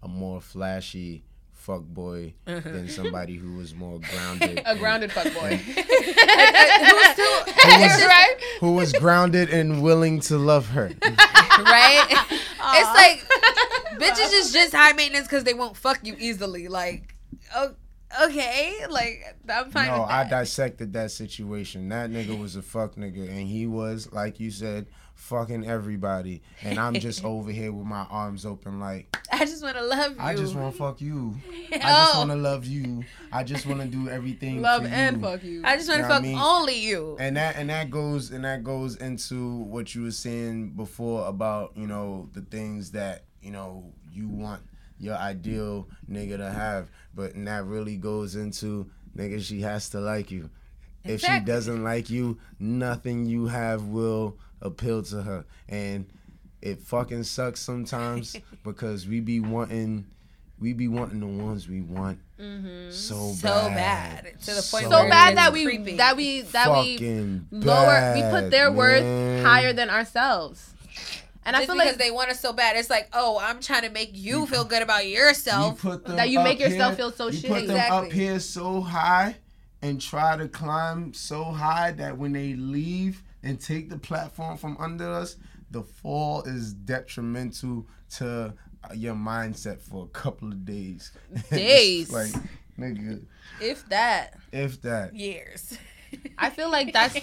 S6: a more flashy fuck boy
S5: Uh-huh.
S6: than somebody who was more grounded.
S8: A grounded fuck boy.
S5: Who's still
S6: who, was,
S8: right?
S6: who was grounded and willing to love her.
S5: right? It's like bitches is just high maintenance because they won't fuck you easily. Like, oh, okay, like I'm fine
S6: No,
S5: with
S6: I dissected that situation. That nigga was a fuck nigga, and he was, like you said, fucking everybody. And I'm just over here with my arms open, like
S5: I just want to love you.
S6: I just want to fuck you. I just
S5: Oh.
S6: want to love you. I just want to do everything.
S8: Love
S6: for you.
S8: and fuck you.
S5: I just want to
S6: You know
S5: fuck
S6: I mean?
S5: only you.
S6: And that and that goes and that goes into what you were saying before about you know the things that you know you want your ideal nigga to have, but and that really goes into nigga she has to like you. If she doesn't like you, nothing you have will appeal to her, and it fucking sucks sometimes because we be wanting. We be wanting the ones we want so
S5: Mm-hmm. so
S6: bad,
S5: bad to the point
S4: So
S5: where
S4: bad
S5: it's
S4: that we
S5: creepy.
S4: that we that we
S6: Fucking
S4: lower we put their
S6: bad,
S4: worth higher than ourselves. And I feel
S5: because
S4: like
S5: they want us so bad. It's like, oh, I'm trying to make you feel good about
S6: You
S5: yourself.
S6: put them
S4: That you make yourself
S6: here-
S4: feel so
S6: you
S4: shitty.
S6: put them up here so high and try to climb so high that when they leave and take the platform from under us, the fall is detrimental to your mindset for a couple of days.
S4: Days.
S6: like nigga,
S4: if that,
S6: if that
S5: Years.
S4: I feel like that's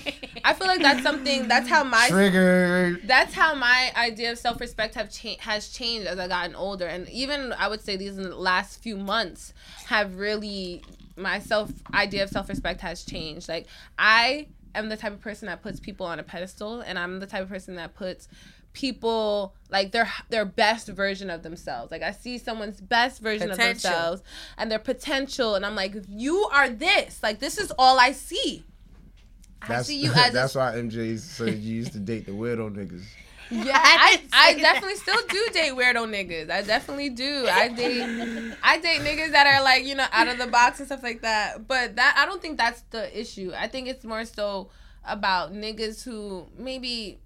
S4: I feel like that's something that's how my
S6: triggered.
S4: that's how my idea of self respect have cha- has changed as I gotten older, and even I would say these in the last few months have really my self idea of self respect has changed. Like I am the type of person that puts people on a pedestal, and I'm the type of person that puts people like their their best version of themselves. Like I see someone's best version of themselves and their potential, and I'm like, you are this. Like this is all I see. I
S6: That's,
S4: see you as
S6: that's
S4: a
S6: why MJ said you used to date the weirdo niggas.
S4: Yeah, I, I definitely still do date weirdo niggas. I definitely do. I date I date niggas that are like, you know, out of the box and stuff like that. But that I don't think that's the issue. I think it's more so about niggas who maybe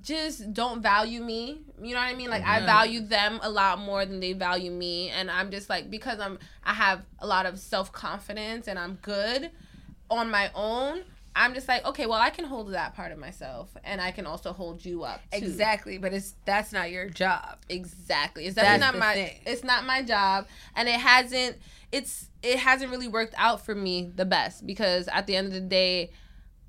S4: just don't value me. You know what I mean? Like I value them a lot more than they value me and I'm just like because I'm I have a lot of self-confidence and I'm good on my own, I'm just like, okay, well, I can hold that part of myself, and I can also hold you up. Too.
S5: Exactly, but it's that's not your job.
S4: Exactly. It's
S5: That's
S4: definitely not my
S5: thing.
S4: it's not my job and it hasn't it's it hasn't really worked out for me the best because at the end of the day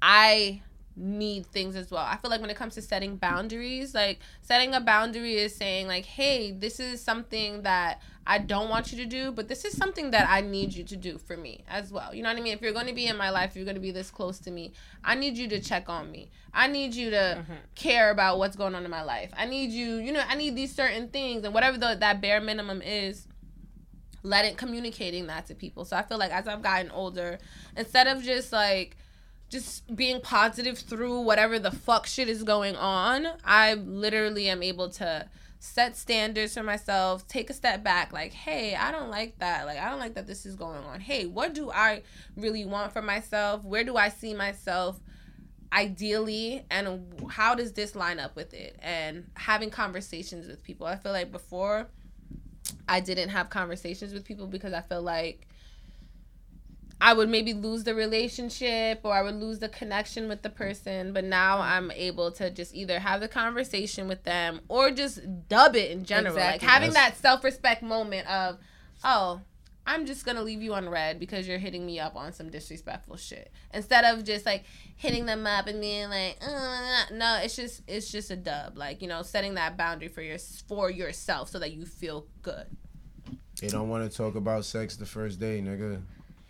S4: I need things as well. I feel like when it comes to setting boundaries, like setting a boundary is saying like, "Hey, this is something that I don't want you to do, but this is something that I need you to do for me as well." You know what I mean? If you're going to be in my life, if you're going to be this close to me, I need you to check on me. I need you to mm-hmm. care about what's going on in my life. I need you, you know, I need these certain things and whatever the, that bare minimum is let it communicating that to people. So I feel like as I've gotten older, instead of just like just being positive through whatever the fuck shit is going on, I literally am able to set standards for myself, take a step back, like, hey, I don't like that. Like, I don't like that this is going on. Hey, what do I really want for myself? Where do I see myself? ideally and how does this line up with it and having conversations with people i feel like before i didn't have conversations with people because i feel like i would maybe lose the relationship or i would lose the connection with the person but now i'm able to just either have the conversation with them or just dub it in general like having that self-respect moment of oh I'm just gonna leave you on read because you're hitting me up on some disrespectful shit. Instead of just like hitting them up and being like, uh, no, it's just it's just a dub. Like you know, setting that boundary for your for yourself so that you feel good.
S6: They don't want to talk about sex the first day, nigga.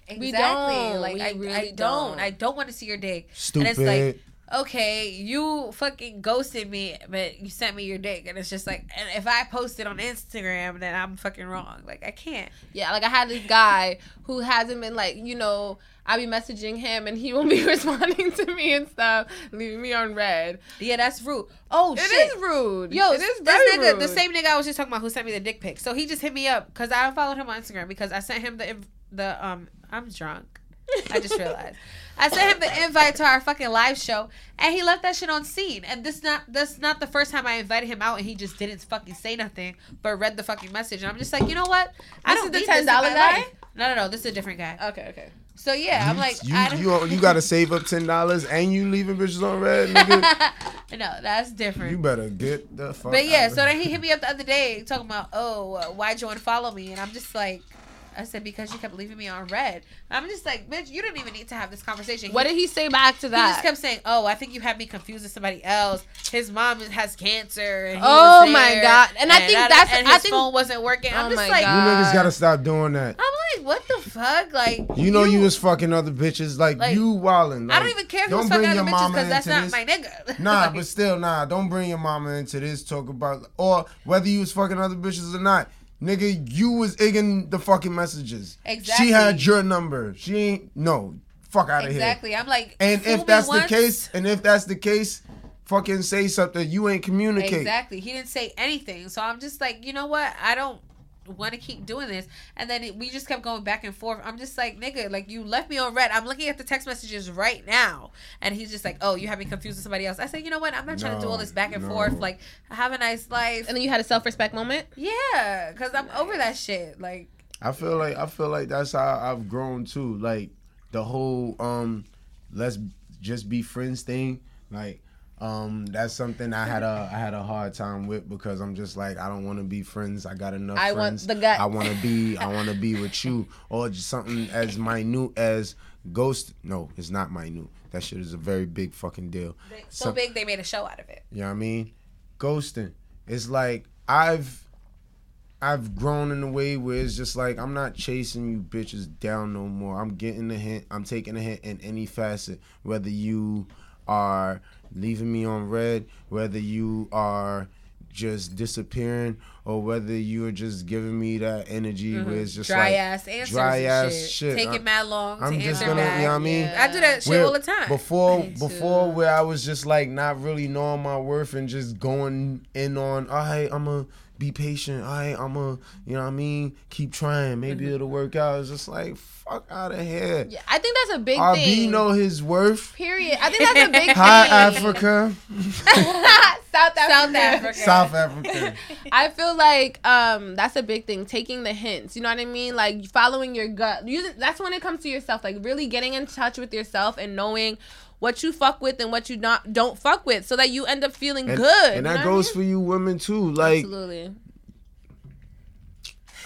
S5: Exactly.
S4: We don't.
S5: Like
S4: We
S5: I,
S4: really
S5: I don't.
S4: don't.
S5: I don't want to see your dick.
S6: Stupid.
S5: And it's like, okay, you fucking ghosted me, but you sent me your dick, and it's just like, and if I post it on Instagram, then I'm fucking wrong. Like I can't.
S4: Yeah, like I had this guy who hasn't been like, you know, I'll be messaging him and he won't be responding to me and stuff, leaving me on read.
S5: Yeah, that's rude. Oh
S4: It
S5: shit.
S4: is rude.
S5: Yo,
S4: it is
S5: this
S4: very
S5: nigga,
S4: rude.
S5: the same nigga I was just talking about who sent me the dick pic. So he just hit me up because I followed him on Instagram because I sent him the the um. I'm drunk. I just realized. I sent him the invite to our fucking live show, and he left that shit on seen. And this not that's not the first time I invited him out, and he just didn't fucking say nothing, but read the fucking message. And I'm just like, you know what? I
S4: This
S5: don't
S4: is the
S5: need
S4: $10 guy?
S5: life. No, no, no. This is a different guy.
S4: Okay, okay.
S5: So yeah, I'm like,
S6: you
S5: I don't,
S6: you you gotta save up ten dollars and you leaving bitches on read, nigga.
S5: no, that's different.
S6: you better get the fuck.
S5: But yeah,
S6: out
S5: so then he hit me up the other day talking about, oh, uh, why'd you unfollow me? And I'm just like, I said because you kept leaving me on read. I'm just like, bitch, you didn't even need to have this conversation.
S4: What did he say back to that?
S5: He just kept saying, "Oh, I think you had me confused with somebody else. His mom has cancer." And he
S4: Oh
S5: was
S4: my God. And I think that's-
S5: and
S4: I
S5: his
S4: think-
S5: phone wasn't working. I'm
S4: Oh
S5: just
S4: my
S5: like,
S6: You niggas gotta stop doing that.
S5: I'm like, what the fuck? Like,
S6: You know you, was fucking other bitches, like,
S5: Like,
S6: you wildin'.
S5: I don't even care if he
S6: don't
S5: was fucking
S6: bring
S5: other
S6: your
S5: bitches
S6: mama
S5: because that's
S6: into
S5: not
S6: this.
S5: my nigga.
S6: Nah,
S5: Like,
S6: but still, nah. Don't bring your mama into this. Talk about or whether you was fucking other bitches or not. Nigga, you was igging the fucking messages.
S5: Exactly.
S6: She had your number. She ain't no. Fuck out of here.
S5: exactly. I'm like,
S6: And if that's the
S5: once.
S6: case, and if that's the case, fucking say something. You ain't communicate.
S5: Exactly. He didn't say anything. So I'm just like, you know what? I don't want to keep doing this. And then it, we just kept going back and forth. I'm just like, nigga, like you left me on read. I'm looking at the text messages right now. And he's just like, oh, you have me confused with somebody else. I said, you know what? I'm not trying to do all this back and
S6: no.
S5: forth. Like, have a nice life.
S4: and then you had a self respect moment.
S5: yeah, because I'm over that shit. Like,
S6: I feel like I feel like that's how I've grown too. Like the whole um let's just be friends thing. Like um that's something I had a I had a hard time with because I'm just like I don't want to be friends. I got enough
S4: I want the gut.
S6: I want to be I want to be with you or just something as minute as ghost. No, it's not minute. That shit is a very big fucking deal.
S5: so
S6: Some-
S5: big they made a show out of it.
S6: you know what I mean? Ghosting. It's like I've I've grown in a way where it's just like I'm not chasing you bitches down no more. I'm getting a hint. I'm taking a hint in any facet. Whether you are leaving me on read, whether you are just disappearing, or whether you're just giving me that energy where it's just
S5: Mm-hmm. Dry
S6: like
S5: ass answers.
S6: dry
S5: and
S6: ass
S5: shit.
S6: shit.
S5: Taking
S6: I'm-
S5: mad long
S6: I'm
S5: to
S6: just
S5: answer
S6: gonna,
S5: back.
S6: you know what I mean?
S5: I do that shit
S6: Where
S5: all the time.
S6: Before before where I was just like not really knowing my worth and just going in on, all right, I'm gonna be patient. All right, I'm gonna, you know what I mean? Keep trying. Maybe it'll work out. It's just like, fuck out of here.
S4: Yeah, I think that's a big
S6: RB
S4: thing.
S6: know his worth.
S4: Period. I think that's a big
S6: Hi,
S4: thing.
S6: Africa.
S4: South Africa.
S5: South Africa.
S6: South Africa.
S4: I feel like um that's a big thing. Taking the hints. You know what I mean? Like following your gut. Using, that's when it comes to yourself. Like really getting in touch with yourself and knowing what you fuck with and what you not don't fuck with, so that you end up feeling
S6: And,
S4: good.
S6: and that
S4: know what I
S6: goes
S4: mean?
S6: for you women too. Like
S4: Absolutely.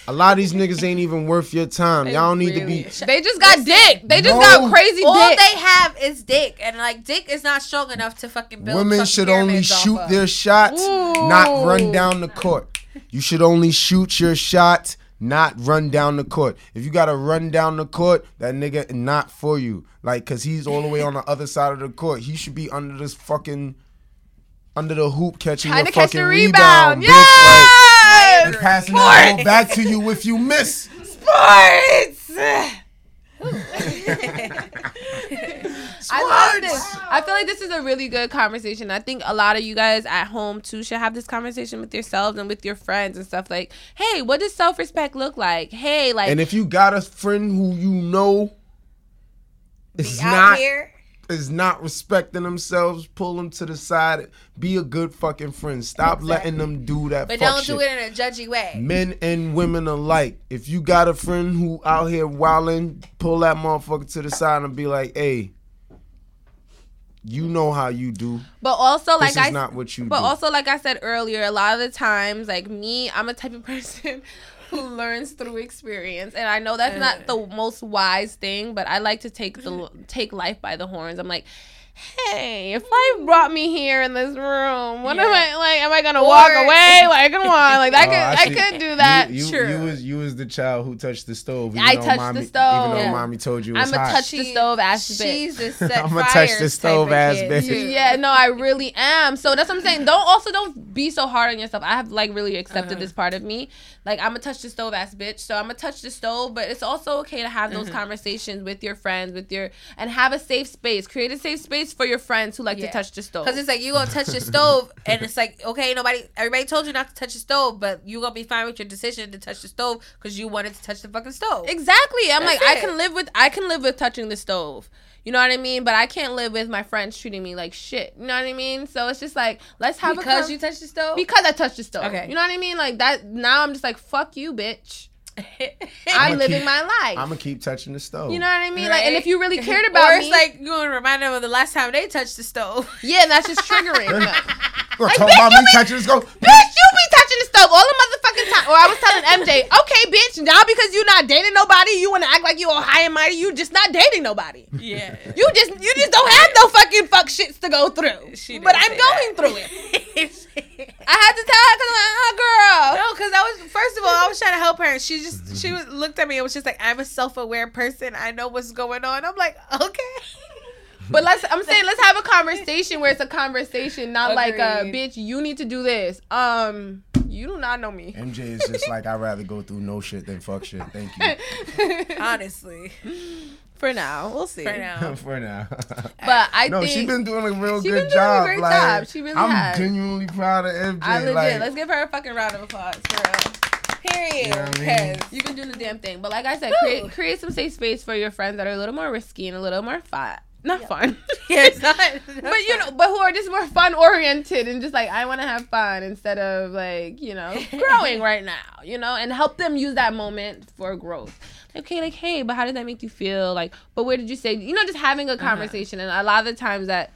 S6: a lot of these niggas ain't even worth your time. Y'all don't need to be.
S4: They just got dick. They just
S6: No.
S4: got crazy
S5: All
S4: dick.
S5: they have is dick, and like dick is not strong enough to fucking build.
S6: Women should only shoot
S5: of.
S6: their shots, not run down the court. You should only shoot your shot, not run down the court. If you gotta run down the court, that nigga not for you. Like, cause he's all the way on the other side of the court. He should be under this fucking under the hoop catching
S4: Trying
S6: your
S4: to catch
S6: fucking
S4: the
S6: rebound,
S4: rebound.
S6: bitch. Like,
S4: Yes!
S6: and passing that ball back to you if you miss.
S4: Sports. I love this. I feel like this is a really good conversation. I think a lot of you guys at home too should have this conversation with yourselves and with your friends and stuff like, hey, what does self respect look like? Hey, like
S6: And if you got a friend who you know is not
S5: here.
S6: is not respecting themselves, pull them to the side. Be a good fucking friend. Stop letting them do that.
S5: But don't
S6: shit.
S5: do it in a judgy way.
S6: Men and women alike. If you got a friend who out here wilding, pull that motherfucker to the side and be like, "Hey, you know how you do.
S4: but also like
S6: this is
S4: I
S6: not what you
S4: But
S6: do."
S4: also, like I said earlier, a lot of the times, like me, I'm a type of person who learns through experience, and I know that's not uh. the most wise thing. But I like to take the take life by the horns. I'm like. Hey, if life brought me here in this room, what am I like? Am I gonna walk away? Like, come on, like I
S6: Oh,
S4: could, I,
S6: see.
S4: could do that.
S6: You, you,
S4: True.
S6: you was you was the child who touched the stove. even
S4: I
S6: though
S4: touched
S6: mommy,
S4: the stove.
S6: Even though
S4: Yeah.
S6: mommy told you it was
S4: I'm
S6: gonna
S4: touch the stove ass bitch.
S5: She's the set
S6: I'ma touch the stove
S5: type of
S6: ass bitch.
S4: Yeah, no, I really am. So that's what I'm saying. Don't also don't be so hard on yourself. I have like really accepted
S5: Uh-huh.
S4: this part of me. Like I'm a touch the stove ass bitch. So I'm gonna touch the stove, but it's also okay to have
S5: Mm-hmm.
S4: those conversations with your friends, with your and have a safe space. Create a safe space for your friends who like
S5: Yeah.
S4: to touch the stove.
S5: Cause it's like you gonna touch the stove, and it's like okay, nobody, everybody told you not to touch the stove, but you gonna be fine with your decision to touch the stove because you wanted to touch the fucking stove.
S4: Exactly. I'm
S5: That's
S4: like, I can live with I can live with touching the stove. You know what I mean? But I can't live with my friends treating me like shit. You know what I mean? So it's just like let's have a
S5: Because
S4: con-
S5: you touched the stove.
S4: because I touched the stove.
S5: Okay.
S4: You know what I mean? Like that. Now I'm just like, fuck you, bitch. I'm living
S6: keep-
S4: my life.
S6: I'm gonna keep touching the stove.
S4: you know what I mean? Like, and if you really cared about
S5: or it's
S4: me,
S5: like you gonna remind them of the last time they touched the stove.
S4: yeah, and that's just triggering. them.
S6: You gonna
S4: Like,
S6: talk
S4: bitch,
S6: about
S4: you
S6: me touching the stove?
S4: Bitch, stove all the motherfucking time. Or I was telling MJ, okay, bitch, now because you're not dating nobody, you want to act like you all high and mighty. You just not dating nobody.
S5: Yeah.
S4: You just you just don't have no fucking fuck shits to go through.
S5: She
S4: but I'm
S5: say
S4: going through it. I had to tell her because I'm like, oh, girl.
S5: No, because I was first of all, I was trying to help her, and she just she looked at me and was just like, "I'm a self-aware person. I know what's going on." I'm like, "Okay."
S4: But let's I'm saying let's have a conversation where it's a conversation, not like a bitch, you need to do this. Um you do not know me.
S6: MJ is just like I'd rather go through no shit than fuck shit. Thank you
S5: Honestly,
S4: For now. We'll see.
S5: for now.
S6: for now.
S4: But I
S6: no,
S4: think
S6: she's been doing a real good
S4: been doing a
S6: job.
S4: great
S6: like,
S4: job. She really
S6: I'm
S4: has.
S6: genuinely proud of MJ.
S4: I legit.
S6: like,
S4: let's give her a fucking round of applause for real.
S5: Period.
S6: You know what I mean?
S5: 'Cause-
S4: You've been doing the damn thing. But like I said, create create some safe space for your friends that are a little more risky and a little more fun. Not fun.
S5: Yeah, it's not.
S4: but you know, but who are just more fun oriented and just like I want to have fun instead of like you know growing right now, you know, and help them use that moment for growth. Okay, like hey, but how did that make you feel? Like, but where did you say? You know, just having a uh-huh. conversation, and a lot of the times that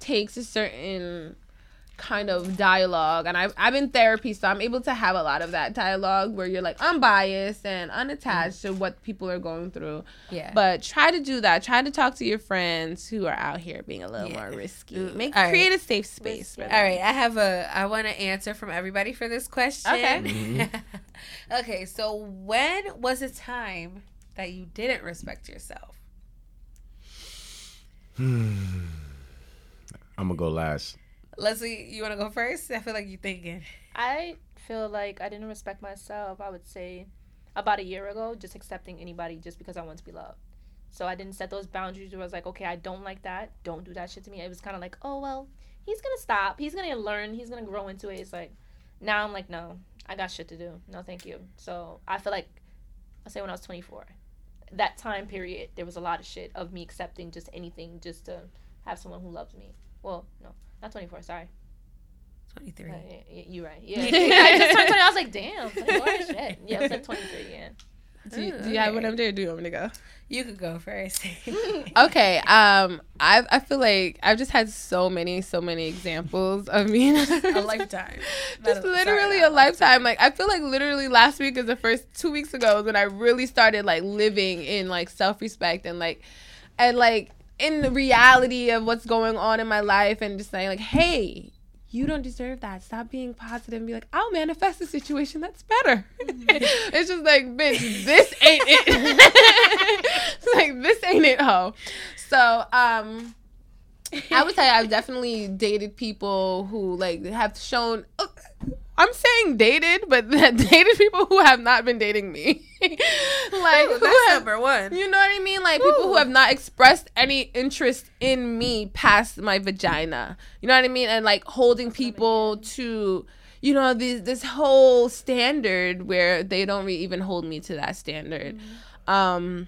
S4: takes a certain kind of dialogue and I've, I'm in therapy so I'm able to have a lot of that dialogue where you're like unbiased and unattached mm-hmm. to what people are going through
S5: Yeah.
S4: but try to do that try to talk to your friends who are out here being a little
S5: Yeah.
S4: more risky
S5: mm,
S4: make
S5: all right.
S4: create a safe space for them.
S5: All right, I have a. I want to answer from everybody for this question.
S4: Okay.
S5: okay, so when was a time that you didn't respect yourself? Hmm.
S6: I'm gonna go last.
S5: Leslie, you want to go first? I feel like you're thinking.
S9: I feel like I didn't respect myself. I would say about a year ago, just accepting anybody just because I want to be loved. So I didn't set those boundaries where I was like, okay, I don't like that. Don't do that shit to me. It was kind of like, oh well, he's gonna stop. He's gonna learn. He's gonna grow into it. It's like now I'm like, no, I got shit to do. No, thank you. So I feel like I say when I was 24, that time period, there was a lot of shit of me accepting just anything just to have someone who loves me. Well, no, not 24. Sorry,
S5: 23.
S9: Uh, y- y- You're right. Yeah, I just turned 20. I was like, damn. Like, what? Shit. Yeah, I was like 23. Yeah.
S4: Do you, do you have one up there? Or do you want me to go?
S5: You could go first.
S4: Okay. Um, I I feel like I've just had so many, so many examples of me.
S5: a lifetime.
S4: just
S5: a-
S4: literally
S5: sorry,
S4: a lifetime. Like I feel like literally last week is the first two weeks ago when I really started like living in like self respect and like and like in the reality of what's going on in my life and just saying like, hey, you don't deserve that. Stop being positive and be like, I'll manifest a situation that's better. it's just like, bitch, this ain't it. it's like this ain't it, ho. So, um, I would say I've definitely dated people who like have shown. uh, I'm saying dated, but that dated people who have not been dating me. like
S5: Ooh, that's
S4: have-
S5: number one.
S4: you know what I mean? Like people who have not expressed any interest in me past my vagina. You know what I mean? And like holding people to, you know, this this whole standard where they don't re- even hold me to that standard. Um,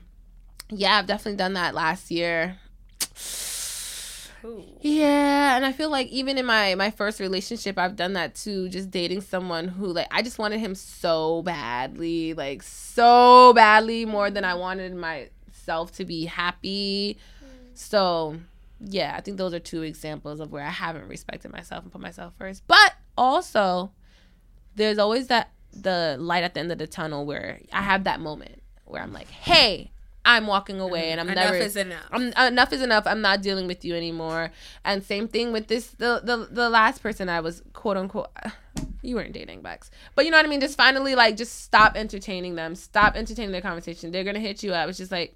S4: yeah, I've definitely done that last year. Yeah, and I feel like even in my my first relationship, I've done that too. Just dating someone who like I just wanted him so badly, like so badly more than I wanted myself to be happy. Mm. So yeah, I think those are two examples of where I haven't respected myself and put myself first. But also, there's always that the light at the end of the tunnel where I have that moment where I'm like, hey. I'm walking away, and I'm
S5: Enough
S4: never.
S5: is enough.
S4: I'm uh, enough is enough. I'm not dealing with you anymore. And same thing with this the the, the last person I was quote unquote you weren't dating Bex. But you know what I mean? Just finally like just stop entertaining them. Stop entertaining their conversation. They're gonna hit you up. It's just like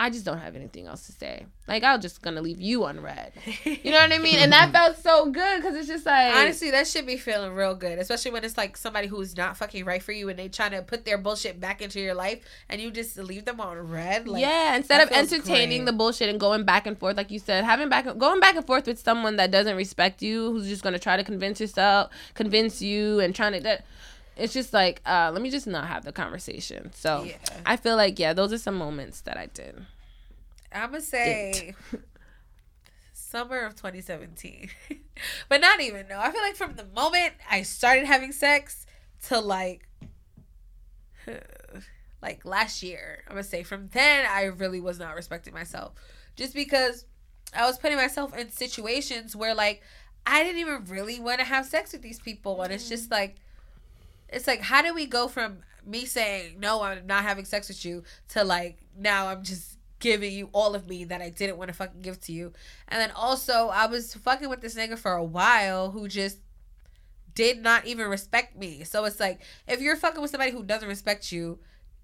S4: I just don't have anything else to say. Like I'm just gonna leave you unread. You know what I mean? And that felt so good because it's just like
S5: Honestly, that should be feeling real good, especially when it's like somebody who's not fucking right for you and they trying to put their bullshit back into your life and you just leave them on read. Like,
S4: yeah, instead of entertaining
S5: great.
S4: the bullshit and going back and forth, like you said, having back going back and forth with someone that doesn't respect you, who's just gonna try to convince yourself, convince you, and trying to that. It's just like, uh, let me just not have the conversation. So
S5: Yeah.
S4: I feel like, yeah, those are some moments that I did.
S5: I'm gonna say summer of 2017, but not even. No, I feel like from the moment I started having sex to like, like last year, I'm gonna say from then I really was not respecting myself, just because I was putting myself in situations where like I didn't even really want to have sex with these people, and it's just like, it's like how do we go from me saying no, I'm not having sex with you to like now I'm just giving you all of me that I didn't want to fucking give to you. And then also I was fucking with this nigga for a while who just did not even respect me. So it's like if you're fucking with somebody who doesn't respect you,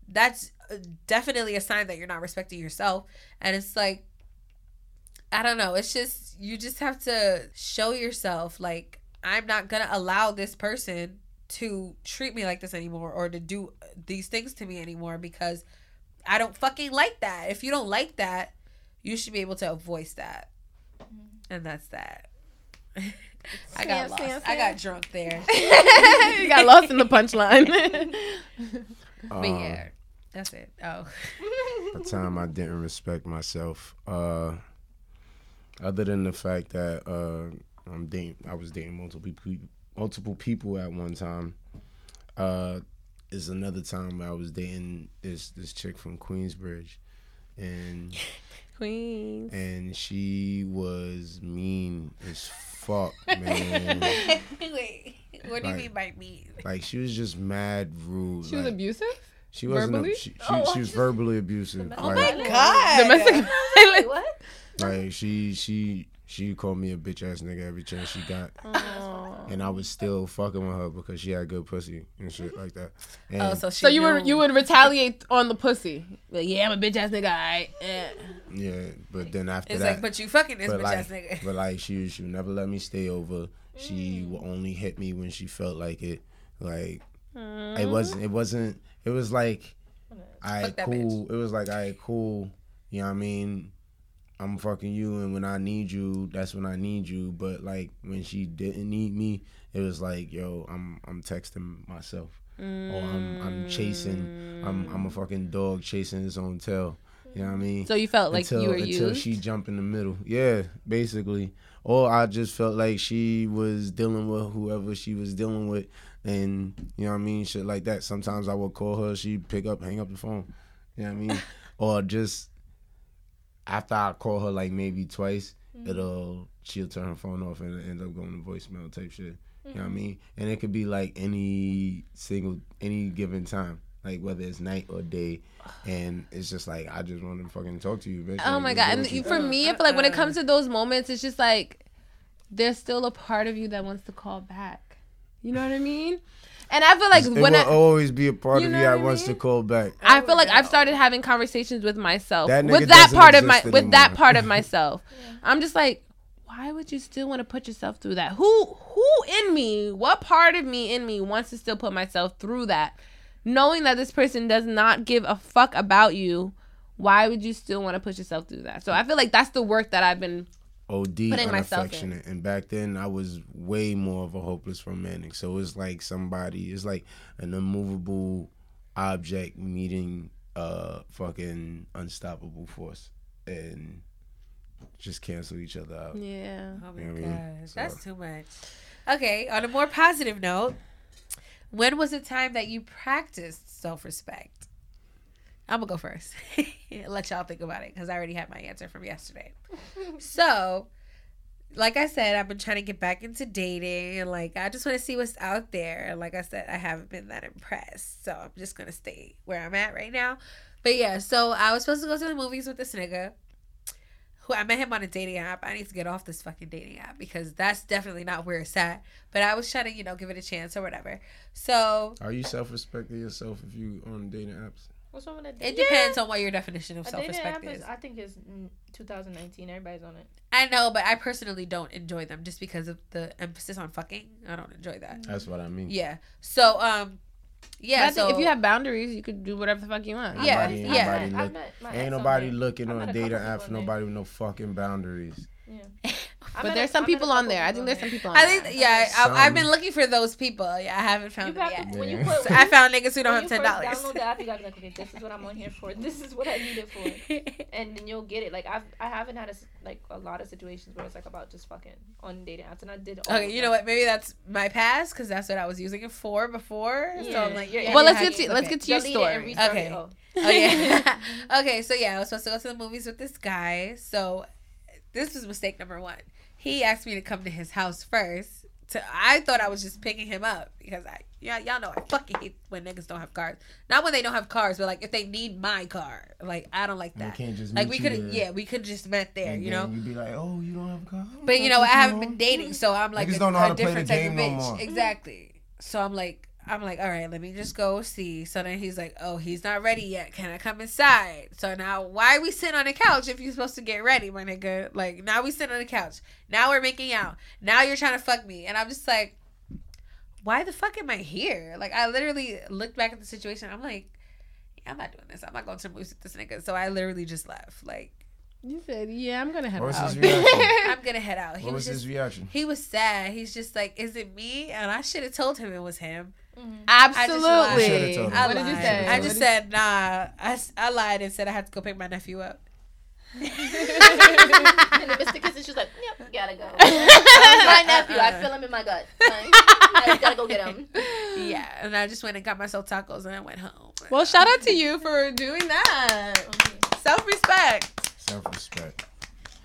S5: that's definitely a sign that you're not respecting yourself. And it's like I don't know, it's just you just have to show yourself like I'm not going to allow this person to treat me like this anymore or to do these things to me anymore because I don't fucking like that. If you don't like that, you should be able to voice that. And that's that. I got
S4: Sam,
S5: lost.
S4: Sam,
S5: I got drunk there.
S4: you got lost in the punchline.
S5: But
S6: Um,
S5: yeah, that's it. Oh.
S6: a time I didn't respect myself. Uh, other than the fact that uh, I'm dating, I was dating multiple people, multiple people at one time. Uh, is another time I was dating this this chick from Queensbridge, and
S4: Queens.
S6: and she was mean as fuck, man.
S5: Wait, what do you
S6: Like-
S5: mean by mean?
S6: like she was just mad rude.
S4: She was abusive?
S6: She wasn't.
S4: verbally?
S6: A, she she, she was verbally abusive.
S5: Oh
S6: like,
S5: my god.
S4: Domestic
S9: Wait, what?
S6: Like she she she called me a bitch ass nigga every chance she got, and I was still fucking with her because she had good pussy and shit like that. And
S5: Oh, so she
S4: So you would you would retaliate on the pussy? Like, yeah, I'm a bitch ass nigga. Alright. Eh.
S6: yeah, but then after
S5: It's
S6: that,
S5: like, but you fucking this
S6: but
S5: bitch
S6: like,
S5: ass nigga.
S6: but like she she would never let me stay over. She would only hit me when she felt like it. Like it wasn't. It wasn't. It was like, I
S5: Fuck that
S6: cool. It was like I cool. You know what I mean? I'm fucking you, and when I need you, that's when I need you. But like when she didn't need me, it was like, yo, I'm I'm texting myself, or I'm I'm chasing. I'm I'm a fucking dog chasing his own tail, You know what I mean?
S4: So you felt like
S6: until,
S4: you were
S6: until
S4: used.
S6: she jumped in the middle. Yeah, basically. Or I just felt like she was dealing with whoever she was dealing with, and you know what I mean, shit like that. Sometimes I would call her, she'd pick up, hang up the phone. You know what I mean? or just after I call her like maybe twice, mm-hmm. it'll she'll turn her phone off and end up going to voicemail type shit. You know what I mm-hmm. mean? And it could be like any single any given time. Like whether it's night or day, and it's just like I just want to fucking talk to you, bitch.
S4: Oh
S6: Like,
S4: my god! And
S6: you?
S4: for me, I feel like when it comes to those moments, it's just like there's still a part of you that wants to call back. You know what I mean? And I feel like
S6: it
S4: when
S6: will
S4: I,
S6: always be a part
S4: You
S6: of
S4: know
S6: you
S4: what
S6: that
S4: I
S6: wants to call back.
S4: I feel like I've started having conversations with myself
S6: That
S4: with that part of my
S6: exist
S4: with that part of myself. I'm just like, why would you still want to put yourself through that? Who who in me? What part of me in me wants to still put myself through that? Knowing that this person does not give a fuck about you, why would you still want to put yourself through that? So I feel like that's the work that I've been
S6: OD
S4: Putting
S6: unaffectionate. And back then, I was way more of a hopeless romantic. So it's like somebody, it's like an immovable object meeting a fucking unstoppable force and just cancel each other out.
S4: Yeah.
S5: Oh my
S6: You know what I mean?
S5: gosh,
S6: So-
S5: that's too much. Okay, on a more positive note, when was the time that you practiced self respect? I'm gonna go first. Let y'all think about it because I already had my answer from yesterday. so, like I said, I've been trying to get back into dating and like I just want to see what's out there. And like I said, I haven't been that impressed, so I'm just gonna stay where I'm at right now. But yeah, so I was supposed to go to the movies with this nigga who I met him on a dating app. I need to get off this fucking dating app because that's definitely not where it's at. But I was trying to, you know, give it a chance or whatever. So
S6: Are you self respecting yourself if you on dating apps?
S9: What's wrong with that?
S5: it depends on what your definition of self respect is.
S9: is, I think, is mm, 2019. Everybody's on it.
S5: I know, but I personally don't enjoy them just because of the emphasis on fucking. I don't enjoy that.
S6: That's what I mean.
S5: Yeah. So um, yeah.
S4: But I think
S5: so
S4: if you have boundaries, you could do whatever the fuck you want.
S5: Yeah,
S6: Nobody,
S5: yeah.
S6: Nobody
S9: I've
S6: look,
S9: met my
S6: ain't nobody looking on
S9: met
S6: a
S9: a
S6: dating
S9: couple
S6: app for nobody with no fucking boundaries.
S9: Yeah.
S4: But there's some
S9: I met a
S4: people on there. I think there's some people on
S5: I think yeah, I, I've been looking for those people. Yeah, I haven't found
S9: You
S5: them yet.
S9: to, when you
S6: Yeah.
S9: put,
S5: So I found niggas who don't have
S9: ten
S5: ten
S9: first
S5: dollars.
S9: Download the app. You gotta be like, okay, this is what I'm on here for. This is what I need it for, and then you'll get it. Like I've I haven't had a s like a lot of situations where it's like about just fucking on dating apps, and I did. All
S5: Okay, you know what? Maybe that's my past because that's what I was using it for before. So
S9: Yeah.
S5: I'm like,
S9: Yeah.
S4: Well, let's get
S5: you
S4: to let's get to your
S9: Delete it and
S4: story.
S9: restart
S5: Okay.
S9: Oh.
S5: Oh yeah. okay, so yeah, I was supposed to go to the movies with this guy. So this was mistake number one. He asked me to come to his house first. To I thought I was just picking him up because I yeah y'all know I fucking hate when niggas don't have cars. Not when they don't have cars, but like if they need my car. Like I don't like that.
S6: can't just
S5: Like
S6: meet
S5: we could yeah we could just met there. You know.
S6: you'd be like, oh, you don't have a car.
S5: But you know, I haven't been dating, so I'm like
S6: Niggas
S5: a,
S6: don't know how
S5: a
S6: to play the
S5: different type
S6: game
S5: of
S6: no more.
S5: Exactly. So I'm like, I'm like, all right, let me just go see. So then he's like, oh, he's not ready yet. Can I come inside? So now, why are we sitting on the couch if you're supposed to get ready, my nigga? Like now we sitting on the couch. Now we're making out. Now you're trying to fuck me, and I'm just like, why the fuck am I here? Like I literally looked back at the situation. I'm like, yeah, I'm not doing this. I'm not going to the movies with this nigga. So I literally just left. Like
S4: You said, yeah, I'm gonna head
S6: What was
S4: out.
S6: his reaction?
S5: I'm gonna head out. He
S6: what
S5: was
S6: was
S5: just
S6: his reaction?
S5: he was sad. He's just like, "Is it me?" And I should have told him it was him. Mm-hmm.
S4: Absolutely.
S6: Should've told.
S5: I
S4: What did you say?
S5: I just said, "Nah." I, s- I lied and said I had to go pick my nephew up.
S9: and if it's the kiss, it's just like, yep, gotta go. my nephew, I feel him in my gut. Like, I gotta go get him.
S5: Yeah, and I just went and got myself tacos and I went home.
S4: Well, shout out to you for doing that. Self respect.
S6: Self respect.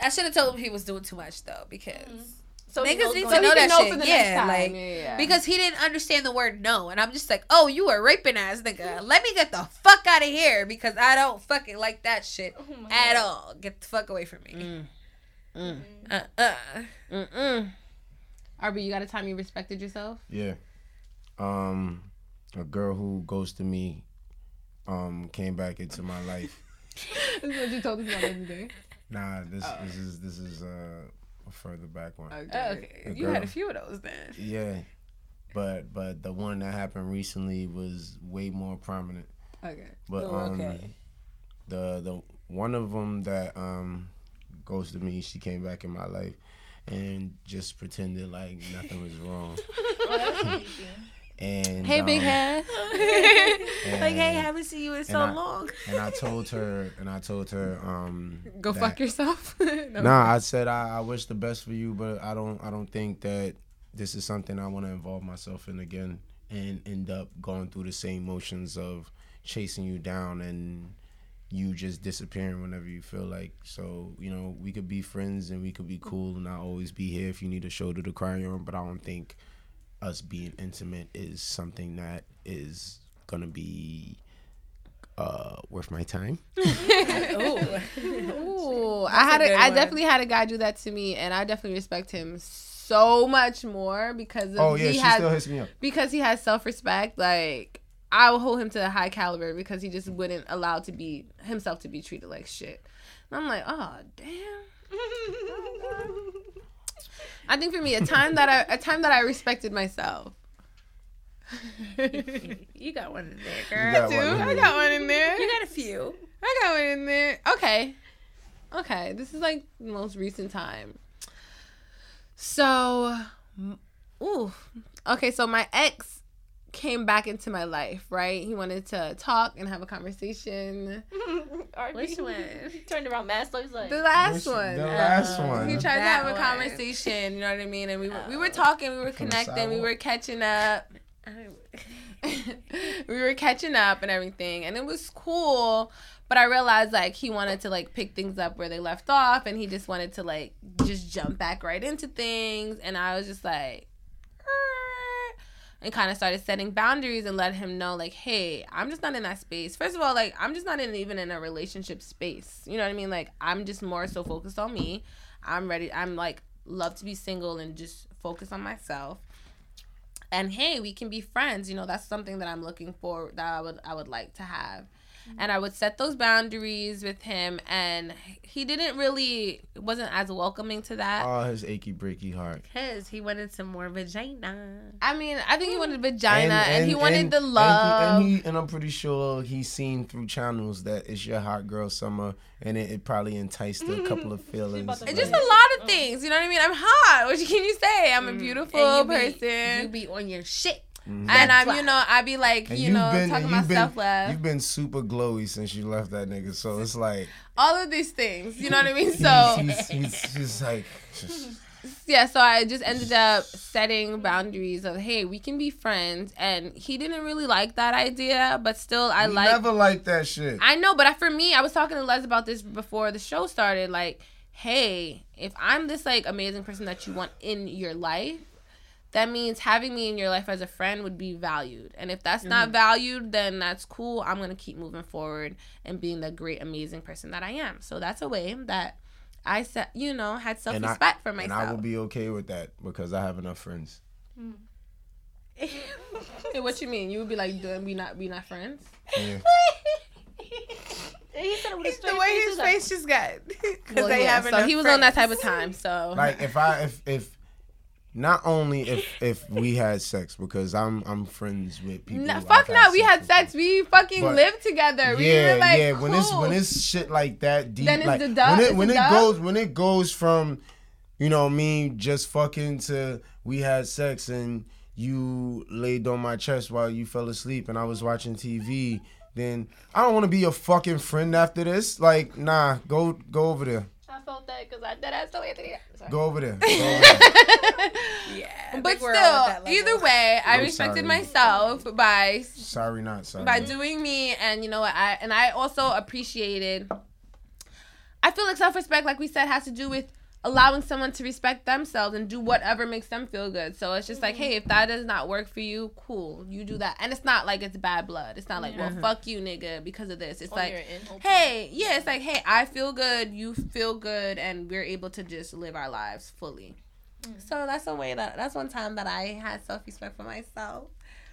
S5: I should have told him he was doing too much though, because
S9: mm-hmm. So
S5: niggas need to know that
S4: know
S5: shit. yeah, like
S4: Yeah, yeah.
S5: because he didn't understand the word no, and I'm just like, "Oh, you a raping ass nigga. Let me get the fuck out of here because I don't fucking like that shit
S9: Oh
S5: at
S9: God.
S5: all. Get the fuck away from me."
S4: Mm. Mm.
S5: Uh uh.
S4: Mm-mm. RB, you got a time you respected yourself?
S6: Yeah. Um, a girl who ghosted me, um, came back into my life.
S4: this is what you told us about the other day.
S6: Nah, this
S5: Oh.
S6: this is this is uh, a further back one.
S5: Okay,
S6: A
S5: you had a few of those then.
S6: Yeah, but but the one that happened recently was way more prominent.
S4: Okay.
S6: But
S5: Oh,
S6: um,
S5: okay.
S6: the the one of them that um ghosted me, she came back in my life and just pretended like nothing was wrong. And
S4: Hey, big
S6: um,
S4: head.
S5: like, hey, haven't seen you in so
S6: I-
S5: long.
S6: and I told her, and I told her, um,
S4: Go
S6: that-
S4: fuck yourself. no.
S6: Nah, I said I, I wish the best for you, but I don't, I don't think that this is something I want to involve myself in again and end up going through the same motions of chasing you down and you just disappearing whenever you feel like. So you know, we could be friends and we could be cool, and I'll always be here if you need a shoulder to cry on. But I don't think us being intimate is something that is gonna be uh, worth my time.
S4: Ooh, I had
S5: a
S4: a,
S5: good
S4: I
S5: one.
S4: definitely had a guy do that to me, and I definitely respect him so much more because of
S6: Oh yeah,
S4: he
S6: she
S4: has
S6: still hits me up.
S4: because he has self respect. Like I will hold him to a high caliber because he just wouldn't allow to be himself to be treated like shit. And I'm like, oh damn. I think for me, a time that I a time that I respected myself.
S5: You got one in there,
S6: You
S5: girl.
S6: got
S4: Dude,
S6: one
S4: I got one in there.
S5: You got a few.
S4: I got one in there. Okay. Okay. This is like the most recent time. So, ooh. Okay, so my ex came back into my life, right? He wanted to talk and have a conversation.
S5: Which one?
S9: He turned around mad slow. He's like,
S4: The last
S6: Which-
S4: one.
S6: The last
S5: Uh,
S6: one.
S4: He tried to
S5: That
S4: have a
S5: one.
S4: conversation, you know what I mean? And we were, we were talking, we were
S6: From
S4: connecting, we were catching up. we were catching up and everything and it was cool but i realized like he wanted to like pick things up where they left off and he just wanted to like just jump back right into things and i was just like "Er," and kind of started setting boundaries and let him know like hey i'm just not in that space. First of all like i'm just not in even in a relationship space. You know what i mean? Like i'm just more so focused on me. I'm ready i'm like love to be single and just focus on myself. And hey we can be friends. You know that's something that i'm looking for that i would i would like to have Mm-hmm. and i would set those boundaries with him and he didn't really wasn't as welcoming to that
S6: Oh, his achy breaky heart.
S5: Because he wanted some more vagina.
S4: i mean i think he mm. wanted vagina and, he wanted the
S6: and he-
S4: love
S6: And, he, and I'm pretty sure he's seen through channels that it's your hot girl summer, and it, it probably enticed a couple of mm-hmm. feelings.
S9: to
S4: It's
S6: like-
S4: just a lot of mm. things, you know what I mean? I'm hot. What can you say? I'm a mm. beautiful
S5: And you be-
S4: person,
S5: You be on your shit.
S6: Mhm.
S4: and I'm, you know, I be like,
S6: And
S4: you know,
S6: been-
S4: talking about
S6: you've
S4: self love,
S6: You've been super glowy since you left that nigga, so it's like
S4: all of these things. You know what I mean? So
S6: he's, he's, he's like,
S4: yeah, so I just ended up setting boundaries of, hey, we can be friends, and he didn't really like that idea, but still, I
S6: he
S4: like.
S6: never liked that shit.
S4: I know, but for me, I was talking to Les about this before the show started. Like, hey, if I'm this like amazing person that you want in your life, that means having me in your life as a friend would be valued. And if that's not mm-hmm. valued, then that's cool. I'm gonna keep moving forward and being the great, amazing person that I am. So that's a way that I set, you know, had self respect for myself. And.
S6: I will be okay with that because I have enough friends. Mm.
S4: Hey, what you mean? You would be like, "Doing we not we not friends?"
S6: Yeah.
S9: he said it with a
S5: The way
S9: face.
S5: his
S9: He was like,
S5: face just got. Because
S4: Well,
S5: they
S4: yeah,
S5: have
S4: so
S5: enough
S4: he was on that type of time. So
S6: Like if I if if not only if if we had sex because I'm I'm friends with people.
S4: No, fuck no, we had
S6: with.
S4: sex. We fucking
S6: But-
S4: lived together. We
S6: yeah,
S4: were like,
S6: yeah. When it's when it's shit like that deep,
S4: Then it's
S6: like
S4: the dub-
S6: when it when it
S4: dub?
S6: goes when it goes from, you know, me just fucking to we had sex and you laid on my chest while you fell asleep and I was watching TV. Then I don't want to be your fucking friend after this. Like, nah, go go over there.
S9: I felt that because I dead ass told Anthony. Sorry.
S6: Go over there. Go over there.
S5: Yeah.
S4: but
S5: think we're all at that
S4: still, either way, I
S6: I'm
S4: respected
S6: sorry.
S4: myself by
S6: Sorry, not sorry.
S4: by doing me, and you know what? I and I also appreciated. I feel like self respect, like we said, has to do with allowing someone to respect themselves and do whatever makes them feel good. So it's just like, mm-hmm. hey, if that does not work for you, cool, you do that. And it's not like it's bad blood. It's not like, well, mm-hmm. fuck you, nigga, because of this. It's
S9: On
S4: like,
S9: your end, hopefully.
S4: hey, yeah, it's like, hey, I feel good, you feel good, and we're able to just live our lives fully. Mm. So that's a way that that's one time that I had self respect for myself.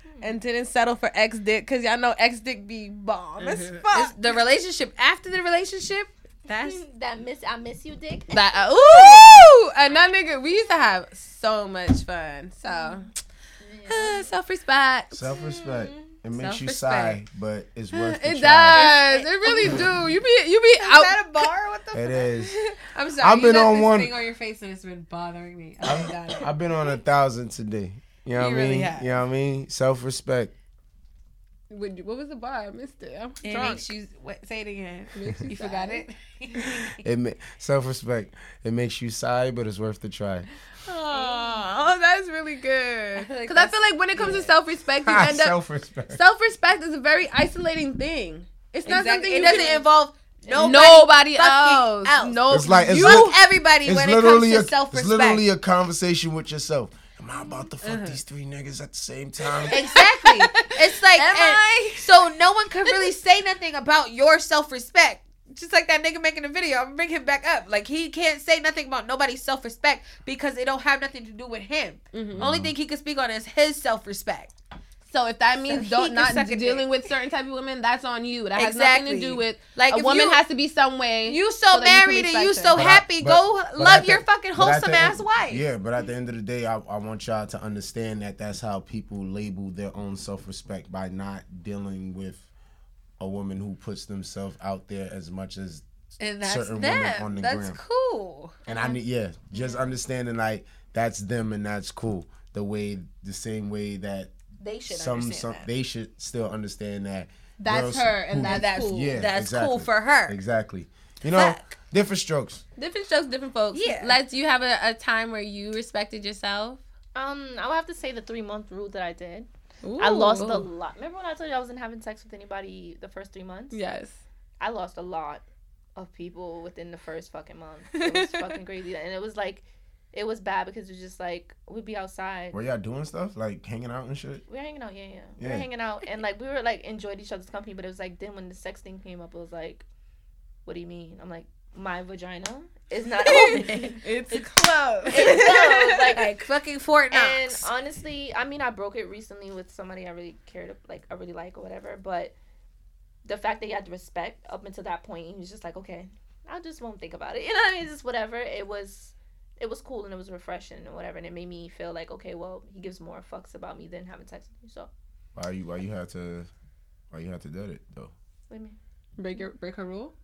S4: Mm. And didn't settle for X dick because y'all know X dick be bomb as mm-hmm.
S5: It's
S4: fuck.
S5: the relationship after the relationship. That's
S9: that miss I miss you dick.
S4: That uh, ooh, and that nigga, we used to have so much fun. So self respect.
S6: Self respect. It makes you sigh, but it's worth the
S4: It does. It really do. You be you be out.
S5: a bar? What the?
S6: It is.
S5: I'm sorry.
S6: I've been
S5: got
S6: on
S5: this
S6: one-
S5: thing on your face and it's been bothering me. Got it.
S6: I've been on a thousand today. You know what I mean?
S5: has.
S6: You know what I mean? Self respect.
S4: What, what was the bar? I missed it. I'm
S5: It
S4: drunk.
S5: makes you what, say it again.
S4: Makes you
S5: You forgot it.
S6: It ma- self respect. It makes you sigh, but it's worth the try.
S4: Oh, that's really good.
S5: feel like
S4: Because I
S5: that's-
S4: feel like when it comes to self respect, you end up
S6: self respect.
S4: self respect is a very isolating thing. It's not
S5: Exactly.
S4: something
S5: It doesn't
S4: can-
S5: involve nobody,
S4: nobody
S5: fucking
S4: else.
S5: else.
S4: No,
S6: It's like it's,
S5: You
S6: lit-
S5: everybody
S6: it's
S5: when it comes to
S6: a,
S5: self
S6: it's
S5: respect.
S6: literally a conversation with yourself. Am I about to fuck
S5: Uh-huh.
S6: these three niggas at the same time?
S5: Exactly. It's like
S4: Am
S5: and
S4: I?
S5: so no one could really say nothing about your self respect. Just like that nigga making a video, I'm gonna bring him back up. Like he can't say nothing about nobody's self respect because it don't have nothing to do with him.
S4: Mm-hmm.
S5: Only thing he can speak on is his self respect.
S4: So if that means
S5: he
S4: don't not dealing
S5: dick.
S4: with certain type of women, that's on you. That has nothing to do with
S5: Like,
S4: like a woman
S5: you-
S4: has to be some way.
S5: You so,
S4: so that you
S5: married and you so
S6: But
S5: happy.
S6: but-
S5: Go
S6: but
S5: love
S6: at
S5: your
S6: the-
S5: fucking wholesome ass
S6: end-
S5: wife.
S6: Yeah, but at the end of the day, I, I want y'all to understand that that's how people label their own self respect by not dealing with a woman who puts themselves out there as much as
S5: And that's
S6: certain women on the
S5: that's
S6: gram.
S5: cool.
S6: And I need yeah, just understanding like that's them and that's cool. The way the same way that
S5: They should
S6: some
S5: understand
S6: some
S5: that.
S6: they should still understand that
S4: That's
S6: girls
S4: her and
S6: who-
S4: that's
S5: that's
S4: cool.
S6: yeah,
S5: That's
S6: exactly.
S5: cool for her.
S6: Exactly. You know,
S5: Fact.
S6: different strokes.
S4: different strokes, different folks.
S5: Yeah.
S4: Let's you have a, a time where you respected yourself.
S9: Um, I would have to say the three month rule that I did. Ooh. I lost a lot. Remember when I told you I wasn't having sex with anybody the first three months?
S4: Yes.
S9: I lost a lot of people within the first fucking month. It was fucking crazy, and it was like, it was bad because it was just like we'd be outside.
S6: Were y'all doing stuff like hanging out and shit?
S9: We were hanging out, yeah, yeah. We
S6: Yeah.
S9: were hanging out, and like we were like enjoyed each other's company. But it was like then when the sex thing came up, it was like, what do you mean? I'm like, my vagina is not open.
S4: It's close.
S9: it's closed. Like,
S5: Like fucking Fort
S9: and honestly, I mean, I broke it recently with somebody I really cared, like I really like or whatever. But the fact that you had to respect up until that point, he was just like, okay, I just won't think about it. You know what I mean? It's just whatever. It was, it was cool and it was refreshing and whatever, and it made me feel like, okay, well, he gives more fucks about me than having sex with me. So,
S6: Why you why you had to why you had to do it though?
S9: what do you mean?
S4: break your break her rule.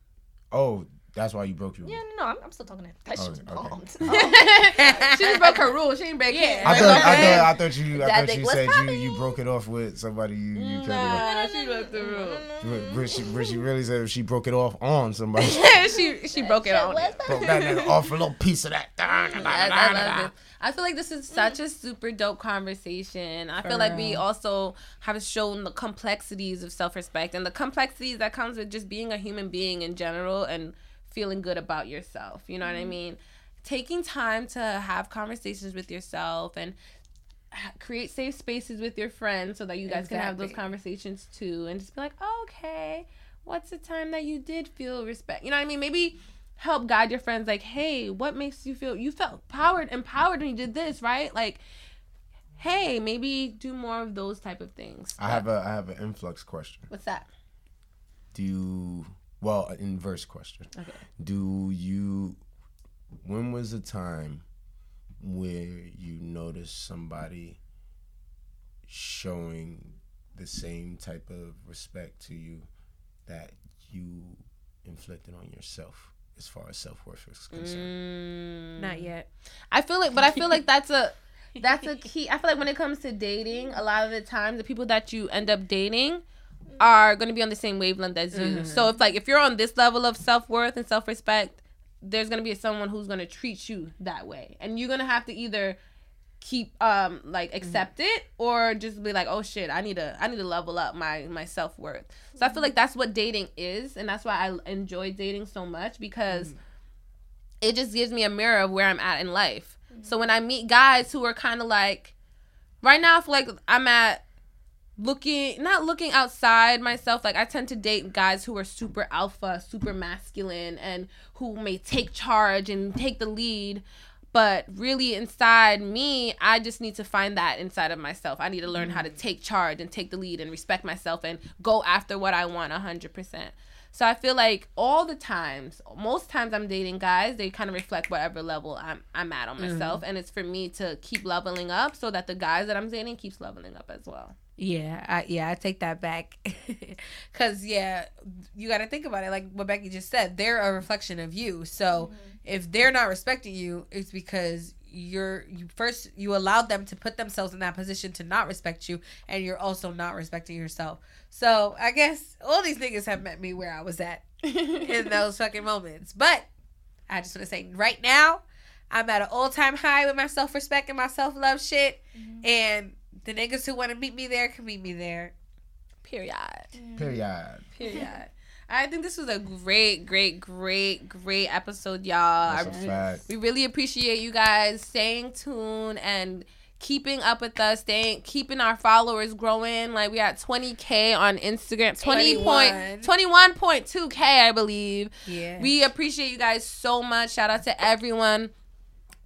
S6: Oh, that's why you broke your
S9: Yeah, no, no, I'm, I'm still talking to him. That shit's
S6: okay.
S9: bombed.
S4: she just broke her rule. She ain't break
S5: Yeah.
S4: his.
S6: I thought, I thought I thought you I
S9: That
S6: thought
S9: dick
S6: you
S9: was
S6: said you, you broke it off with somebody you, you cared about.
S4: Nah, she broke the rule.
S6: But, but she, but she really said she broke it off on somebody.
S4: she she broke it on. it.
S6: broke that nigga off a little piece of that.
S4: I, I love this. I feel like this is mm. such a super dope conversation. I feel like we also have shown the complexities of self-respect and the complexities that comes with just being a human being in general and feeling good about yourself. You know what I mm-hmm. mean? Taking time to have conversations with yourself and create safe spaces with your friends so that you guys can have those conversations too and just be like, okay, what's the time that you did feel respect? You know what I mean? Maybe help guide your friends like, hey, what makes you feel you felt powered, empowered when you did this, right? Like, hey, maybe do more of those type of things.
S6: I have a I have an influx question.
S4: What's that?
S6: Do you well inverse question?
S4: Okay.
S6: Do you when was the time where you noticed somebody showing the same type of respect to you that you inflicted on yourself as far as self worth is concerned? Mm.
S5: Not yet.
S4: I feel like, but I feel like that's a that's a key. I feel like when it comes to dating, a lot of the times the people that you end up dating are going to be on the same wavelength as you. Mm-hmm. So if like if you're on this level of self worth and self respect, there's going to be someone who's going to treat you that way, and you're going to have to either keep um like mm-hmm. accept it or just be like oh shit i need to i need to level up my my self-worth. So i feel mm-hmm. like that's what dating is and that's why i enjoy dating so much because it just gives me a mirror of where i'm at in life. So when i meet guys who are kind of like right now i feel like i'm at looking not looking outside myself. Like i tend to date guys who are super alpha super masculine and who may take charge and take the lead. But really inside me i just need to find that inside of myself. I need to learn how to take charge and take the lead and respect myself and go after what i want 100% so i feel like all the times most times i'm dating guys they kind of reflect whatever level i'm, I'm at on mm-hmm. myself. And it's for me to keep leveling up so that the guys that i'm dating keeps leveling up as well
S5: Yeah, I, yeah, I take that back. Cause yeah, you got to think about it. Like what Becky just said, they're a reflection of you. So mm-hmm. if they're not respecting you, it's because you're you first you allowed them to put themselves in that position to not respect you and you're also not respecting yourself so i guess all these niggas have met me where i was at in those fucking moments but i just want to say right now i'm at an all-time high with my self-respect and my self-love shit mm-hmm. and the niggas who want to meet me there can meet me there
S4: Period. Mm.
S6: Period.
S4: Period. I think this was a great, great, great, great episode, y'all.
S6: That's a
S4: I-
S6: fact.
S4: we really appreciate you guys staying tuned and keeping up with us, staying keeping our followers growing. Like we got 20k on Instagram, 20 point 21.2k, I believe.
S5: yeah
S4: We appreciate you guys so much. Shout out to everyone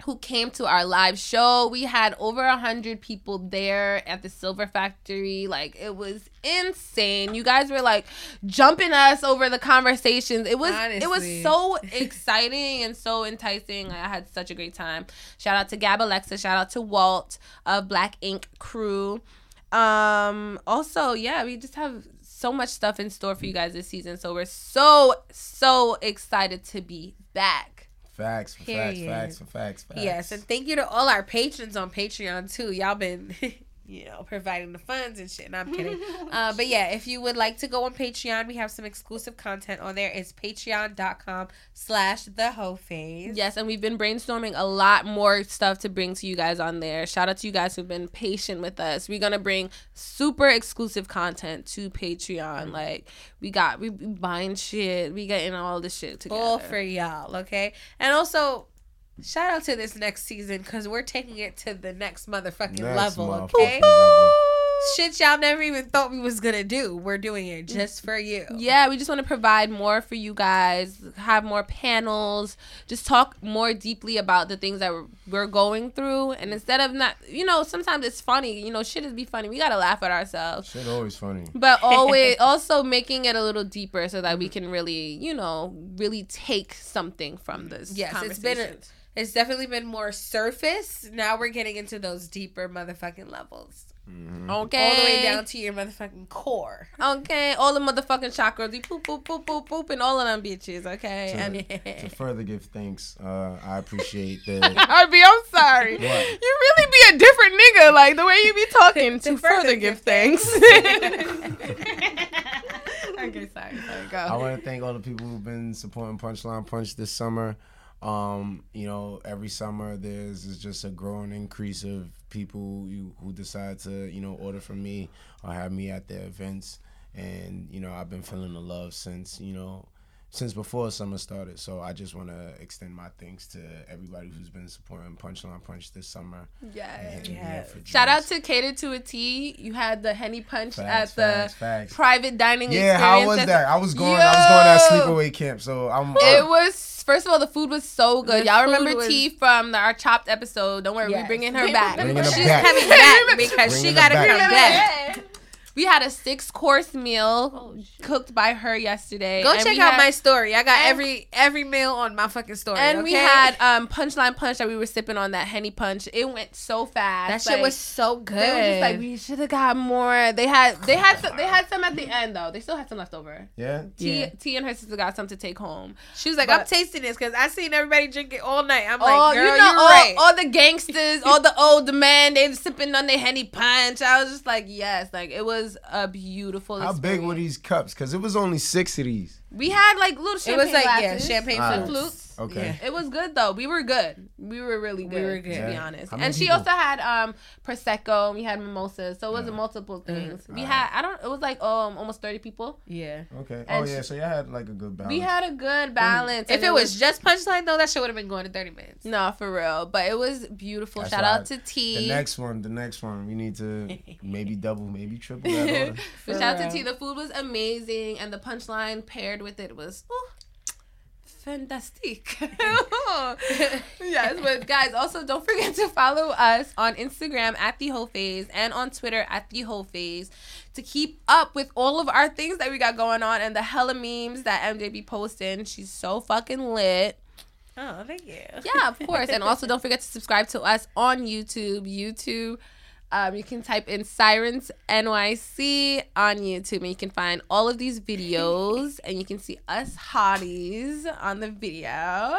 S4: who came to our live show. We had over a hundred people there at the Silver Factory. Like it was insane. You guys were like jumping us over the conversations. It was it was so exciting and so enticing. I had such a great time. Shout out to Gab Alexa. Shout out to Walt of Black Ink Crew. Um also, yeah, we just have so much stuff in store for you guys this season. So we're so so excited to be back.
S6: Facts facts, facts facts, facts.
S5: Yes, and thank you to all our patrons on Patreon too. Y'all been, you know, providing the funds and shit. No, I'm kidding. uh, but yeah, if you would like to go on Patreon, we have some exclusive content on there. It's patreon.com slash the hoe phase.
S4: Yes, and we've been brainstorming a lot more stuff to bring to you guys on there. Shout out to you guys who've been patient with us. We're gonna bring super exclusive content to Patreon. Like we got we we buying shit, we getting all this shit together.
S5: All for y'all, okay? And also, shout out to this next season because we're taking it to the next motherfucking
S6: Next
S5: level,
S6: motherfucking
S5: okay?
S6: level.
S5: Shit y'all never even thought we was gonna do. We're doing it just for you.
S4: Yeah, we just want to provide more for you guys, have more panels, just talk more deeply about the things that we're, we're going through. And instead of not, you know, sometimes it's funny, you know, shit is be funny. We got to laugh at ourselves.
S6: Shit always funny.
S4: But always also making it a little deeper so that we can really, you know, really take something from this.
S5: Yes, it's been a,
S4: conversation.
S5: It's definitely been more surface. Now we're getting into those deeper motherfucking levels.
S4: okay.
S5: All the way down to your motherfucking core.
S4: Okay, all the motherfucking chakras, You poop, poop, poop, poop, poop, and all of them bitches. Okay,
S6: So-
S4: and
S6: To further give thanks, uh, I appreciate the
S10: Harvey, I'm sorry.
S6: What?
S10: You really be a different nigga, like the way you be talking. to, further, give thanks. okay, sorry, sorry, go.
S6: I want to thank all the people who've been supporting Punchline Punch this summer. Um, you know, every summer there's is just a growing increase of people who, who decide to, you know, order from me or have me at their events. And, you know, I've been feeling the love since, you know, since before summer started. So I just want to extend my thanks to everybody who's been supporting Punchline Punch this summer.
S4: yeah.
S6: and hitting me up for
S4: Shout out to Cater to a T. You had the Henny Punch
S6: Facts,
S4: at the
S6: facts, facts.
S4: private dining
S6: Yeah, how was that? I was going. I was going at
S4: Yo!
S6: sleepaway camp, so I'm.
S4: It was first of all the food was so good.
S5: The
S4: Y'all remember
S5: was-
S4: T from the, our chopped episode? Don't worry,
S5: Yes.
S4: we're bringing her back.
S6: Bringing her
S5: She's
S6: back.
S5: coming back because she got to
S6: her
S5: come
S6: back.
S5: back.
S4: We had a six course meal cooked by her yesterday.
S5: Go
S4: and
S5: check out
S4: had-
S5: my story. I got
S4: and-
S5: every every meal on my fucking story.
S4: And we had um punchline punch that we were sipping on that henny punch. It went so fast.
S5: that shit was so good.
S4: They were just like we should have got more. They had they had some, they had some at the end though. They still had some left over.
S6: yeah.
S4: T
S5: Yeah.
S4: T and her sister got some to take home.
S5: she was like,
S4: but-
S5: I'm tasting this because I seen everybody drink it all night. I'm like,
S4: oh,
S5: girl,
S4: you
S5: you
S4: know,
S5: are
S4: all,
S5: right.
S4: all the gangsters, all the old men, they was sipping on their henny punch. I was just like, yes, like it was a beautiful.
S6: How big were these cups? Because it was only six of these.
S4: We had like little
S5: it
S4: champagne
S5: was like yeah,
S4: glasses.
S5: champagne
S6: Ah.
S5: flutes.
S4: Flutes.
S6: Okay.
S4: It was good though. We were good. We were really good.
S5: We were good.
S4: to be honest. And she
S6: people?
S4: also had um prosecco. We had mimosas, so it was multiple things. We had I don't. It was like um almost thirty people.
S5: Yeah.
S6: Okay.
S4: And
S6: oh yeah,
S4: she-
S6: so y'all had like a good balance.
S4: We had a good balance.
S5: If
S4: and
S5: it was just punchline though, that shit would have been going to 30 minutes.
S4: no for real, but it was beautiful.
S6: That's
S4: Shout
S6: why
S4: out to T.
S6: the next one. The next one. We need to maybe double, maybe triple that order.
S4: But shout out to. T. The food was amazing, and the punchline paired with it was. Oh, Fantastic. yes, but guys, also don't forget to follow us on Instagram at the Hoe Phase and on Twitter at the Hoe Phase to keep up with all of our things that we got going on and the hella memes that MJ be posting. She's so fucking lit.
S5: Oh, thank you.
S4: Yeah, of course. And also don't forget to subscribe to us on YouTube. YouTube. Um, you can type in Sirens NYC on YouTube and you can find all of these videos and you can see us hotties on the video.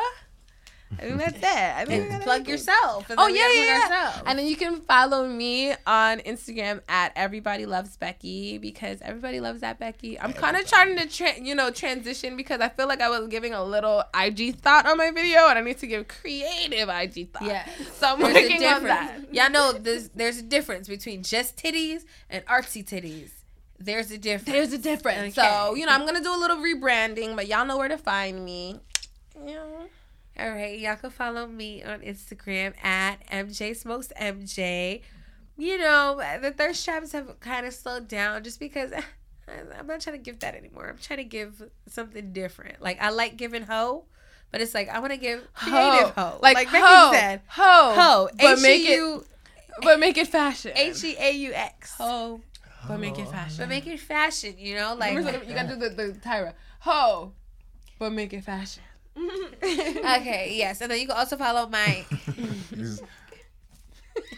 S4: I think that's it. I think we
S5: Plug yourself. and
S4: Oh yeah, yeah,
S5: plug
S4: yeah. And then you can follow me on Instagram at everybody loves Becky because everybody loves that Becky. I'm kind of trying to tra- you know transition because I feel like I was giving a little IG thought on my video and I need to give creative IG thought.
S5: Yeah.
S4: so I'm
S5: There's a
S4: working on that.
S5: difference. Y'all know there's there's a difference between just titties and artsy titties. There's a difference.
S4: There's a difference. So you know I'm gonna do a little rebranding, but y'all know where to find me. Yeah.
S5: All right, y'all can follow me on Instagram at MJ Smokes MJ. You know, the thirst traps have kind of slowed down just because I'm not trying to give that anymore. I'm trying to give something different. Like I like giving hoe, but it's like I want to give creative hoe.
S4: like,
S5: Becky
S4: ho,
S5: said,
S4: ho,
S5: hoe.
S4: but make it, but make it fashion.
S5: H E A U X.
S4: ho, but make it fashion.
S5: But make it fashion. You know, like
S4: you gotta do the, the Tyra. Ho, but make it fashion.
S5: okay, yes, and then you can also follow my.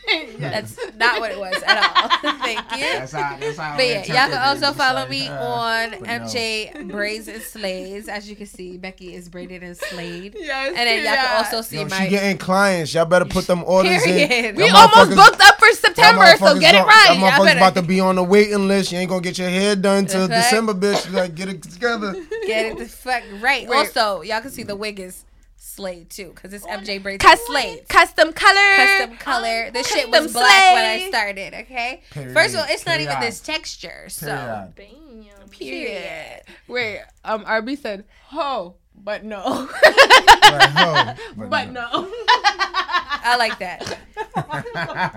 S6: This-
S5: That's not what it was at all. Thank you.
S6: That's how. That's how.
S5: But yeah, y'all can also follow
S6: like,
S5: me
S6: uh,
S5: on
S6: but no.
S5: MJ Braids and Slays. As you can see, Becky is braided and slayed.
S4: Yes,
S5: And then y'all can also see
S6: Yo,
S5: my
S6: she getting clients. Y'all better put them orders
S5: Period.
S6: in.
S5: We
S4: We
S6: Y'all
S4: almost booked up for September, so
S6: motherfuckers
S4: get it
S6: don't-
S4: right.
S6: Y'all
S5: Y'all
S6: motherfuckers
S5: better-
S6: about to be on the waiting list. You ain't gonna get your hair done till
S5: That's.
S6: December, bitch. Like, get it together.
S5: get it the fuck right.
S4: Wait.
S5: Also, y'all can see the wig is slayed too, because it's MJ Braids and
S4: Custom,
S5: Slayed.
S4: custom color.
S5: Custom color. This shit was
S4: Custom
S5: black when I started. Okay.
S6: Period.
S5: First of all, it's not even this texture. So
S6: Period.
S9: Bam.
S5: period.
S4: Wait, um, RB said ho, but no.
S6: Like, ho,
S4: but no.
S5: I like that.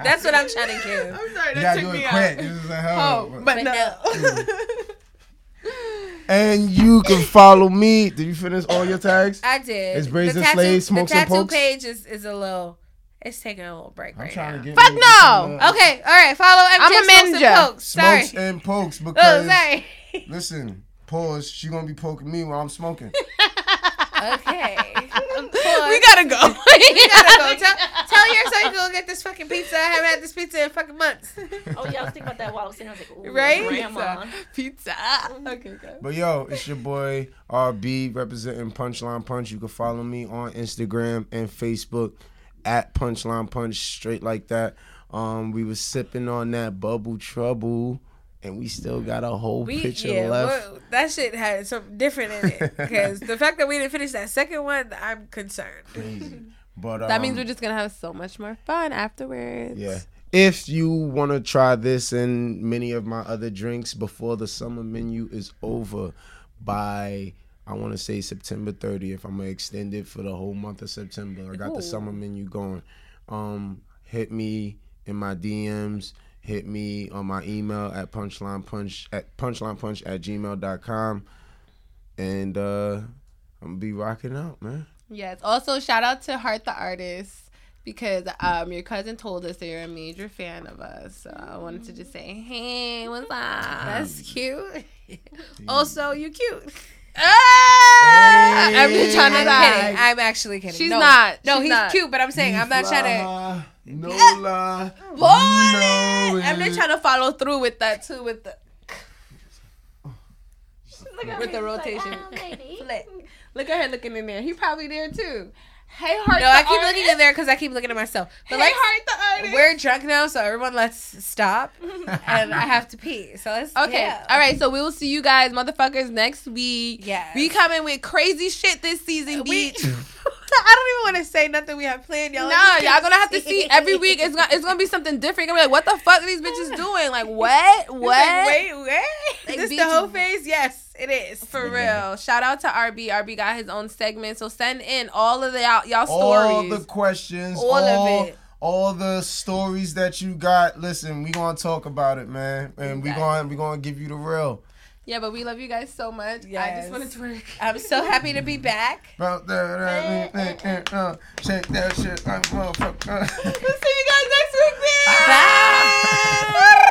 S5: That's what I'm trying to give.
S4: I'm sorry, that
S6: gotta
S4: took me
S6: it
S4: out.
S6: quick. This is a ho.
S4: Ho,
S6: but-
S4: but
S5: But
S4: no.
S6: And you can follow me. Did you finish all your tags?
S5: I did.
S6: It's Braids
S5: the
S6: and
S5: tattoo,
S6: Slays, Smokes
S5: the
S6: and
S5: tattoo
S6: Pokes?
S5: page is, is a little. It's taking a little break
S6: I'm
S5: right
S6: trying
S5: now.
S6: to get
S4: Fuck
S6: me
S4: no!
S6: some, uh,
S5: Okay, all right. Follow MJ
S4: I'm a
S5: Smokes and
S4: ninja.
S5: Pokes. Sorry.
S6: Smokes and pokes
S5: Oh,
S6: because
S5: sorry.
S6: listen, pause. She gonna be poking me while I'm smoking.
S5: Okay.
S4: we gotta go.
S5: You gotta go. Tell, tell your son you can go get this fucking pizza. I haven't had this pizza in fucking months.
S9: Oh yeah, I was thinking about that while I was sitting. I was like, Ooh,
S5: Right?
S9: grandma.
S4: Pizza. Okay, go.
S6: But yo, it's your boy RB representing Punchline Punch. You can follow me on Instagram and Facebook at Punchline Punch, straight like that. Um, we was sipping on that bubble trouble, and we still got a whole
S5: We
S6: picture
S5: yeah,
S6: left.
S5: well, that shit had something different in it because the fact that we didn't finish that second one, I'm concerned.
S6: Crazy. But um,
S4: That means we're just gonna have so much more fun afterwards.
S6: Yeah. If you want to try this and many of my other drinks before the summer menu is over by I want to say September 30th. I'm gonna extend it for the whole month of September. I got the summer menu going. Um, hit me in my DMs. Hit me on my email at punchline punch at punchlinepunch at gmail.com. And uh, I'm gonna be rocking out, man.
S4: Yes. Also, shout out to Heart the Artist because um your cousin told us that you're a major fan of us. So I wanted to just say, hey, what's up?
S5: That's cute. also, you cute.
S4: Ah! I'm just trying to
S5: I'm
S4: die.
S5: kidding. I'm actually kidding.
S4: She's
S5: no,
S4: not.
S5: No,
S4: She's
S5: he's
S4: not.
S5: cute, but I'm saying I'm not trying to.
S6: Lie, No lie.
S4: Boy,
S6: No
S4: I'm just trying to follow through with that too, with the
S9: Look at
S4: with
S9: her,
S4: the
S9: she's like,
S4: rotation.
S9: "Ah, baby."
S4: Look at her looking in there. He probably there too. Hey, Heart.
S5: No, I keep
S4: Artist.
S5: looking in there because I keep looking at myself. But
S4: Hey,
S5: like,
S4: Heart the Artist.
S5: we're drunk now, so everyone let's stop, and I have to pee. So let's.
S4: Okay.
S5: go.
S4: All right. So we will see you guys, motherfuckers, next week.
S5: Yeah.
S4: We coming with crazy shit this season,
S5: We-
S4: beach.
S5: I don't even want to say nothing we have planned, y'all.
S4: Nah, y'all gonna have to see every week. It's gonna it's gonna be something different. You're gonna be like, what the fuck are these bitches doing? Like what? What?
S5: Like, wait, wait.
S4: Like,
S5: this
S4: bitch-
S5: the Hoe Phase? Yes, it is.
S4: For real. Shout out to RB. RB got his own segment. So send in all of the y'all, y'all
S6: all
S4: stories.
S6: All the questions,
S5: All
S6: all,
S5: of it.
S6: all the stories that you got. Listen, we gonna talk about it, man, and we gonna we gonna give you the real.
S4: Yeah, but we love you guys so much. I just wanted to work.
S5: I'm so happy to be back.
S6: About that, uh, uh, shake that shit like motherfucker.
S4: see you guys next week, bitch.
S5: Bye.